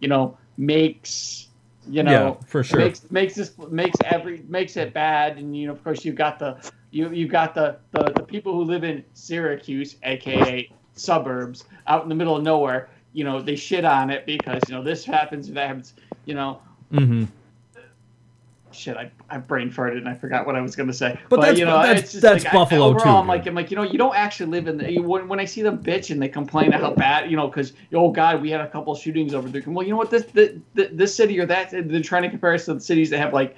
you know, makes you know Yeah, for sure. makes makes this makes every makes it bad. And you know of course you've got the you you've got the, the the people who live in Syracuse aka suburbs out in the middle of nowhere you know they shit on it because you know this happens that happens you know. Hmm shit I, I brain farted and I forgot what I was gonna say. But that's- you know that's- that's like, I- Buffalo, overall, too, I'm like I'm like you know you don't actually live in the you, when, when I see them bitch and they complain how bad you know because oh god we had a couple shootings over there. Well you know what this this, this city or that they're trying to compare us to the cities that have like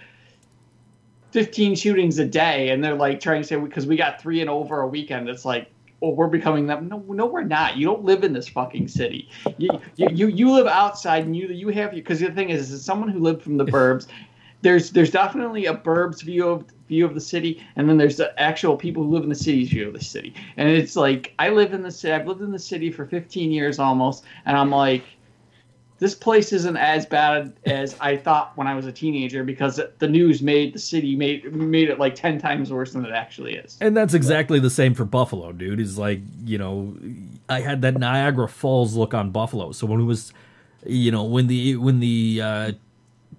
15 shootings a day and they're like trying to say because we got three and over a weekend it's like oh we're becoming that no no we're not. You don't live in this fucking city. You you you, you live outside and you you have because the thing is is someone who lived from the burbs there's there's definitely a burbs view of view of the city and then there's the actual people who live in the city's view of the city and it's like i live in the city i've lived in the city for 15 years almost and i'm like this place isn't as bad as I thought when I was a teenager because the news made the city made made it like ten times worse than it actually is. And that's exactly the same for Buffalo, dude. Is like, you know, I had that Niagara Falls look on Buffalo. So when it was, you know, when the when the uh,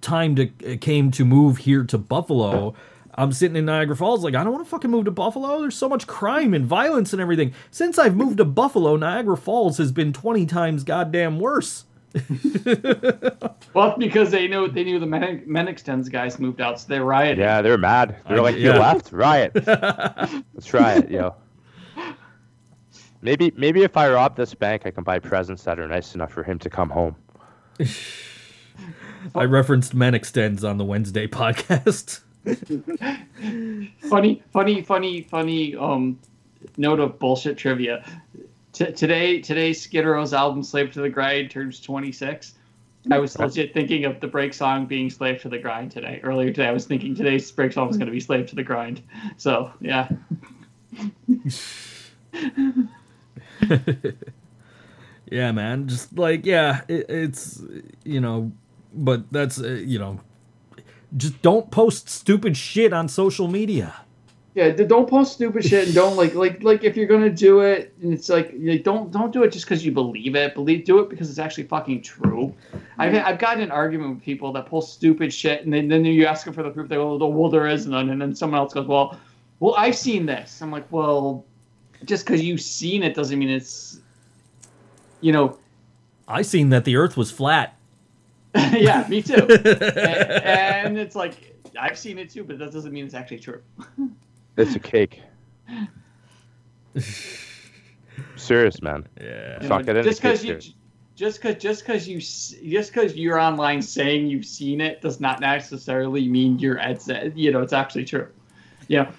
time to uh, came to move here to Buffalo, I'm sitting in Niagara Falls like I don't want to fucking move to Buffalo. There's so much crime and violence and everything. Since I've moved to Buffalo, Niagara Falls has been 20 times goddamn worse. Well, because they knew they knew the Men- Menextens guys moved out, so they rioted. Yeah, they're mad. They're I- like, you yeah. left, riot. Let's try riot, yo. Maybe, maybe if I rob this bank, I can buy presents that are nice enough for him to come home. I referenced Men Extends on the Wednesday podcast. Funny, funny, funny, funny. Um, note of bullshit trivia. T- today, today, Skid Row's album "Slave to the Grind" turns 26. I was legit thinking of the break song being "Slave to the Grind" today. Earlier today, I was thinking today's break song was going to be "Slave to the Grind." So yeah, Yeah, man. Just like yeah, it, it's you know, but that's uh, you know, just don't post stupid shit on social media. yeah. Don't post stupid shit and don't like like like if you're gonna do it, and it's like, like don't don't do it just because you believe it. Believe do it because it's actually fucking true. I've I've gotten an argument with people that post stupid shit, and then then you ask them for the proof. They go, well, well, there is none, and then someone else goes, well, well, I've seen this. I'm like, well, just because you've seen it doesn't mean it's, you know, I seen that the Earth was flat. yeah, me too. and, and it's like I've seen it too, but that doesn't mean it's actually true. It's a cake. Serious, man. Yeah. You Fuck know, it, just because you, just because just because you just because you're online saying you've seen it does not necessarily mean you're at you know it's actually true yeah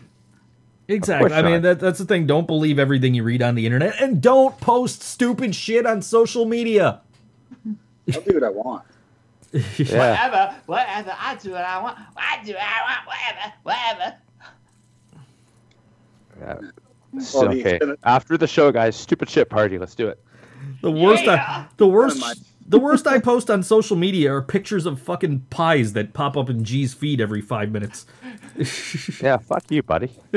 Exactly. I mean, that, that's the thing. Don't believe everything you read on the internet, and don't post stupid shit on social media. I'll do what I want. Yeah. whatever whatever i do what i want i do what i want whatever whatever yeah. Well, the okay. After the show, guys, stupid shit party. Let's do it. The worst. Yeah. I, the worst. The worst I post on social media are pictures of fucking pies that pop up in G's feed every five minutes. Yeah, fuck you, buddy.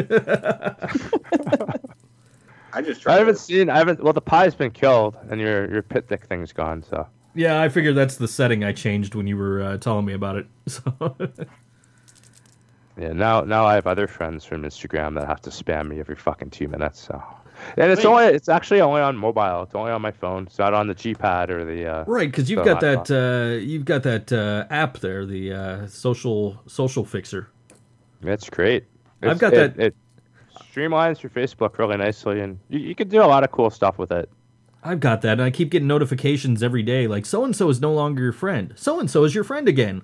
I just tried. I haven't to- seen. I haven't. Well, the pie's been killed, and your your pit dick thing's gone. So Yeah, I figured that's the setting I changed when you were uh, telling me about it. So yeah, now now I have other friends from Instagram that have to spam me every fucking two minutes. So, and it's Wait. only it's actually only on mobile. It's only on my phone. It's not on the G pad or the. Uh, right, because you've the got that uh, you've got that uh, app there, the uh, social social fixer. That's great. I've got it, that- It streamlines your Facebook really nicely, and you, you can do a lot of cool stuff with it. I've got that, and I keep getting notifications every day, like so and so is no longer your friend. So and so is your friend again.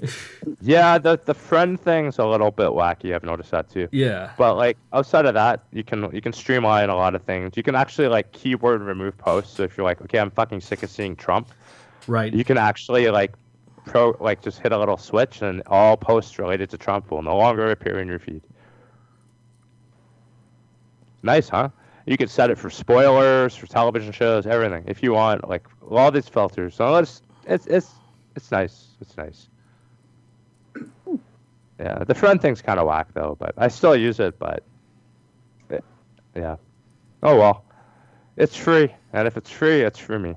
Yeah, the the friend thing's a little bit wacky. I've noticed that too. Yeah, But like outside of that, you can you can streamline a lot of things. You can actually like keyword remove posts. So if you're like, okay, I'm fucking sick of seeing Trump, right. you can actually like pro like just hit a little switch, and all posts related to Trump will no longer appear in your feed. Nice, huh? You can set it for spoilers, for television shows, everything if you want. Like all these filters. So it's it's it's it's nice. It's nice. Yeah, the front thing's kind of whack though, but I still use it. But it- yeah, oh well, it's free, and if it's free, it's for me.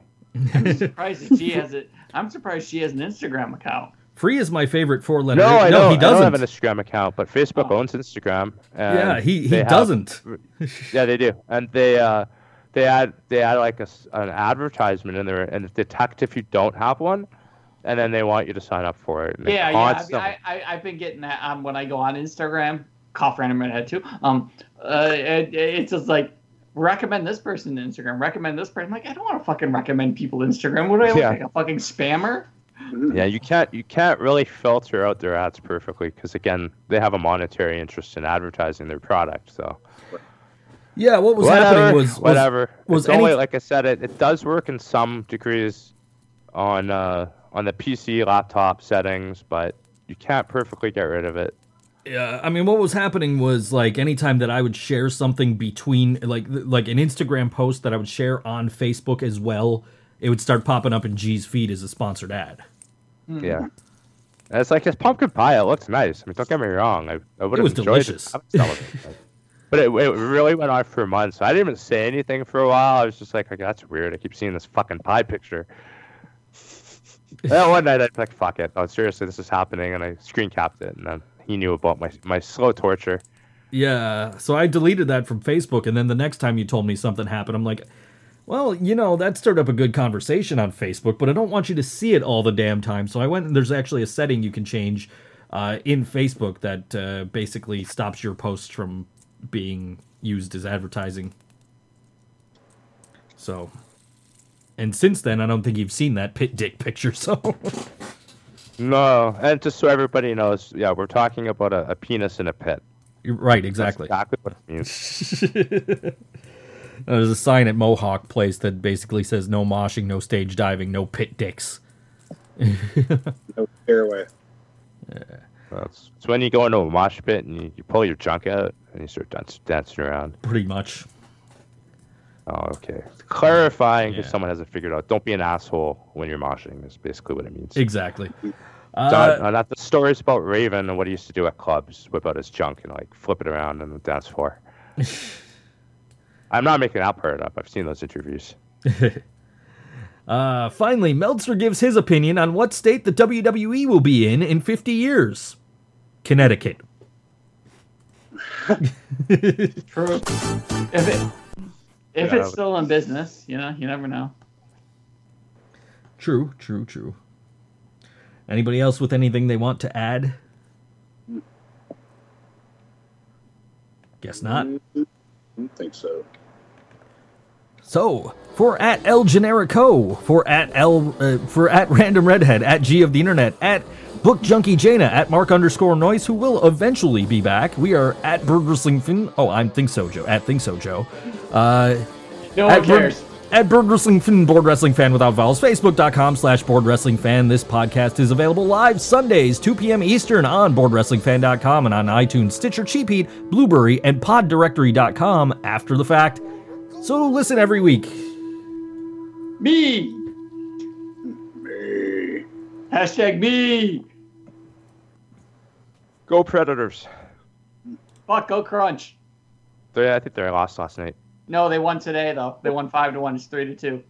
I'm surprised she has it. I'm surprised she has an Instagram account. Free is my favorite four letter. No, I no, don't. he I don't doesn't. have an Instagram account, but Facebook Oh. owns Instagram. And yeah, he, he doesn't. yeah, they do, and they uh, they add they add like a s an advertisement in there, and detect if you don't have one, and then they want you to sign up for it. and Yeah, yeah. I, constantly- I, I, I've been getting that um, when I go on Instagram. Cough random redhead too. Um, uh, it, it's just like recommend this person to Instagram. Recommend this person. I'm like, I don't want to fucking recommend people Instagram. What do I look Yeah. like a fucking spammer? Yeah, you can't you can't really filter out their ads perfectly because again, they have a monetary interest in advertising their product. So Yeah, what was whatever, happening was, was whatever. was it's only like I said, it, it does work in some degrees on uh, on the PC laptop settings, but you can't perfectly get rid of it. Yeah, I mean, what was happening was like anytime that I would share something between like like an Instagram post that I would share on Facebook as well, it would start popping up in G's feed as a sponsored ad. Mm-hmm. Yeah. And it's like it's pumpkin pie. It looks nice. I mean, don't get me wrong. I, I would have was enjoyed delicious. it. I would sell it, but- But it, it really went on for months. I didn't even say anything for a while. I was just like, okay, that's weird. I keep seeing this fucking pie picture. then one night I was like, fuck it. Oh, seriously, this is happening. And I screen capped it. And then he knew about my, my slow torture. Yeah, so I deleted that from Facebook, and then the next time you told me something happened, I'm like, well, you know, that stirred up a good conversation on Facebook, but I don't want you to see it all the damn time. So I went and there's actually a setting you can change uh, in Facebook that uh, basically stops your posts from being used as advertising. So, and since then, I don't think you've seen that pit dick picture. So, No. And just so everybody knows, yeah, we're talking about a, a penis in a pit. Right, That's exactly. exactly what it means. There's a sign at Mohawk Place that basically says no moshing, no stage diving, no pit dicks. No fairway. That's it's when you go into a mosh pit and you, you pull your junk out and you start dance, dancing around. Pretty much. Oh, okay. Clarifying if Yeah. someone hasn't figured out. Don't be an asshole when you're moshing. Is basically what it means. Exactly. Not, Uh, uh, not the stories about Raven and what he used to do at clubs, whip out his junk and like flip it around on the dance floor. I'm not making that part up. I've seen those interviews. uh, finally, Meltzer gives his opinion on what state the WWE will be in in 50 years. Connecticut. True. if it if Yeah, it's still in business, you know, you never know. True, true, true. Anybody else with anything they want to add? Guess not. I don't think so. So, for at El Generico, for at L, uh, for at Random Redhead, at G of the Internet, at Book Junkie Jaina, at Mark underscore Noise, who will eventually be back. We are at Bird Wrestling Fin. Oh, I'm Think So Joe. At Think So Joe. Uh, No one cares. at Bird Wrestling Fan, Board Wrestling Fan without vowels, Facebook.com slash Board Wrestling Fan. This podcast is available live Sundays, 2 p.m. Eastern on BoardWrestlingFan.com and on iTunes, Stitcher, Cheapheat, Blueberry, and PodDirectory.com after the fact. So listen every week. Me. me. Hashtag me. Go Predators. Fuck, go crunch. They, I think they lost last night. No, they won today though. They won five to one. It's three to two.